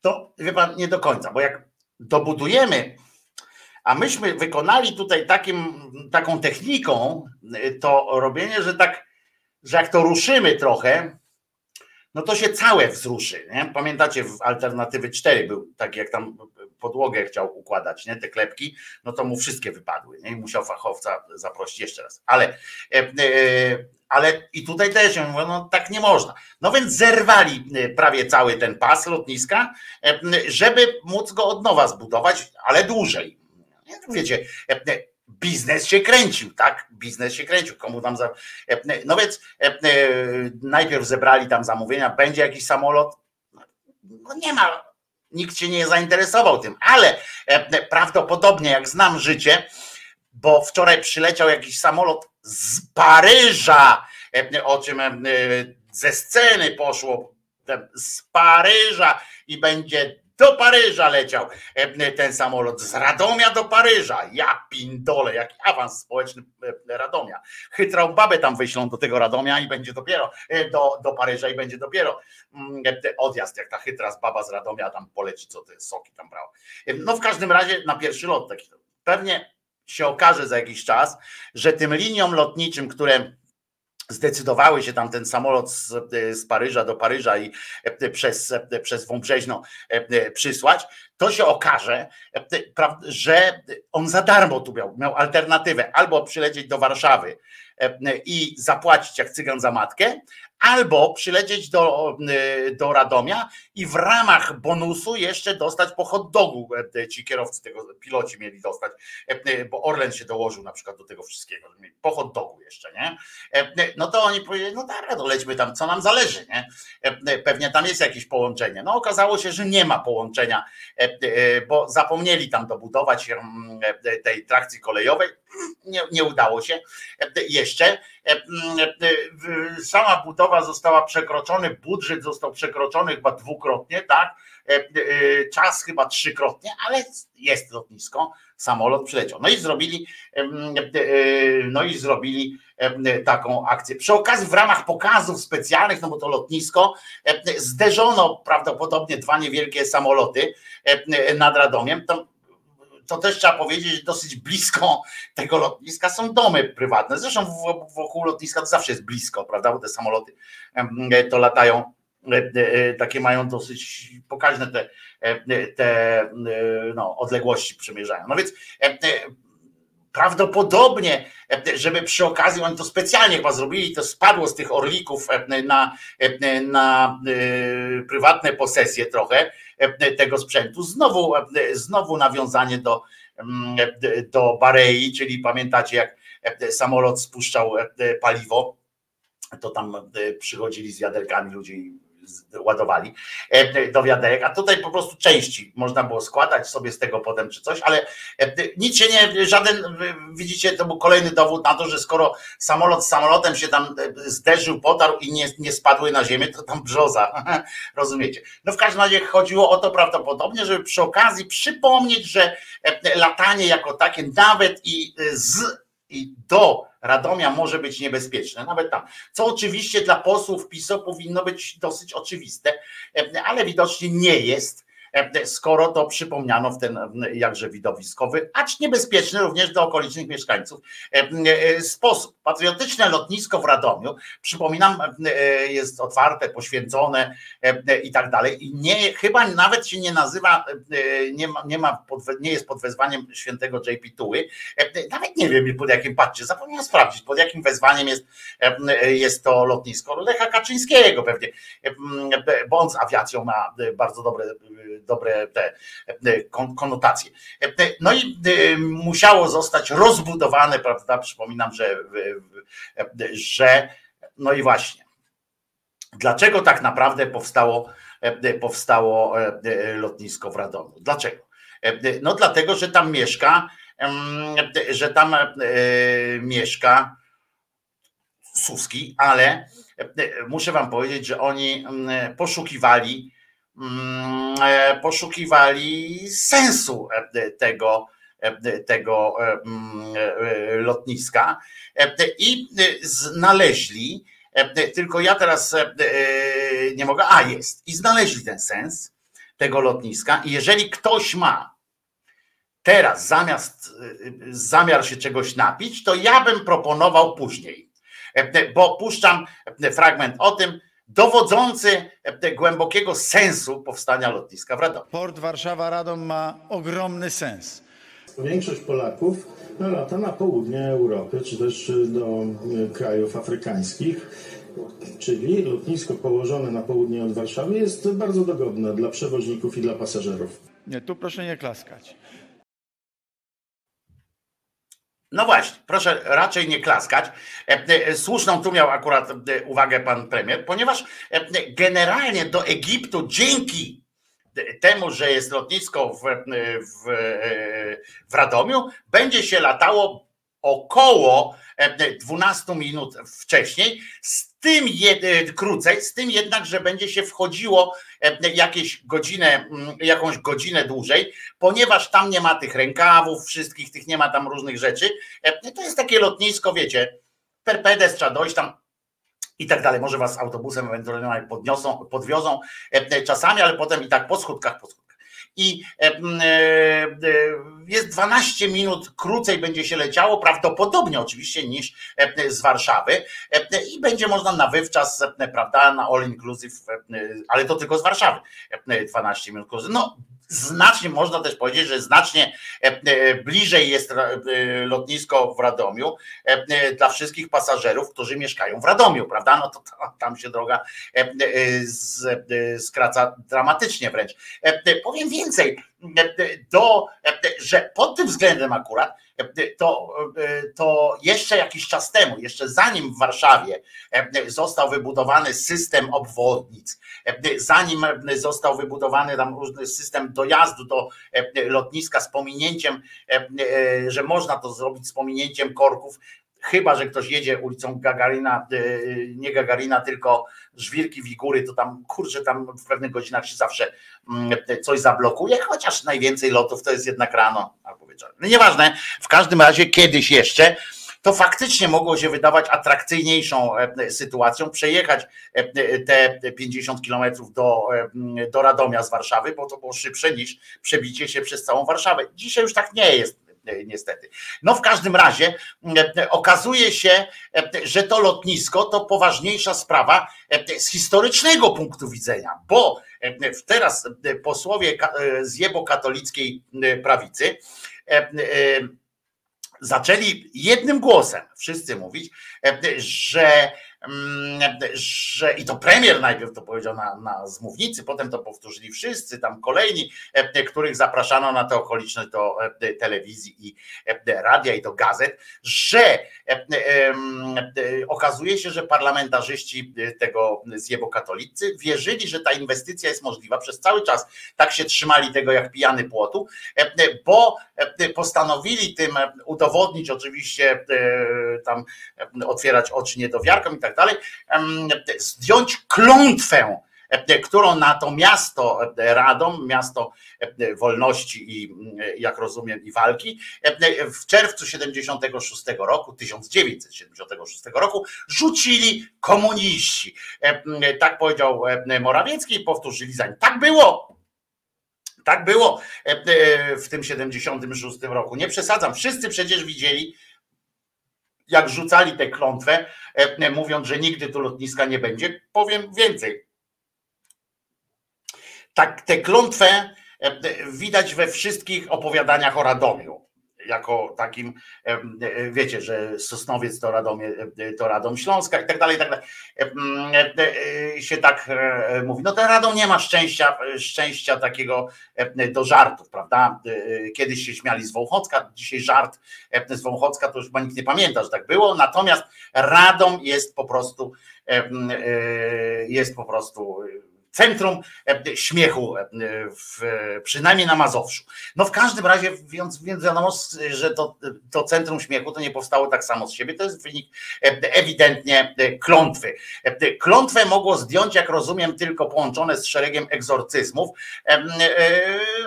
Speaker 1: To wie pan, nie do końca, bo jak dobudujemy, a myśmy wykonali tutaj takim, taką techniką to robienie, że tak, że jak to ruszymy trochę, no to się całe wzruszy. Nie? Pamiętacie, w alternatywy 4 był tak, jak tam podłogę chciał układać, nie? te klepki, no to mu wszystkie wypadły. Nie? I musiał fachowca zaprosić jeszcze raz. Ale, e, e, ale i tutaj też ja mówię, no tak nie można. No więc zerwali e, prawie cały ten pas lotniska, żeby móc go od nowa zbudować, ale dłużej. Nie? Wiecie, biznes się kręcił, tak? Biznes się kręcił. Komu tam za. No więc najpierw zebrali tam zamówienia, będzie jakiś samolot. No nie ma, nikt się nie zainteresował tym, ale e, prawdopodobnie, jak znam życie, bo wczoraj przyleciał jakiś samolot z Paryża, e, o czym e, ze sceny poszło, z Paryża i będzie do Paryża leciał e, ten samolot, z Radomia do Paryża. Ja pindole, jaki awans społeczny e, Radomia. Chytrą babę tam wyślą do tego Radomia i będzie dopiero, e, do, do Paryża i będzie dopiero mm, odjazd, jak ta chytra z baba z Radomia tam poleci, co te soki tam brała. E, No w każdym razie na pierwszy lot taki. Pewnie się okaże za jakiś czas, że tym liniom lotniczym, które zdecydowały się tam ten samolot z, z Paryża do Paryża i e, przez, e, przez Wąbrzeźno e, przysłać, to się okaże, że on za darmo tu miał, miał alternatywę albo przylecieć do Warszawy i zapłacić jak cygan za matkę, albo przylecieć do, do Radomia i w ramach bonusu jeszcze dostać po hot dogu ci kierowcy tego, piloci mieli dostać, bo Orlen się dołożył na przykład do tego wszystkiego, po hot dogu jeszcze, nie? No to oni powiedzieli, no dobra, to lećmy tam, co nam zależy, nie? Pewnie tam jest jakieś połączenie. No okazało się, że nie ma połączenia, bo zapomnieli tam dobudować mm, tej trakcji kolejowej, nie, nie udało się jeszcze. Sama budowa została przekroczony, budżet został przekroczony chyba dwukrotnie, tak? Czas chyba trzykrotnie, ale jest lotnisko, samolot przyleciał. No i zrobili, no i zrobili taką akcję. Przy okazji w ramach pokazów specjalnych, no bo to lotnisko, zderzono prawdopodobnie dwa niewielkie samoloty nad Radomiem. To, to też trzeba powiedzieć, dosyć blisko tego lotniska są domy prywatne. Zresztą wokół lotniska to zawsze jest blisko, prawda? Bo te samoloty to latają, e, e, takie mają dosyć pokaźne te, e, te e, no, odległości przemierzają. No więc e, e, prawdopodobnie, e, żeby przy okazji, oni to specjalnie chyba zrobili, to spadło z tych orlików e, na, e, na e, prywatne posesje trochę e, tego sprzętu. Znowu, e, znowu nawiązanie do, mm, e, do Barei, czyli pamiętacie jak e, samolot spuszczał e, paliwo, to tam e, przychodzili z wiaderkami ludzie ładowali do wiaderek, a tutaj po prostu części można było składać sobie z tego potem czy coś, ale nic się nie, żaden, widzicie, to był kolejny dowód na to, że skoro samolot z samolotem się tam zderzył, potarł i nie, nie spadły na ziemię, to tam brzoza, rozumiecie? No w każdym razie chodziło o to prawdopodobnie, żeby przy okazji przypomnieć, że latanie jako takie nawet i z i do Radomia może być niebezpieczne, nawet tam. Co oczywiście dla posłów PiSO powinno być dosyć oczywiste, ale widocznie nie jest, skoro to przypomniano w ten jakże widowiskowy, acz niebezpieczny również dla okolicznych mieszkańców sposób. Patriotyczne lotnisko w Radomiu, przypominam, jest otwarte, poświęcone i tak dalej. I nie, chyba nawet się nie nazywa, nie, ma, nie, ma pod, nie jest pod wezwaniem świętego JP Tuły. Nawet nie wiem pod jakim, patrzcie, zapomniałem sprawdzić, pod jakim wezwaniem jest, jest to lotnisko. Lecha Kaczyńskiego pewnie, bo on z awiacją ma bardzo dobre dobre te konotacje. No i musiało zostać rozbudowane, prawda? Przypominam, że, że no i właśnie. Dlaczego tak naprawdę powstało, powstało lotnisko w Radomiu? Dlaczego? No dlatego, że tam mieszka, że tam mieszka Suski, ale muszę wam powiedzieć, że oni poszukiwali poszukiwali sensu tego, tego lotniska. I znaleźli, tylko ja teraz nie mogę, a jest, i znaleźli ten sens tego lotniska. I jeżeli ktoś ma teraz zamiast zamiar się czegoś napić, to ja bym proponował później, bo puszczam fragment o tym, dowodzący głębokiego sensu powstania lotniska w Radomiu.
Speaker 13: Port Warszawa-Radom ma ogromny sens.
Speaker 15: Większość Polaków no, lata na południe Europy, czy też do e, krajów afrykańskich, czyli lotnisko położone na południe od Warszawy jest bardzo dogodne dla przewoźników i dla pasażerów.
Speaker 13: Nie, tu proszę nie klaskać.
Speaker 1: No właśnie, proszę raczej nie klaskać. Słuszną tu miał akurat uwagę pan premier, ponieważ generalnie do Egiptu dzięki temu, że jest lotnisko w, w, w Radomiu, będzie się latało około 12 minut wcześniej, z tym krócej, z tym jednak, że będzie się wchodziło jakieś godzinę, jakąś godzinę dłużej, ponieważ tam nie ma tych rękawów, wszystkich tych nie ma tam różnych rzeczy. To jest takie lotnisko, wiecie, perpedes trzeba dojść tam i tak dalej. Może was autobusem ewentualnie podniosą, podwiozą czasami, ale potem i tak po schodkach, po schodkach. I jest 12 minut krócej będzie się leciało, prawdopodobnie oczywiście niż z Warszawy i będzie można na wywczas, prawda, na all inclusive, ale to tylko z Warszawy 12 minut krócej. No znacznie, można też powiedzieć, że znacznie bliżej jest lotnisko w Radomiu dla wszystkich pasażerów, którzy mieszkają w Radomiu, prawda? No to tam się droga skraca dramatycznie wręcz. Powiem więcej, do, że pod tym względem akurat to, to jeszcze jakiś czas temu, jeszcze zanim w Warszawie został wybudowany system obwodnic, zanim został wybudowany tam różny system dojazdu do lotniska z pominięciem, że można to zrobić z pominięciem korków, chyba, że ktoś jedzie ulicą Gagarina, nie Gagarina, tylko Żwirki Wigury, to tam kurczę, tam w pewnych godzinach się zawsze coś zablokuje, chociaż najwięcej lotów to jest jednak rano albo wieczorem. No nieważne, w każdym razie kiedyś jeszcze to faktycznie mogło się wydawać atrakcyjniejszą sytuacją przejechać te 50 kilometrów do, do Radomia z Warszawy, bo to było szybsze niż przebicie się przez całą Warszawę. Dzisiaj już tak nie jest niestety. No w każdym razie okazuje się, że to lotnisko to poważniejsza sprawa z historycznego punktu widzenia, bo teraz posłowie z jebo-katolickiej prawicy zaczęli jednym głosem wszyscy mówić, że że i to premier najpierw to powiedział na, na z mównicy, potem to powtórzyli wszyscy, tam kolejni, e, których zapraszano na tę okoliczność do e, telewizji i e, radia i do gazet, że okazuje się, że parlamentarzyści tego zjebo katolicy wierzyli, że ta inwestycja jest możliwa przez cały czas. Tak się trzymali tego jak pijany płotu, bo postanowili tym udowodnić oczywiście tam otwierać oczy niedowiarkom i tak dalej, em, zdjąć klątwę którą na to miasto Radom, miasto wolności i jak rozumiem i walki, w czerwcu 76 roku, 1976 roku rzucili komuniści. Tak powiedział Morawiecki i powtórzyli zanim. Tak było. Tak było w tym 76 roku. Nie przesadzam. Wszyscy przecież widzieli, jak rzucali tę klątwę, e, mówiąc, że nigdy tu lotniska nie będzie. Powiem więcej. Tak, tę klątwę e, widać we wszystkich opowiadaniach o Radomiu. Jako takim, e, e, wiecie, że Sosnowiec to, Radomie, e, to Radom Śląska i tak dalej, i tak dalej. Się tak mówi. No ten Radom nie ma szczęścia, szczęścia takiego do żartów, prawda? Kiedyś się śmiali z Wąchocka, dzisiaj żart z Wąchocka to już chyba nikt nie pamięta, że tak było. Natomiast Radom jest po prostu jest po prostu centrum e, śmiechu, e, w, przynajmniej na Mazowszu. No w każdym razie, więc, więc wiadomo, że to, to centrum śmiechu to nie powstało tak samo z siebie, to jest wynik e, ewidentnie klątwy. Klątwę mogło zdjąć, jak rozumiem, tylko połączone z szeregiem egzorcyzmów,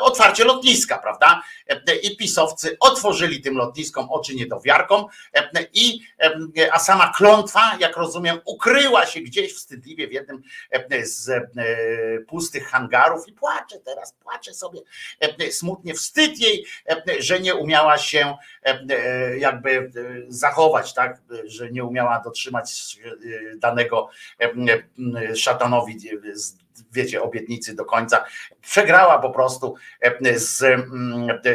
Speaker 1: otwarcie lotniska, prawda? I pisowcy otworzyli tym lotniskom oczy niedowiarkom, i, a sama klątwa, jak rozumiem, ukryła się gdzieś wstydliwie w jednym z pustych hangarów i płacze teraz, płacze sobie. Smutnie, wstyd jej, że nie umiała się jakby zachować, tak, że nie umiała dotrzymać danego szatanowi wiecie, obietnicy do końca. Przegrała po prostu z,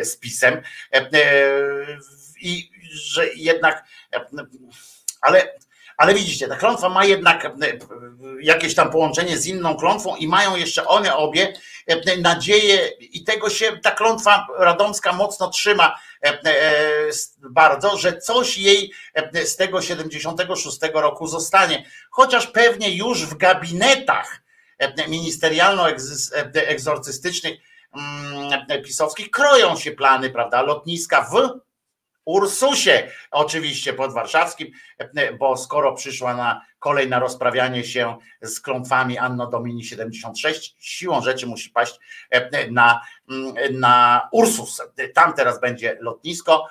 Speaker 1: z pisem. I że jednak ale ale widzicie, ta klątwa ma jednak e, jakieś tam połączenie z inną klątwą i mają jeszcze one obie e, nadzieję i tego się ta klątwa radomska mocno trzyma e, bardzo, że coś jej z tego 76 roku zostanie. Chociaż pewnie już w gabinetach ministerialno-egzorcystycznych mm, pisowskich kroją się plany, prawda, lotniska w Ursusie, oczywiście podwarszawskim, bo skoro przyszła na kolej na rozprawianie się z klątwami Anno Domini 76, siłą rzeczy musi paść na, na Ursus. Tam teraz będzie lotnisko.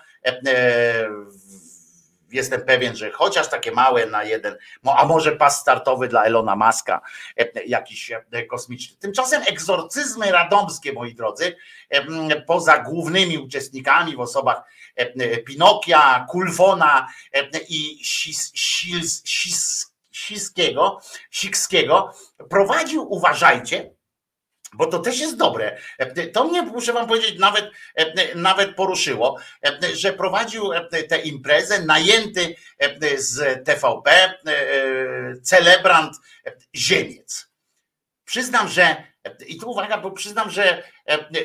Speaker 1: Jestem pewien, że chociaż takie małe na jeden, a może pas startowy dla Elona Muska, jakiś kosmiczny. Tymczasem egzorcyzmy radomskie, moi drodzy, poza głównymi uczestnikami w osobach Pinokia, Kulfona i Sis, Sis, Sis, Siskiego, Sikskiego, prowadził, uważajcie, bo to też jest dobre. To mnie, muszę wam powiedzieć, nawet, nawet poruszyło, że prowadził tę imprezę najęty z TVP celebrant Ziemiec. Przyznam, że i tu uwaga, bo przyznam, że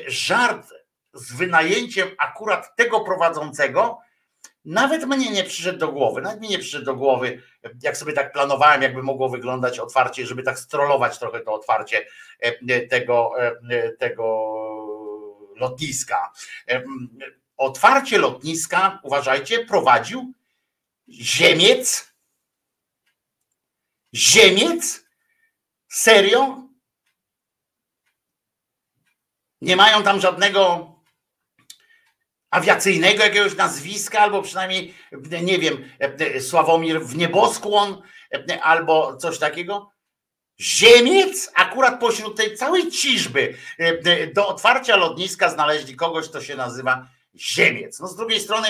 Speaker 1: żart z wynajęciem akurat tego prowadzącego nawet mnie nie przyszedł do głowy, nawet mi nie przyszedł do głowy, jak sobie tak planowałem, jakby mogło wyglądać otwarcie, żeby tak strollować trochę to otwarcie tego, tego lotniska. Otwarcie lotniska, uważajcie, prowadził Ziemiec. Ziemiec? Serio? Nie mają tam żadnego awiacyjnego jakiegoś nazwiska, albo przynajmniej, nie wiem, Sławomir w nieboskłon, albo coś takiego. Ziemiec, akurat pośród tej całej ciżby do otwarcia lotniska znaleźli kogoś, kto się nazywa Ziemiec. No z drugiej strony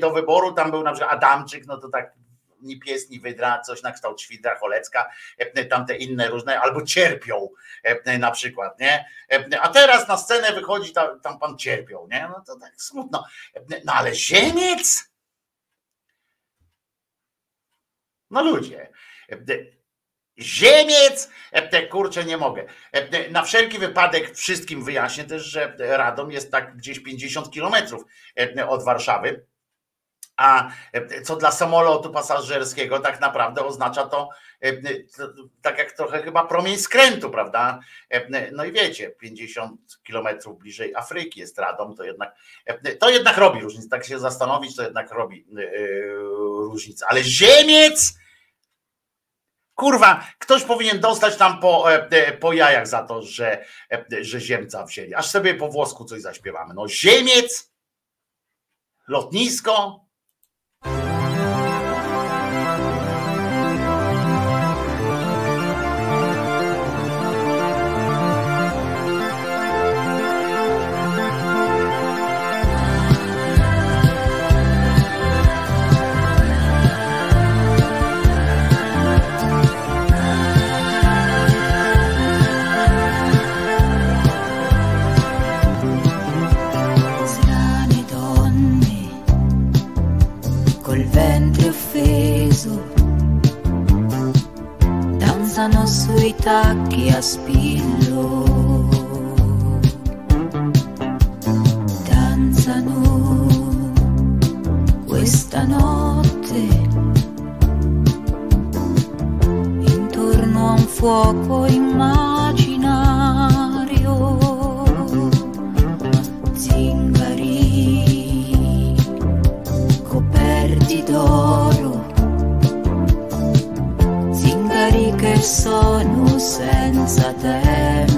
Speaker 1: do wyboru tam był na przykład Adamczyk, no to tak ni pies, ni wydra, coś na kształt świdra cholecka, tamte inne różne, albo cierpią na przykład, nie? A teraz na scenę wychodzi tam, tam pan cierpią, nie? No to tak smutno. No ale ziemiec? No ludzie. Ziemiec, e, kurczę, nie mogę. E, Na wszelki wypadek wszystkim wyjaśnię też, że Radom jest tak gdzieś 50 kilometrów e, od Warszawy. A co dla samolotu pasażerskiego tak naprawdę oznacza to, tak jak trochę chyba promień skrętu, prawda? No i wiecie, 50 kilometrów bliżej Afryki jest Radom, to jednak, to jednak robi różnicę. Tak się zastanowić, to jednak robi różnicę. Ale Ziemiec, Kurwa, ktoś powinien dostać tam po, e, po jajach za to, że, e, że ziemca wzięli. Aż sobie po włosku coś zaśpiewamy. No ziemiec, lotnisko.
Speaker 16: Danzano sui tacchi a spillo. Danzano questa notte intorno a un fuoco immaginario. Sono senza tempo.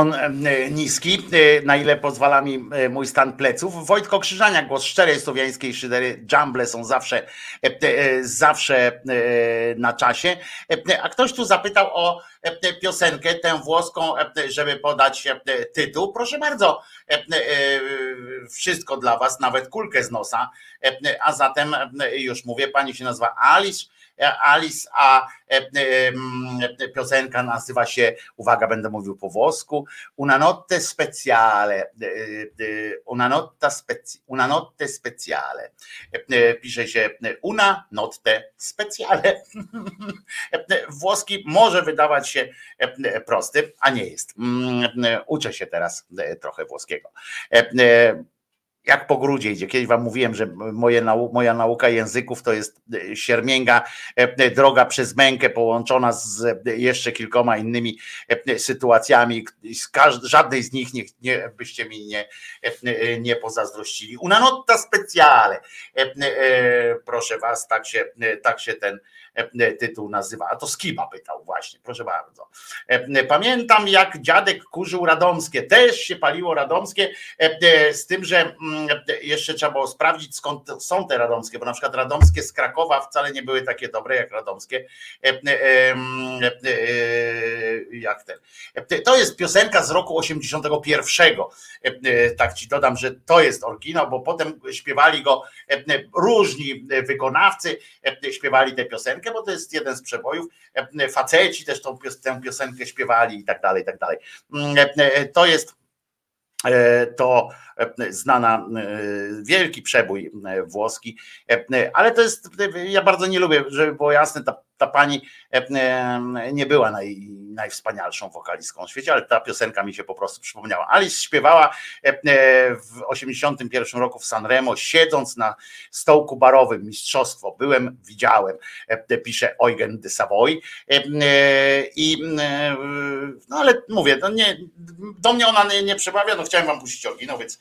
Speaker 1: Ukłon e, niski, e, na ile pozwala mi e, mój stan pleców. Wojtko Krzyżania, głos szczerej słowiańskiej szydery. Jumble są zawsze, zawsze na czasie. A ktoś tu zapytał o piosenkę, tę włoską, żeby podać tytuł. Proszę bardzo, wszystko dla Was, nawet kulkę z nosa. A zatem już mówię, pani się nazywa Alice. Alice, a piosenka nazywa się, uwaga, będę mówił po włosku, Una notte speciale, una, notte spezi, una notte speciale. Pisze się una notte speciale. Włoski może wydawać się prosty, a nie jest. Uczę się teraz trochę włoskiego jak po grudzie idzie. Kiedyś wam mówiłem, że moje, moja nauka języków to jest siermięga, droga przez mękę połączona z jeszcze kilkoma innymi sytuacjami. żadnej z nich nie, nie, byście mi nie, nie pozazdrościli. Una notta speciale. Proszę was, tak się, tak się ten tytuł nazywa. A to Skiba pytał właśnie, proszę bardzo. Pamiętam jak dziadek kurzył radomskie, też się paliło radomskie, z tym, że jeszcze trzeba było sprawdzić skąd są te radomskie, bo na przykład radomskie z Krakowa wcale nie były takie dobre jak radomskie. Jak ten. To jest piosenka z roku 81. Tak ci dodam, że to jest oryginał, bo potem śpiewali go różni wykonawcy, śpiewali tę piosenkę, bo to jest jeden z przebojów. Faceci też tą, tę piosenkę śpiewali i tak dalej, i tak dalej. To jest to znana, wielki przebój włoski, ale to jest, ja bardzo nie lubię, żeby było jasne, ta ta pani nie była naj, najwspanialszą wokalistką w świecie, ale ta piosenka mi się po prostu przypomniała. Alice śpiewała w 81 roku w Sanremo, siedząc na stołku barowym, mistrzostwo, byłem, widziałem, pisze Eugen de Savoy i no ale mówię, no nie, do mnie ona nie, nie przemawia, no chciałem wam puścić oryginał, więc,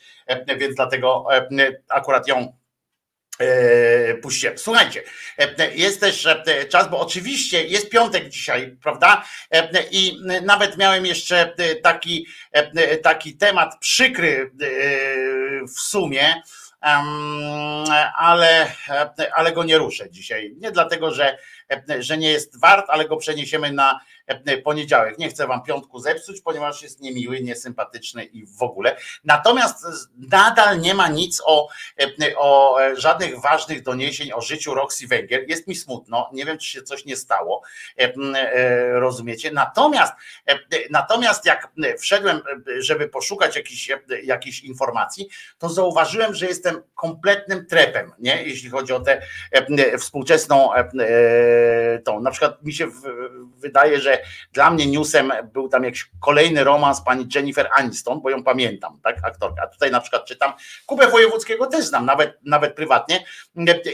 Speaker 1: więc dlatego akurat ją E, puściłem. Słuchajcie, e, jest też e, czas, bo oczywiście jest piątek dzisiaj, prawda? I nawet miałem jeszcze taki, taki temat przykry w sumie, ale, ale go nie ruszę dzisiaj. Nie dlatego, że, że nie jest wart, ale go przeniesiemy na poniedziałek. Nie chcę wam piątku zepsuć, ponieważ jest niemiły, niesympatyczny i w ogóle. Natomiast nadal nie ma nic o, o żadnych ważnych doniesień o życiu Roxy Węgier. Jest mi smutno, nie wiem, czy się coś nie stało, rozumiecie? Natomiast, natomiast jak wszedłem, żeby poszukać jakichś, jakichś informacji, to zauważyłem, że jestem kompletnym trepem, nie? jeśli chodzi o tę współczesną tą. Na przykład mi się wydaje, że dla mnie newsem był tam jakiś kolejny romans pani Jennifer Aniston, bo ją pamiętam, tak, aktorka. A tutaj na przykład czytam, Kubę Wojewódzkiego też znam, nawet, nawet prywatnie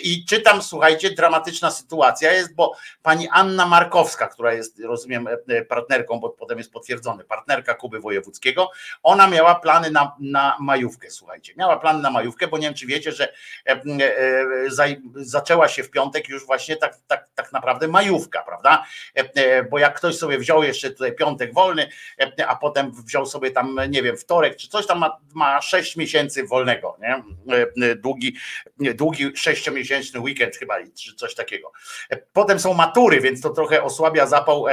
Speaker 1: i czytam, słuchajcie, dramatyczna sytuacja jest, bo pani Anna Markowska, która jest, rozumiem, partnerką, bo potem jest potwierdzony, partnerka Kuby Wojewódzkiego, ona miała plany na, na majówkę, słuchajcie, miała plany na majówkę, bo nie wiem, czy wiecie, że zaczęła się w piątek już właśnie tak, tak, tak naprawdę majówka, prawda? Bo jak ktoś sobie wziął jeszcze tutaj piątek wolny, a potem wziął sobie tam, nie wiem, wtorek czy coś tam ma, ma 6 miesięcy wolnego, nie? Długi, długi sześciomiesięczny weekend chyba, czy coś takiego. Potem są matury, więc to trochę osłabia zapał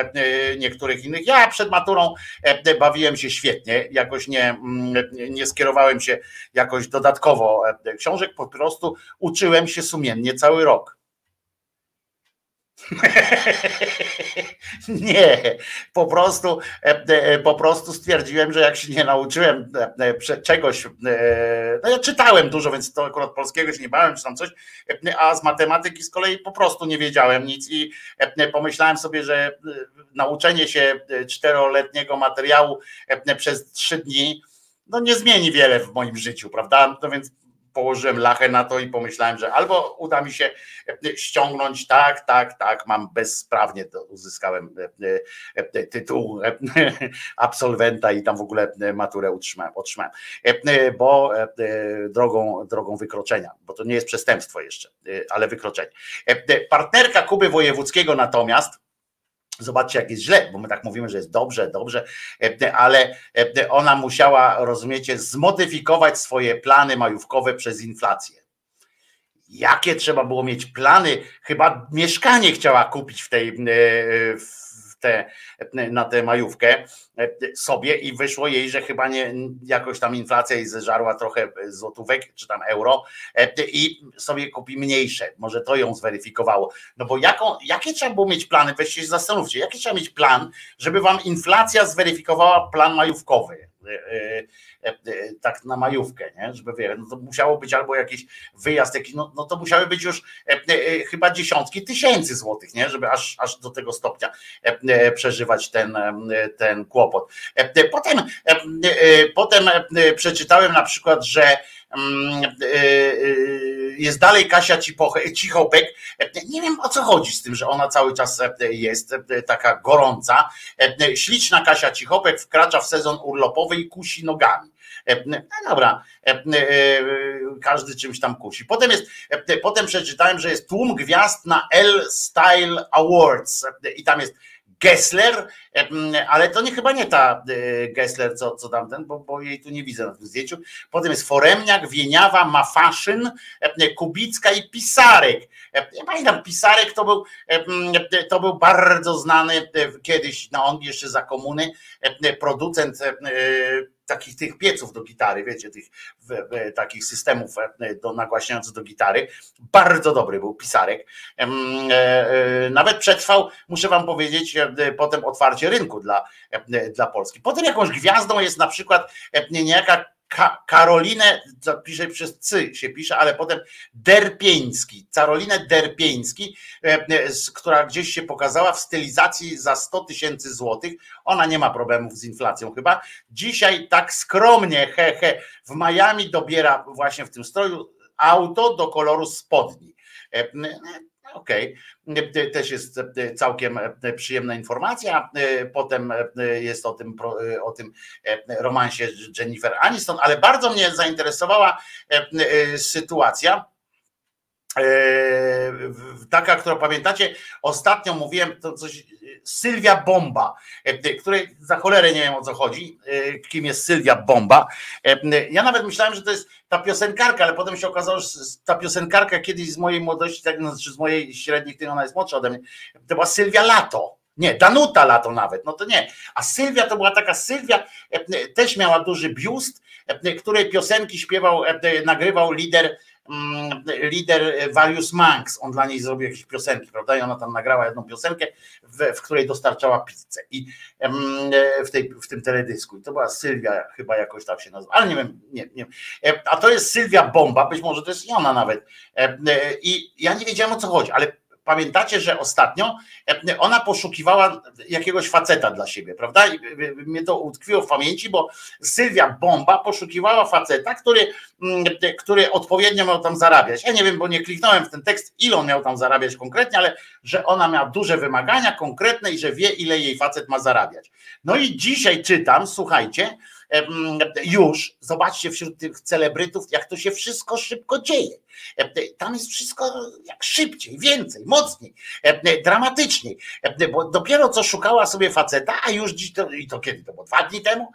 Speaker 1: niektórych innych. Ja przed maturą bawiłem się świetnie, jakoś nie, nie skierowałem się jakoś dodatkowo książek, po prostu uczyłem się sumiennie cały rok. Nie, po prostu, po prostu stwierdziłem, że jak się nie nauczyłem czegoś, no ja czytałem dużo, więc to akurat polskiego się nie bałem, czy tam coś, a z matematyki z kolei po prostu nie wiedziałem nic i pomyślałem sobie, że nauczenie się czteroletniego materiału przez trzy dni, no nie zmieni wiele w moim życiu, prawda? No więc położyłem lachę na to i pomyślałem, że albo uda mi się ściągnąć, tak, tak, tak, mam bezprawnie, uzyskałem tytuł absolwenta i tam w ogóle maturę utrzymałem, otrzymałem, bo drogą, drogą wykroczenia, bo to nie jest przestępstwo jeszcze, ale wykroczenie. Partnerka Kuby Wojewódzkiego natomiast Zobaczcie, jak jest źle, bo my tak mówimy, że jest dobrze, dobrze, ale ona musiała, rozumiecie, zmodyfikować swoje plany majówkowe przez inflację. Jakie trzeba było mieć plany? Chyba mieszkanie chciała kupić w tej, w na tę majówkę sobie i wyszło jej, że chyba nie, jakoś tam inflacja jej zeżarła trochę złotówek czy tam euro i sobie kupi mniejsze. Może to ją zweryfikowało. No bo jaką, jakie trzeba było mieć plany? Weźcie się zastanówcie, jaki trzeba mieć plan, żeby wam inflacja zweryfikowała plan majówkowy tak na majówkę, nie? żeby wie, no to musiało być albo jakiś wyjazd, jakiś, no, no to musiały być już chyba dziesiątki tysięcy złotych, nie? żeby aż, aż do tego stopnia przeżywać ten, ten kłopot. Potem, potem przeczytałem na przykład, że jest dalej Kasia Cichopek. Nie wiem o co chodzi z tym, że ona cały czas jest taka gorąca. Śliczna Kasia Cichopek wkracza w sezon urlopowy i kusi nogami. No dobra, każdy czymś tam kusi. Potem jest, potem przeczytałem, że jest tłum gwiazd na L Style Awards i tam jest Gessler, ale to nie chyba nie ta Gessler, co, co tamten, bo, bo jej tu nie widzę na tym zdjęciu. Potem jest Foremniak, Wieniawa, Mafaszyn, Kubicka i Pisarek. Ja pamiętam, Pisarek to był, to był bardzo znany kiedyś, no on jeszcze za komuny, producent takich tych pieców do gitary, wiecie, tych takich systemów do nagłaśniających do gitary. Bardzo dobry był pisarek. Nawet przetrwał, muszę wam powiedzieć, potem otwarcie rynku dla, dla Polski. Potem jakąś gwiazdą jest na przykład niejaka Ka Karolinę, pisze przez cy się pisze, ale potem Derpieński, Carolinę Derpieński, która gdzieś się pokazała w stylizacji za 100 tysięcy złotych. Ona nie ma problemów z inflacją chyba. Dzisiaj tak skromnie, he, he, w Miami dobiera właśnie w tym stroju auto do koloru spodni. Okej, okay. też jest całkiem przyjemna informacja. Potem jest o tym, o tym romansie Jennifer Aniston, ale bardzo mnie zainteresowała sytuacja. Taka, którą pamiętacie, ostatnio mówiłem, to coś Sylwia Bomba, której za cholerę nie wiem o co chodzi, kim jest Sylwia Bomba. Ja nawet myślałem, że to jest ta piosenkarka, ale potem się okazało, że ta piosenkarka kiedyś z mojej młodości, tak, znaczy z mojej średniej, która ona jest młodsza ode mnie, to była Sylwia Lato. Nie, Danuta Lato nawet, no to nie. A Sylwia to była taka Sylwia, też miała duży biust, której piosenki śpiewał, nagrywał lider lider Various Manx, on dla niej zrobił jakieś piosenki, prawda? I ona tam nagrała jedną piosenkę, w, w której dostarczała pizzę i w, tej, w tym teledysku. I to była Sylwia, chyba jakoś tam się nazywa, ale nie wiem, nie, nie. A to jest Sylwia Bomba, być może to jest ona nawet. I ja nie wiedziałem o co chodzi, ale pamiętacie, że ostatnio e, ona poszukiwała jakiegoś faceta dla siebie, prawda? I mnie to utkwiło w pamięci, bo Sylwia Bomba poszukiwała faceta, który, mm, który odpowiednio miał tam zarabiać. Ja nie wiem, bo nie kliknąłem w ten tekst, ile on miał tam zarabiać konkretnie, ale że ona miała duże wymagania konkretne i że wie, ile jej facet ma zarabiać. No i dzisiaj czytam, słuchajcie, już, zobaczcie wśród tych celebrytów, jak to się wszystko szybko dzieje. Tam jest wszystko jak szybciej, więcej, mocniej, dramatyczniej. Bo dopiero co szukała sobie faceta, a już dziś to, i to kiedy to było? Dwa dni temu?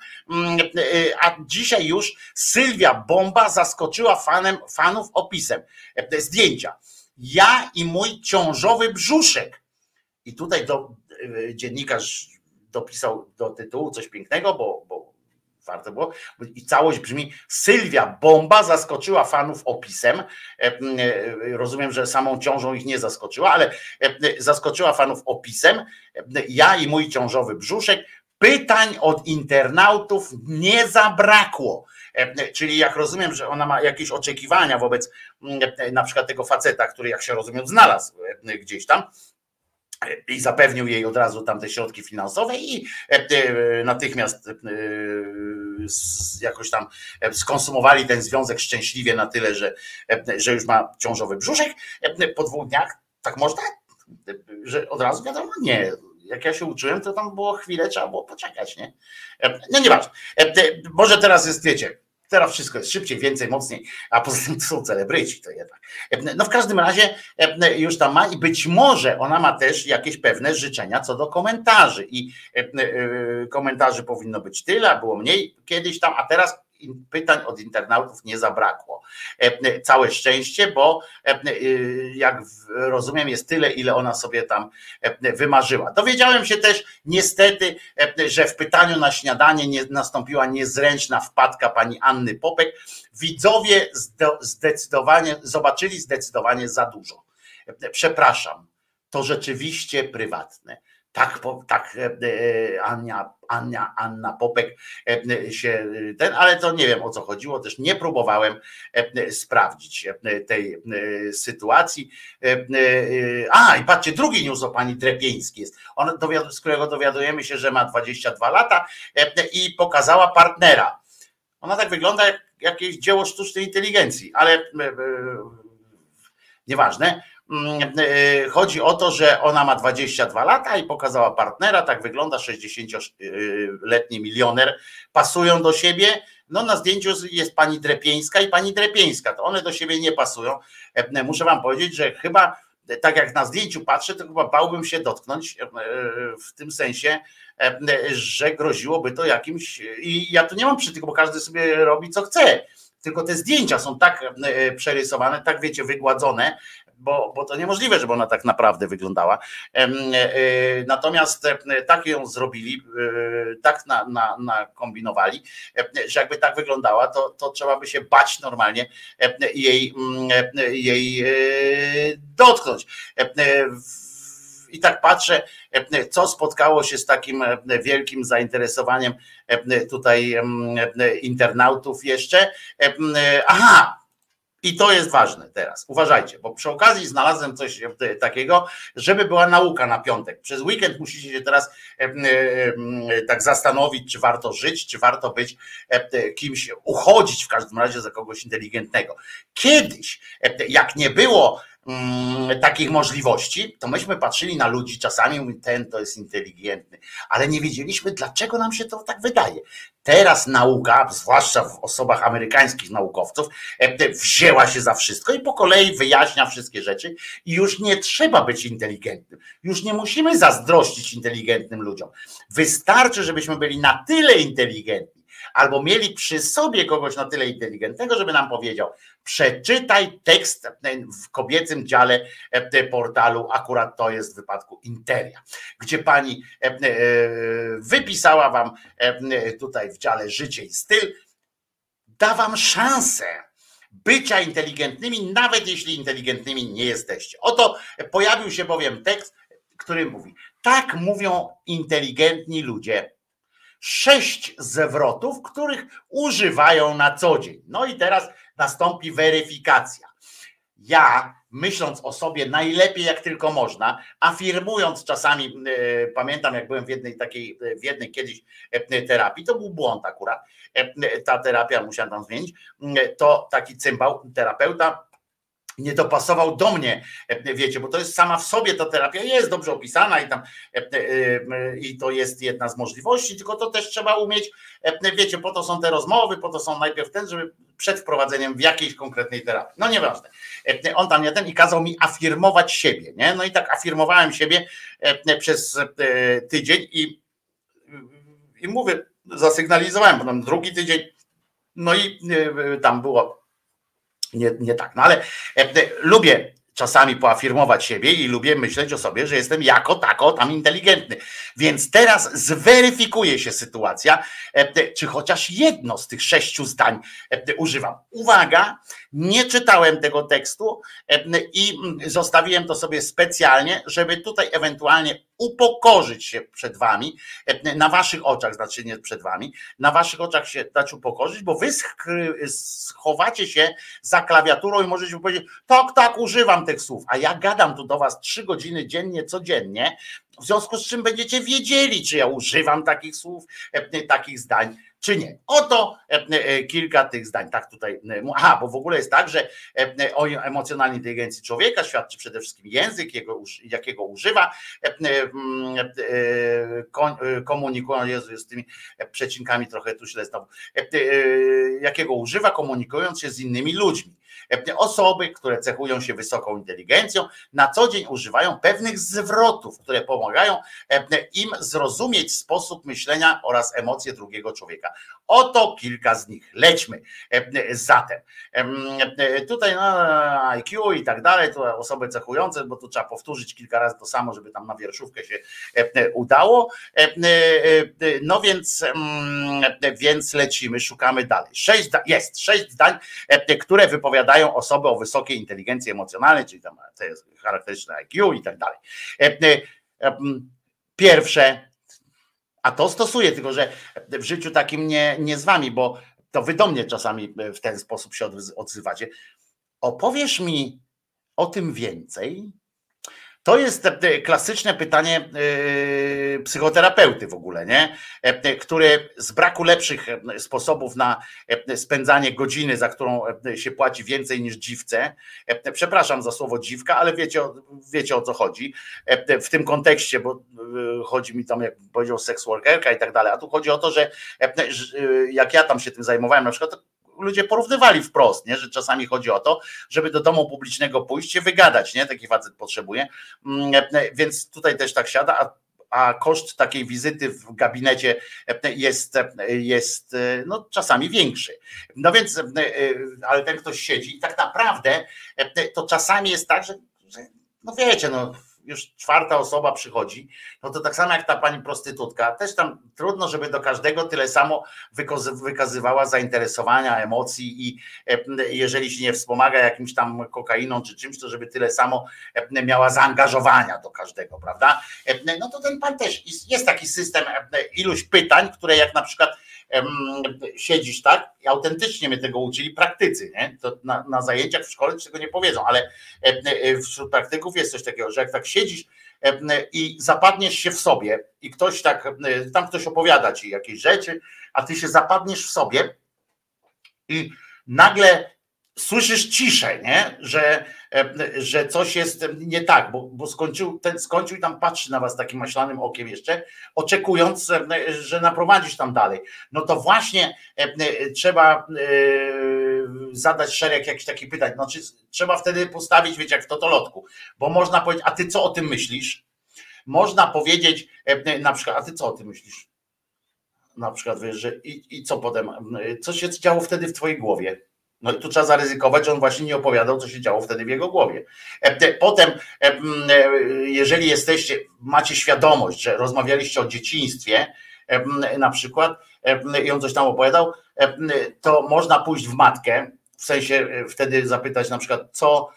Speaker 1: A dzisiaj już Sylwia Bomba zaskoczyła fanem, fanów opisem zdjęcia. Ja i mój ciążowy brzuszek. I tutaj do, dziennikarz dopisał do tytułu coś pięknego, bo, bo warto było. I całość brzmi: Sylwia Bomba zaskoczyła fanów opisem. Rozumiem, że samą ciążą ich nie zaskoczyła, ale zaskoczyła fanów opisem. Ja i mój ciążowy brzuszek. Pytań od internautów nie zabrakło. Czyli jak rozumiem, że ona ma jakieś oczekiwania wobec na przykład tego faceta, który jak się rozumiem znalazł gdzieś tam, i zapewnił jej od razu tamte środki finansowe i natychmiast jakoś tam skonsumowali ten związek szczęśliwie na tyle, że, że już ma ciążowy brzuszek po dwóch dniach. Tak można? Że od razu wiadomo? Nie. Jak ja się uczyłem, to tam było chwilę, trzeba było poczekać, nie? No nieważne. Może teraz jest, wiecie, Teraz wszystko jest szybciej, więcej, mocniej, a poza tym to są celebryci, to jednak. No w każdym razie już tam ma i być może ona ma też jakieś pewne życzenia co do komentarzy i komentarzy powinno być tyle, a było mniej kiedyś tam, a teraz pytań od internautów nie zabrakło. Całe szczęście, bo jak rozumiem, jest tyle, ile ona sobie tam wymarzyła. Dowiedziałem się też niestety, że w pytaniu na śniadanie nie, nastąpiła niezręczna wpadka pani Anny Popek. Widzowie zdecydowanie zobaczyli zdecydowanie za dużo. Przepraszam, to rzeczywiście prywatne tak, tak Ania, Ania, Anna Popek się ten, ale to nie wiem o co chodziło, też nie próbowałem sprawdzić tej sytuacji. A i patrzcie, drugi news o pani Drepieńskiej jest, on, z którego dowiadujemy się, że ma 22 lata i pokazała partnera. Ona tak wygląda jak jakieś dzieło sztucznej inteligencji, ale nieważne e, chodzi o to, że ona ma 22 lata i pokazała partnera, tak wygląda 60-letni milioner, pasują do siebie. No na zdjęciu jest pani Drepieńska i pani Drepieńska, to one do siebie nie pasują. E, muszę wam powiedzieć, że chyba tak jak na zdjęciu patrzę, to chyba bałbym się dotknąć e, w tym sensie, że groziłoby to jakimś i ja tu nie mam przytyku, bo każdy sobie robi co chce tylko te zdjęcia są tak przerysowane, tak wiecie, wygładzone, bo, bo to niemożliwe, żeby ona tak naprawdę wyglądała. E, e, natomiast e, tak ją zrobili, tak na, na, nakombinowali, że jakby tak wyglądała, to, to trzeba by się bać normalnie jej, jej dotknąć. i tak patrzę, co spotkało się z takim wielkim zainteresowaniem tutaj internautów jeszcze. Aha, i to jest ważne teraz. Uważajcie, bo przy okazji znalazłem coś e, takiego, żeby była nauka na piątek. Przez weekend musicie się teraz e, e, tak zastanowić, czy warto żyć, czy warto być kimś, uchodzić w każdym razie za kogoś inteligentnego. Kiedyś, jak nie było takich możliwości, to myśmy patrzyli na ludzi czasami, mówili, ten to jest inteligentny, ale nie wiedzieliśmy, dlaczego nam się to tak wydaje. Teraz nauka, zwłaszcza w osobach amerykańskich naukowców, e, wzięła się za wszystko i po kolei wyjaśnia wszystkie rzeczy i już nie trzeba być inteligentnym. Już nie musimy zazdrościć inteligentnym ludziom. Wystarczy, żebyśmy byli na tyle inteligentni, albo mieli przy sobie kogoś na tyle inteligentnego, żeby nam powiedział: przeczytaj tekst w kobiecym dziale e, portalu, akurat to jest w wypadku Interia, gdzie pani e, e, wypisała wam tutaj w dziale życie i styl, da wam szansę bycia inteligentnymi, nawet jeśli inteligentnymi nie jesteście. Oto pojawił się bowiem tekst, który mówi: Tak mówią inteligentni ludzie sześć zwrotów, których używają na co dzień. No i teraz nastąpi weryfikacja. Ja, myśląc o sobie najlepiej jak tylko można, afirmując czasami, y, pamiętam jak byłem w jednej takiej, w jednej kiedyś e, terapii, to był błąd akurat, e, ta terapia musiałem tam zmienić, to taki cymbał, terapeuta nie dopasował do mnie, e, wiecie, bo to jest sama w sobie ta terapia jest dobrze opisana i tam e, e, i to jest jedna z możliwości, tylko to też trzeba umieć, wiecie, po to są te rozmowy, po to są najpierw ten, żeby przed wprowadzeniem w jakiejś konkretnej terapii. No nieważne. On tam nie ten i kazał mi afirmować siebie, nie? No i tak afirmowałem siebie przez tydzień i, i mówię, zasygnalizowałem, potem drugi tydzień, no i tam było nie, nie tak. No ale e, lubię czasami poafirmować siebie i lubię myśleć o sobie, że jestem jako tako tam inteligentny. Więc teraz zweryfikuje się sytuacja, e, czy chociaż jedno z tych sześciu zdań e, używam. Uwaga, nie czytałem tego tekstu i zostawiłem to sobie specjalnie, żeby tutaj ewentualnie upokorzyć się przed wami, na waszych oczach, znaczy nie przed wami, na waszych oczach się dać upokorzyć, bo wy schowacie się za klawiaturą i możecie powiedzieć, tak, tak, używam tych słów, a ja gadam tu do was trzy godziny dziennie, codziennie, w związku z czym będziecie wiedzieli, czy ja używam takich słów, takich zdań, czy nie. Oto e, e, kilka tych zdań. Tak tutaj. E, aha, bo w ogóle jest tak, że o emocjonalnej inteligencji człowieka świadczy przede wszystkim język, jego, jakiego używa, komunikują, Jezu, z tymi przecinkami trochę tu źle znowu, jakiego używa komunikując się z innymi ludźmi. Osoby, które cechują się wysoką inteligencją, na co dzień używają pewnych zwrotów, które pomagają im zrozumieć sposób myślenia oraz emocje drugiego człowieka. Oto kilka z nich. Lećmy zatem. Tutaj no, IQ i tak dalej, to osoby cechujące, bo tu trzeba powtórzyć kilka razy to samo, żeby tam na wierszówkę się udało. No więc, więc lecimy, szukamy dalej. Sześć, jest sześć zdań, które wypowiadają osoby o wysokiej inteligencji emocjonalnej, czyli tam to jest charakterystyczne IQ i tak dalej. E, e, e, pierwsze, a to stosuję, tylko że w życiu takim nie, nie z wami, bo to wy do mnie czasami w ten sposób się odzywacie. Opowiesz mi o tym więcej, to jest e, klasyczne pytanie e, psychoterapeuty w ogóle, nie? E, który z braku lepszych sposobów na spędzanie godziny, za którą się płaci więcej niż dziwce, przepraszam za słowo dziwka, ale wiecie, wiecie o co chodzi w tym kontekście, bo chodzi mi tam, jak powiedział, sex workerka i tak dalej, a tu chodzi o to, że jak ja tam się tym zajmowałem, na przykład ludzie porównywali wprost, nie? że czasami chodzi o to, żeby do domu publicznego pójść się wygadać, nie? Taki facet potrzebuje. Mm, e, więc tutaj też tak siada, a a koszt takiej wizyty w gabinecie e, jest, e, jest no, czasami większy. No więc, ale ten ktoś siedzi i tak naprawdę to czasami jest tak, że, że no wiecie, no już czwarta osoba przychodzi, no to tak samo jak ta pani prostytutka, też tam trudno, żeby do każdego tyle samo wykazywała zainteresowania, emocji i e, jeżeli się nie wspomaga jakimś tam kokainą czy czymś, to żeby tyle samo e, miała zaangażowania do każdego, prawda? No to ten pan też, jest taki system iluś pytań, które jak na przykład siedzisz tak, i autentycznie mnie tego uczyli praktycy, nie? To na, na zajęciach w szkole ci tego nie powiedzą, ale wśród praktyków jest coś takiego, że jak tak siedzisz i zapadniesz się w sobie i ktoś tak, tam ktoś opowiada ci jakieś rzeczy, a ty się zapadniesz w sobie i nagle słyszysz ciszę, nie? Że, że coś jest nie tak, bo, bo skończył, ten skończył i tam patrzy na was takim maślanym okiem jeszcze, oczekując, że naprowadzisz tam dalej. No to właśnie trzeba zadać szereg jakichś takich pytań. Znaczy, trzeba wtedy postawić, wiecie, jak w totolotku, bo można powiedzieć, a ty co o tym myślisz? Można powiedzieć na przykład, a ty co o tym myślisz? Na przykład, wiesz, że i, i co potem, co się działo wtedy w twojej głowie? No i tu trzeba zaryzykować, że on właśnie nie opowiadał, co się działo wtedy w jego głowie. Potem, jeżeli jesteście, macie świadomość, że rozmawialiście o dzieciństwie, na przykład, i on coś tam opowiadał, to można pójść w matkę, w sensie wtedy zapytać na przykład, co,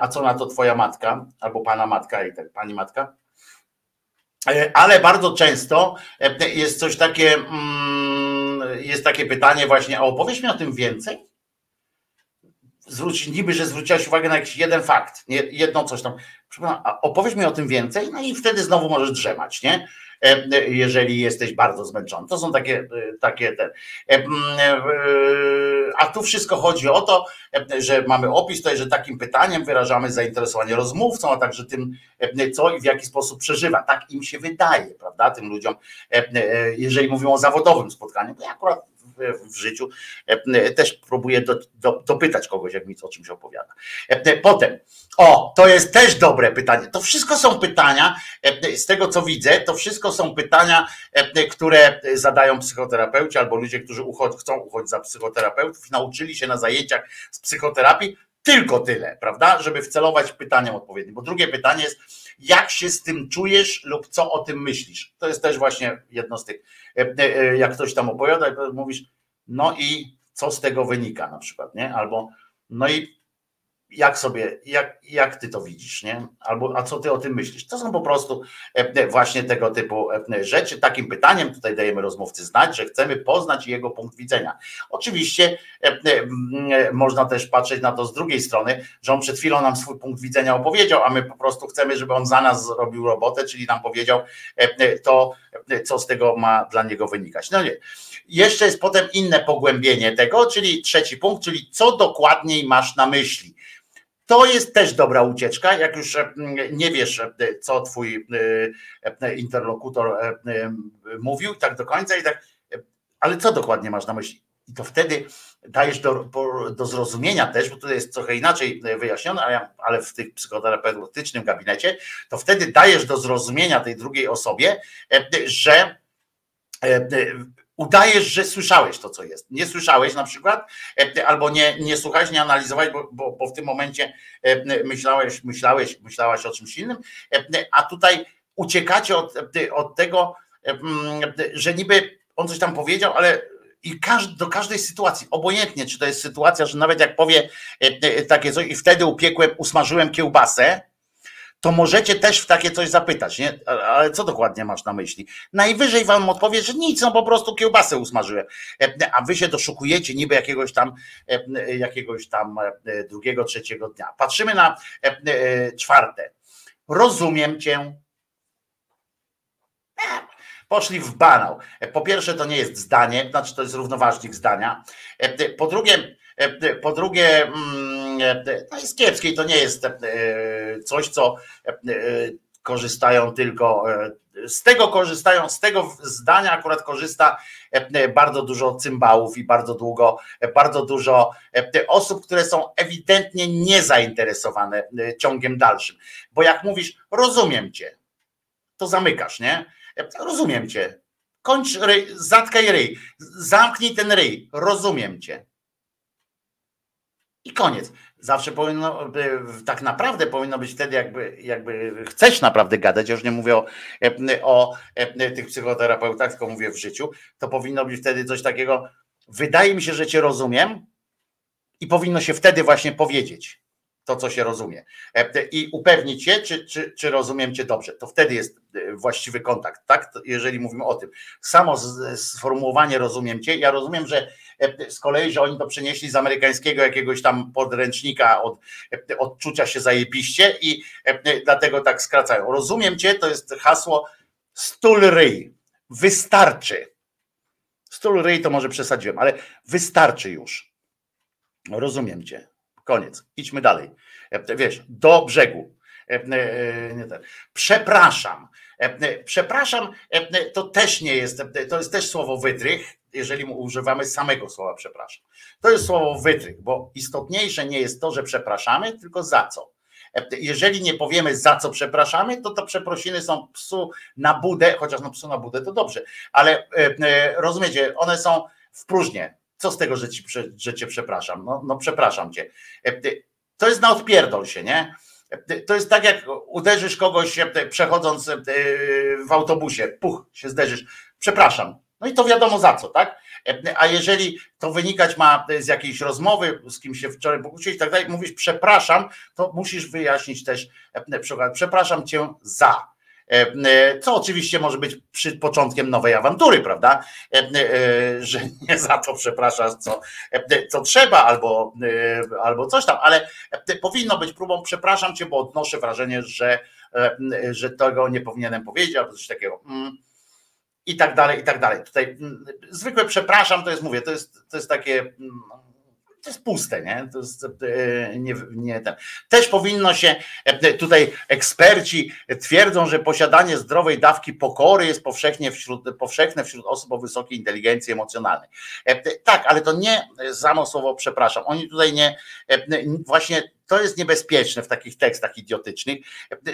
Speaker 1: a co na to twoja matka, albo pana matka i tak, pani matka. Ale bardzo często jest coś takie, jest takie pytanie właśnie, a opowiedz mi o tym więcej? Zwrócić, niby, że zwróciłaś uwagę na jakiś jeden fakt, nie, jedno coś tam. Opowiedz mi o tym więcej, no i wtedy znowu możesz drzemać, nie? Jeżeli jesteś bardzo zmęczony. To są takie, takie ten. A tu wszystko chodzi o to, że mamy opis tutaj, że takim pytaniem wyrażamy zainteresowanie rozmówcą, a także tym, co i w jaki sposób przeżywa. Tak im się wydaje, prawda? Tym ludziom, jeżeli mówią o zawodowym spotkaniu, to ja akurat w życiu, e, też próbuję do, do, dopytać kogoś, jak mi o czymś opowiada. E, potem, o, to jest też dobre pytanie. To wszystko są pytania, e, z tego co widzę, to wszystko są pytania, które zadają psychoterapeuci albo ludzie, którzy uchod, chcą uchodzić za psychoterapeutów nauczyli się na zajęciach z psychoterapii tylko tyle, prawda, żeby wcelować pytaniem odpowiednim. Bo drugie pytanie jest, jak się z tym czujesz lub co o tym myślisz. To jest też właśnie jedno z tych, jak ktoś tam opowiada, mówisz, no i co z tego wynika na przykład, nie? Albo no i jak sobie, jak, jak ty to widzisz, nie? Albo a co ty o tym myślisz? To są po prostu e, właśnie tego typu e, rzeczy. Takim pytaniem tutaj dajemy rozmówcy znać, że chcemy poznać jego punkt widzenia. Oczywiście e, można też patrzeć na to z drugiej strony, że on przed chwilą nam swój punkt widzenia opowiedział, a my po prostu chcemy, żeby on za nas zrobił robotę, czyli nam powiedział to, co z tego ma dla niego wynikać. No nie. Jeszcze jest potem inne pogłębienie tego, czyli trzeci punkt, czyli co dokładniej masz na myśli. To jest też dobra ucieczka, jak już e, nie wiesz, e, co twój e, interlokutor mówił, tak do końca i tak, ale co dokładnie masz na myśli? I to wtedy dajesz do, do zrozumienia też, bo to jest trochę inaczej wyjaśnione, ale w tym psychoterapeutycznym gabinecie, to wtedy dajesz do zrozumienia tej drugiej osobie, że udajesz, że słyszałeś to, co jest. Nie słyszałeś na przykład, e, albo nie, nie słuchałeś, nie analizowałeś, bo, bo, bo w tym momencie e, myślałeś, myślałeś, myślałaś o czymś innym, e, a tutaj uciekacie od, od tego, że niby on coś tam powiedział, ale i do każdej sytuacji, obojętnie, czy to jest sytuacja, że nawet jak powie takie coś i wtedy upiekłem, usmażyłem kiełbasę, to możecie też w takie coś zapytać, nie? Ale co dokładnie masz na myśli? Najwyżej wam odpowie, że nic, no po prostu kiełbasę usmażyłem. E, a wy się doszukujecie niby jakiegoś tam, e, jakiegoś tam e, drugiego, trzeciego dnia. Patrzymy na czwarte. Rozumiem cię. Poszli w banał. Po pierwsze, to nie jest zdanie, znaczy to jest równoważnik zdania. Po drugie, po drugie, mm, no jest kiepskie to nie jest coś, co korzystają tylko z tego korzystają, z tego zdania akurat korzysta bardzo dużo cymbałów i bardzo długo, bardzo dużo osób, które są ewidentnie niezainteresowane ciągiem dalszym. Bo jak mówisz, rozumiem cię, to zamykasz, nie? Rozumiem cię. Kończ ryj, zatkaj ryj, zamknij ten ryj, rozumiem cię. I koniec. Zawsze powinno, tak naprawdę powinno być wtedy, jakby, jakby chcesz naprawdę gadać, już nie mówię o, o tych psychoterapeutach, tylko mówię w życiu, to powinno być wtedy coś takiego, wydaje mi się, że cię rozumiem i powinno się wtedy właśnie powiedzieć to, co się rozumie. I upewnić się, czy, czy, czy rozumiem cię dobrze. To wtedy jest właściwy kontakt, tak? Jeżeli mówimy o tym. Samo sformułowanie rozumiem cię, ja rozumiem, że z kolei, że oni to przenieśli z amerykańskiego jakiegoś tam podręcznika od odczucia się zajebiście i dlatego tak skracają. Rozumiem cię, to jest hasło stul ryj. Wystarczy. Stul ryj to może przesadziłem, ale wystarczy już. Rozumiem cię. Koniec. Idźmy dalej. Wiesz, do brzegu. Ten. Przepraszam. Przepraszam, to też nie jest, to jest też słowo wytrych, jeżeli używamy samego słowa przepraszam. To jest słowo wytrych, bo istotniejsze nie jest to, że przepraszamy, tylko za co. Jeżeli nie powiemy za co przepraszamy, to te przeprosiny są psu na budę, chociaż no psu na budę to dobrze, ale rozumiecie, one są w próżnię. Co z tego, że, ci, że cię przepraszam? No, no przepraszam cię. To jest na odpierdol się, nie? To jest tak, jak uderzysz kogoś przechodząc w autobusie, puch, się zderzysz. Przepraszam. No i to wiadomo za co, tak? A jeżeli to wynikać ma z jakiejś rozmowy, z kim się wczoraj pokłóciłeś i tak dalej, mówisz przepraszam, to musisz wyjaśnić też, przepraszam cię za. Co oczywiście może być przy początkiem nowej awantury, prawda? Że nie za to przepraszasz, co, co trzeba, albo, albo coś tam, ale powinno być próbą, przepraszam cię, bo odnoszę wrażenie, że, że tego nie powinienem powiedzieć, albo coś takiego. I tak dalej, i tak dalej. Tutaj zwykłe przepraszam, to jest, mówię, to jest, to jest takie to jest puste, nie? To jest nie, nie ten. Też powinno się, tutaj eksperci twierdzą, że posiadanie zdrowej dawki pokory jest powszechnie wśród, powszechne wśród osób o wysokiej inteligencji emocjonalnej. Tak, ale to nie samo słowo przepraszam. Oni tutaj nie, właśnie to jest niebezpieczne w takich tekstach idiotycznych,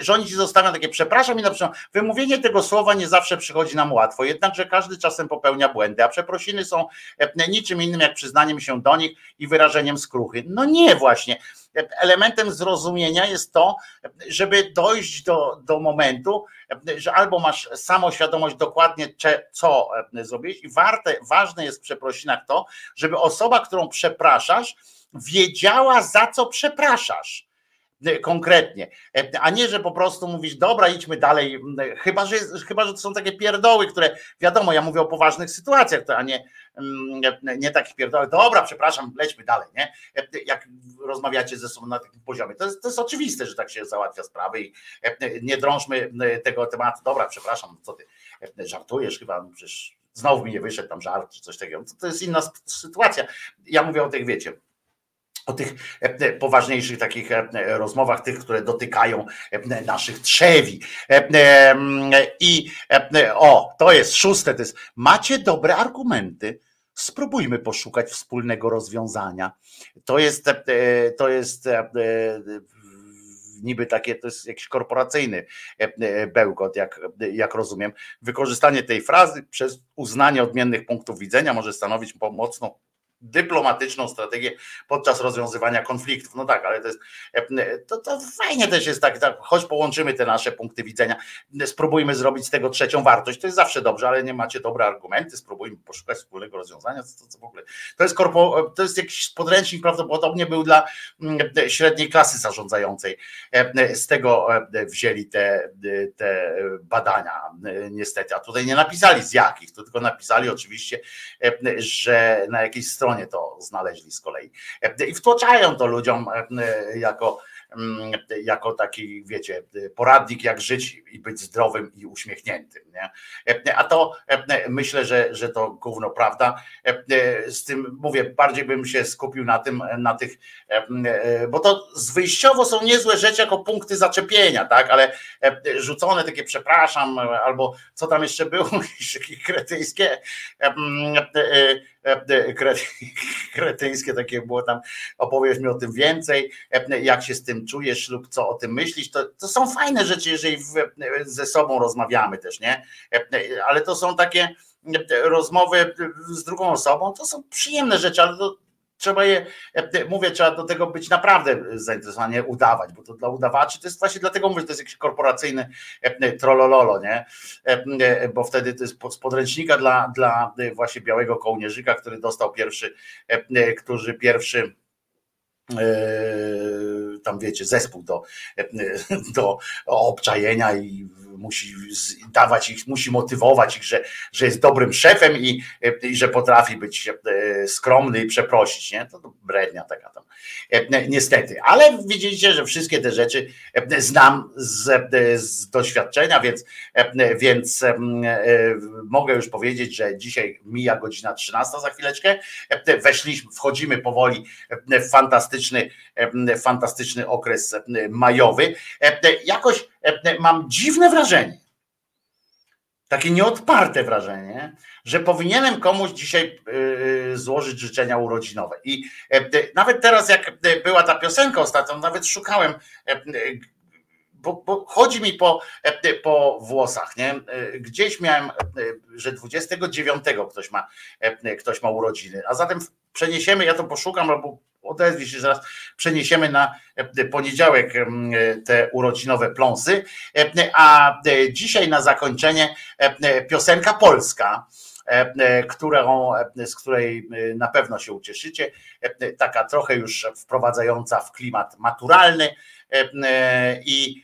Speaker 1: że oni ci zostawią takie przepraszam i na przykład wymówienie tego słowa nie zawsze przychodzi nam łatwo, jednakże każdy czasem popełnia błędy, a przeprosiny są niczym innym jak przyznaniem się do nich i wyrażeniem skruchy. No nie właśnie. Elementem zrozumienia jest to, żeby dojść do, do momentu, że albo masz samoświadomość dokładnie, co zrobić i warte, ważne jest w przeprosinach to, żeby osoba, którą przepraszasz, wiedziała, za co przepraszasz konkretnie, a nie, że po prostu mówisz, dobra, idźmy dalej, chyba że, chyba, że to są takie pierdoły, które, wiadomo, ja mówię o poważnych sytuacjach, a nie, nie takich pierdołach, dobra, przepraszam, lećmy dalej, nie? Jak rozmawiacie ze sobą na takim poziomie, to jest, to jest oczywiste, że tak się załatwia sprawy i nie drążmy tego tematu, dobra, przepraszam, co ty, żartujesz chyba, no przecież znowu mi nie wyszedł tam żart, czy coś takiego, to, to jest inna sytuacja, ja mówię o tych, wiecie, o tych poważniejszych takich rozmowach, tych, które dotykają naszych trzewi. I o, to jest szóste, to jest, macie dobre argumenty, spróbujmy poszukać wspólnego rozwiązania. To jest, to jest niby takie, to jest jakiś korporacyjny bełkot, jak, jak rozumiem. Wykorzystanie tej frazy przez uznanie odmiennych punktów widzenia może stanowić pomocną dyplomatyczną strategię podczas rozwiązywania konfliktów. No tak, ale to jest to, to fajnie też jest tak, tak, choć połączymy te nasze punkty widzenia, spróbujmy zrobić z tego trzecią wartość. To jest zawsze dobrze, ale nie macie dobre argumenty, spróbujmy poszukać wspólnego rozwiązania. To, to w ogóle to jest korpo, to jest jakiś podręcznik prawdopodobnie był dla średniej klasy zarządzającej. Z tego wzięli te, te badania niestety, a tutaj nie napisali z jakich, to tylko napisali oczywiście, że na jakiejś stronie to znaleźli z kolei. I wtłaczają to ludziom jako, jako taki, wiecie, poradnik, jak żyć i być zdrowym i uśmiechniętym. Nie? A to myślę, że, że to gówno prawda. Z tym mówię, bardziej bym się skupił na tym, na tych, bo to wyjściowo są niezłe rzeczy jako punkty zaczepienia, tak, ale rzucone takie przepraszam, albo co tam jeszcze było, jakieś kretyjskie kretyńskie takie było tam, opowiesz mi o tym więcej, jak się z tym czujesz lub co o tym myślisz, to, to są fajne rzeczy, jeżeli ze sobą rozmawiamy też, nie? Ale to są takie rozmowy z drugą osobą, to są przyjemne rzeczy, ale to trzeba je, mówię, trzeba do tego być naprawdę zainteresowanie, udawać, bo to dla udawaczy to jest właśnie dlatego mówię, że to jest jakiś korporacyjny trollololo, nie? Bo wtedy to jest z podręcznika dla, dla właśnie białego kołnierzyka, który dostał pierwszy, którzy pierwszy tam wiecie, zespół do, do obczajenia i musi dawać ich, musi motywować ich, że, że jest dobrym szefem i, i że potrafi być skromny i przeprosić, nie? To, brednia taka tam. Niestety, ale widzicie, że wszystkie te rzeczy znam z, z doświadczenia, więc, więc mogę już powiedzieć, że dzisiaj mija godzina 13 za chwileczkę. Weszliśmy, wchodzimy powoli w fantastyczny, fantastyczny okres majowy. Jakoś mam dziwne wrażenie, takie nieodparte wrażenie, że powinienem komuś dzisiaj złożyć życzenia urodzinowe. I nawet teraz, jak była ta piosenka ostatnio, nawet szukałem, bo, bo chodzi mi po, po włosach, nie? Gdzieś miałem, że 29 ktoś ma, ktoś ma urodziny, a zatem przeniesiemy, ja to poszukam, albo odezwij się zaraz, przeniesiemy na poniedziałek te urodzinowe pląsy, a dzisiaj na zakończenie piosenka polska, którą, z której na pewno się ucieszycie, taka trochę już wprowadzająca w klimat maturalny i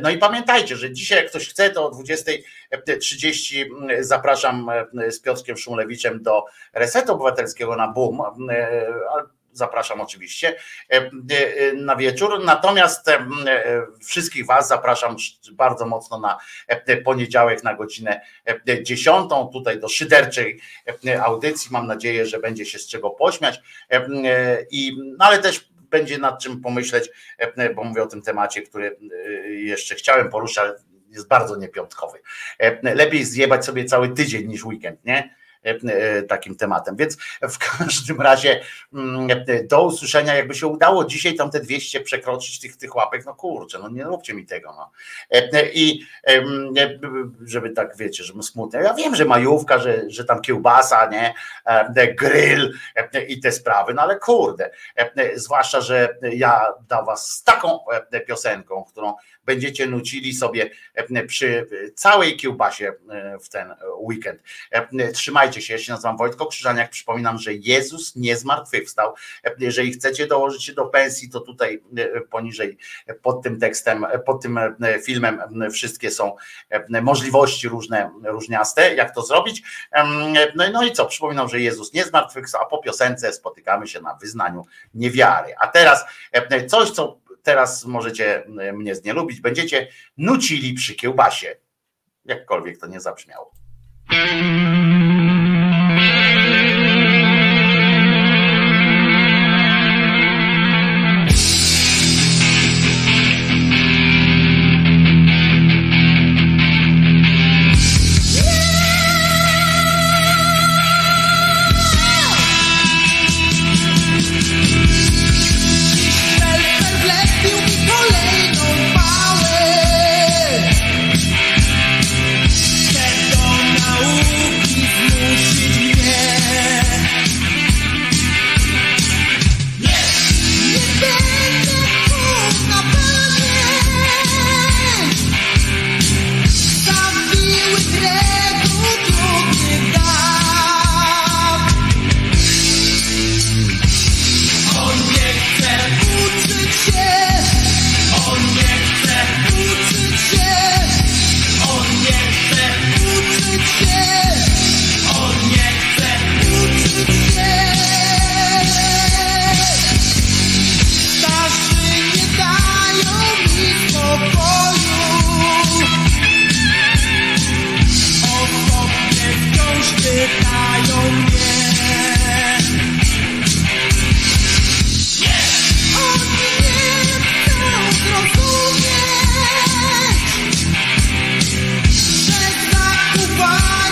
Speaker 1: no i pamiętajcie, że dzisiaj jak ktoś chce, to o 20.30 zapraszam z Piotrkiem Szumlewiczem do Resetu Obywatelskiego na BUM zapraszam oczywiście na wieczór. Natomiast wszystkich Was zapraszam bardzo mocno na poniedziałek na godzinę 10, tutaj do szyderczej audycji. Mam nadzieję, że będzie się z czego pośmiać. I, no ale też będzie nad czym pomyśleć, bo mówię o tym temacie, który jeszcze chciałem poruszyć, ale jest bardzo niepiątkowy. Lepiej zjebać sobie cały tydzień niż weekend, nie? Takim tematem. Więc w każdym razie do usłyszenia, jakby się udało dzisiaj tam te 200 przekroczyć tych, tych łapek, no kurczę, no nie róbcie mi tego. No. I żeby tak wiecie, żebym smutny. Ja wiem, że majówka, że, że tam kiełbasa, nie, grill i te sprawy, no ale kurde, zwłaszcza, że ja da was z taką piosenką, którą będziecie nucili sobie przy całej kiełbasie w ten weekend. Trzymajcie się, ja się nazywam Wojtko Krzyżaniak, przypominam, że Jezus nie zmartwychwstał. Jeżeli chcecie dołożyć się do pensji, to tutaj poniżej pod tym tekstem, pod tym filmem wszystkie są możliwości różne, różniaste, jak to zrobić. No, no i co, przypominam, że Jezus nie zmartwychwstał, a po piosence spotykamy się na wyznaniu niewiary. A teraz coś, co teraz możecie mnie znielubić, będziecie nucili przy kiełbasie. Jakkolwiek to nie zabrzmiało.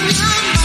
Speaker 17: Thank you.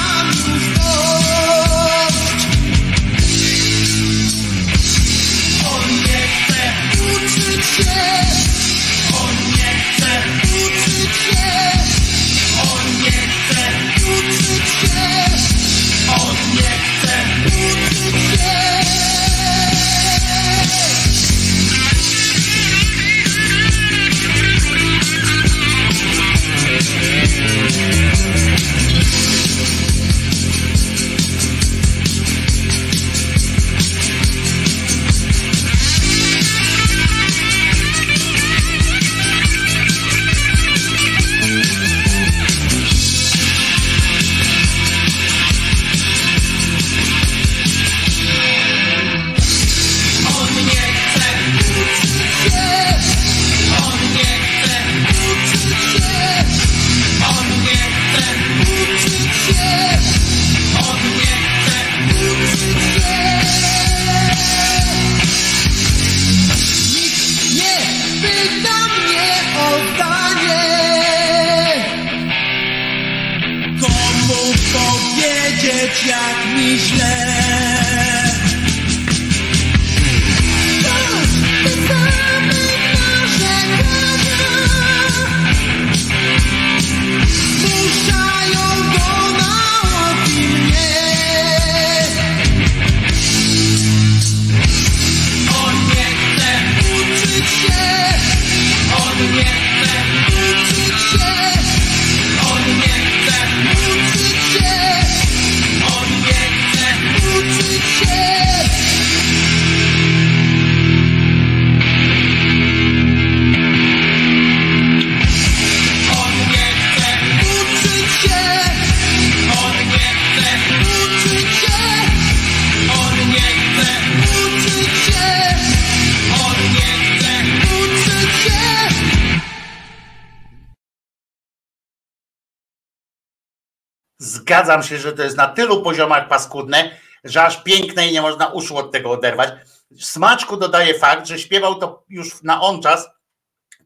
Speaker 1: Zgadzam się, że to jest na tylu poziomach paskudne, że aż piękne i nie można uszu od tego oderwać. Smaczku dodaje fakt, że śpiewał to już na on czas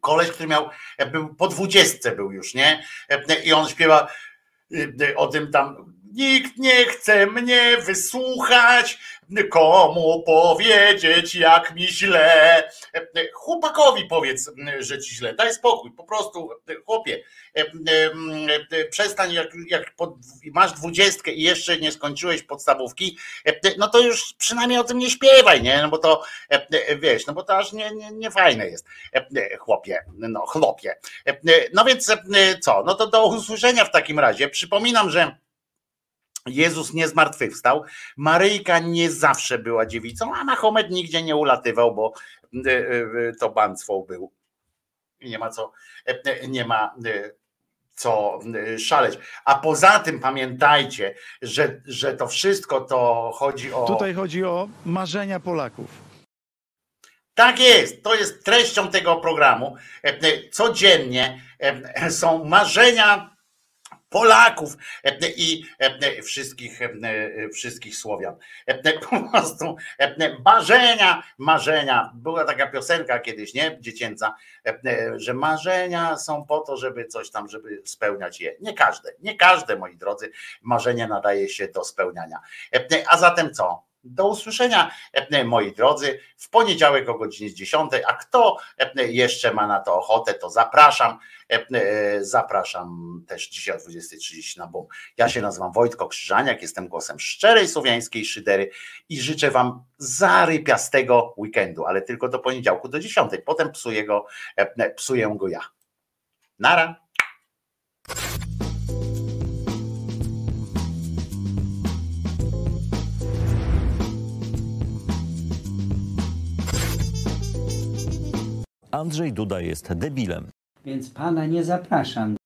Speaker 1: koleś, który miał, był po dwudziestce był już, nie? I on śpiewa y, o tym tam, nikt nie chce mnie wysłuchać, komu powiedzieć, jak mi źle. Chłopakowi powiedz, że ci źle, daj spokój, po prostu, chłopie, przestań, jak, jak pod, masz dwudziestkę i jeszcze nie skończyłeś podstawówki, no to już przynajmniej o tym nie śpiewaj, nie? No bo to, wiesz, no bo to aż nie, nie, nie fajne jest, chłopie, no chlopie. No więc co, no to do usłyszenia w takim razie. Przypominam, że Jezus nie zmartwychwstał. Maryjka nie zawsze była dziewicą, a Mahomet nigdzie nie ulatywał, bo y, y, to banstwo był. Nie ma co, y, nie ma co szaleć. A poza tym pamiętajcie, że, że to wszystko to chodzi o.
Speaker 13: Tutaj chodzi o marzenia Polaków.
Speaker 1: Tak jest, to jest treścią tego programu. Codziennie są marzenia Polaków i wszystkich, wszystkich Słowian. Po prostu marzenia, marzenia. Była taka piosenka kiedyś, nie? Dziecięca, że marzenia są po to, żeby coś tam, żeby spełniać je. Nie każde, nie każde, moi drodzy, marzenie nadaje się do spełniania. A zatem co? Do usłyszenia, moi drodzy, w poniedziałek o godzinie 10. A kto jeszcze ma na to ochotę, to zapraszam. Zapraszam też dzisiaj o 20.30 na BUM. Ja się nazywam Wojtko Krzyżaniak, jestem głosem szczerej słowiańskiej szydery i życzę Wam zarypiastego weekendu, ale tylko do poniedziałku do 10. Potem psuję go, psuję go ja. Nara.
Speaker 18: Andrzej Duda jest debilem.
Speaker 19: Więc pana nie zapraszam.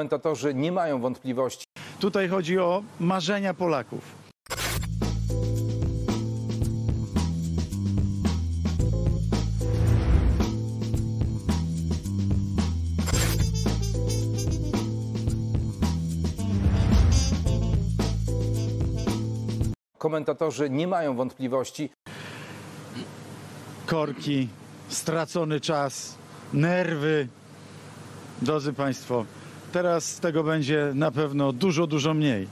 Speaker 11: Komentatorzy nie mają wątpliwości.
Speaker 13: Tutaj chodzi o marzenia Polaków.
Speaker 11: Komentatorzy nie mają wątpliwości.
Speaker 13: Korki, stracony czas, nerwy. Drodzy Państwo, teraz tego będzie na pewno dużo, dużo mniej.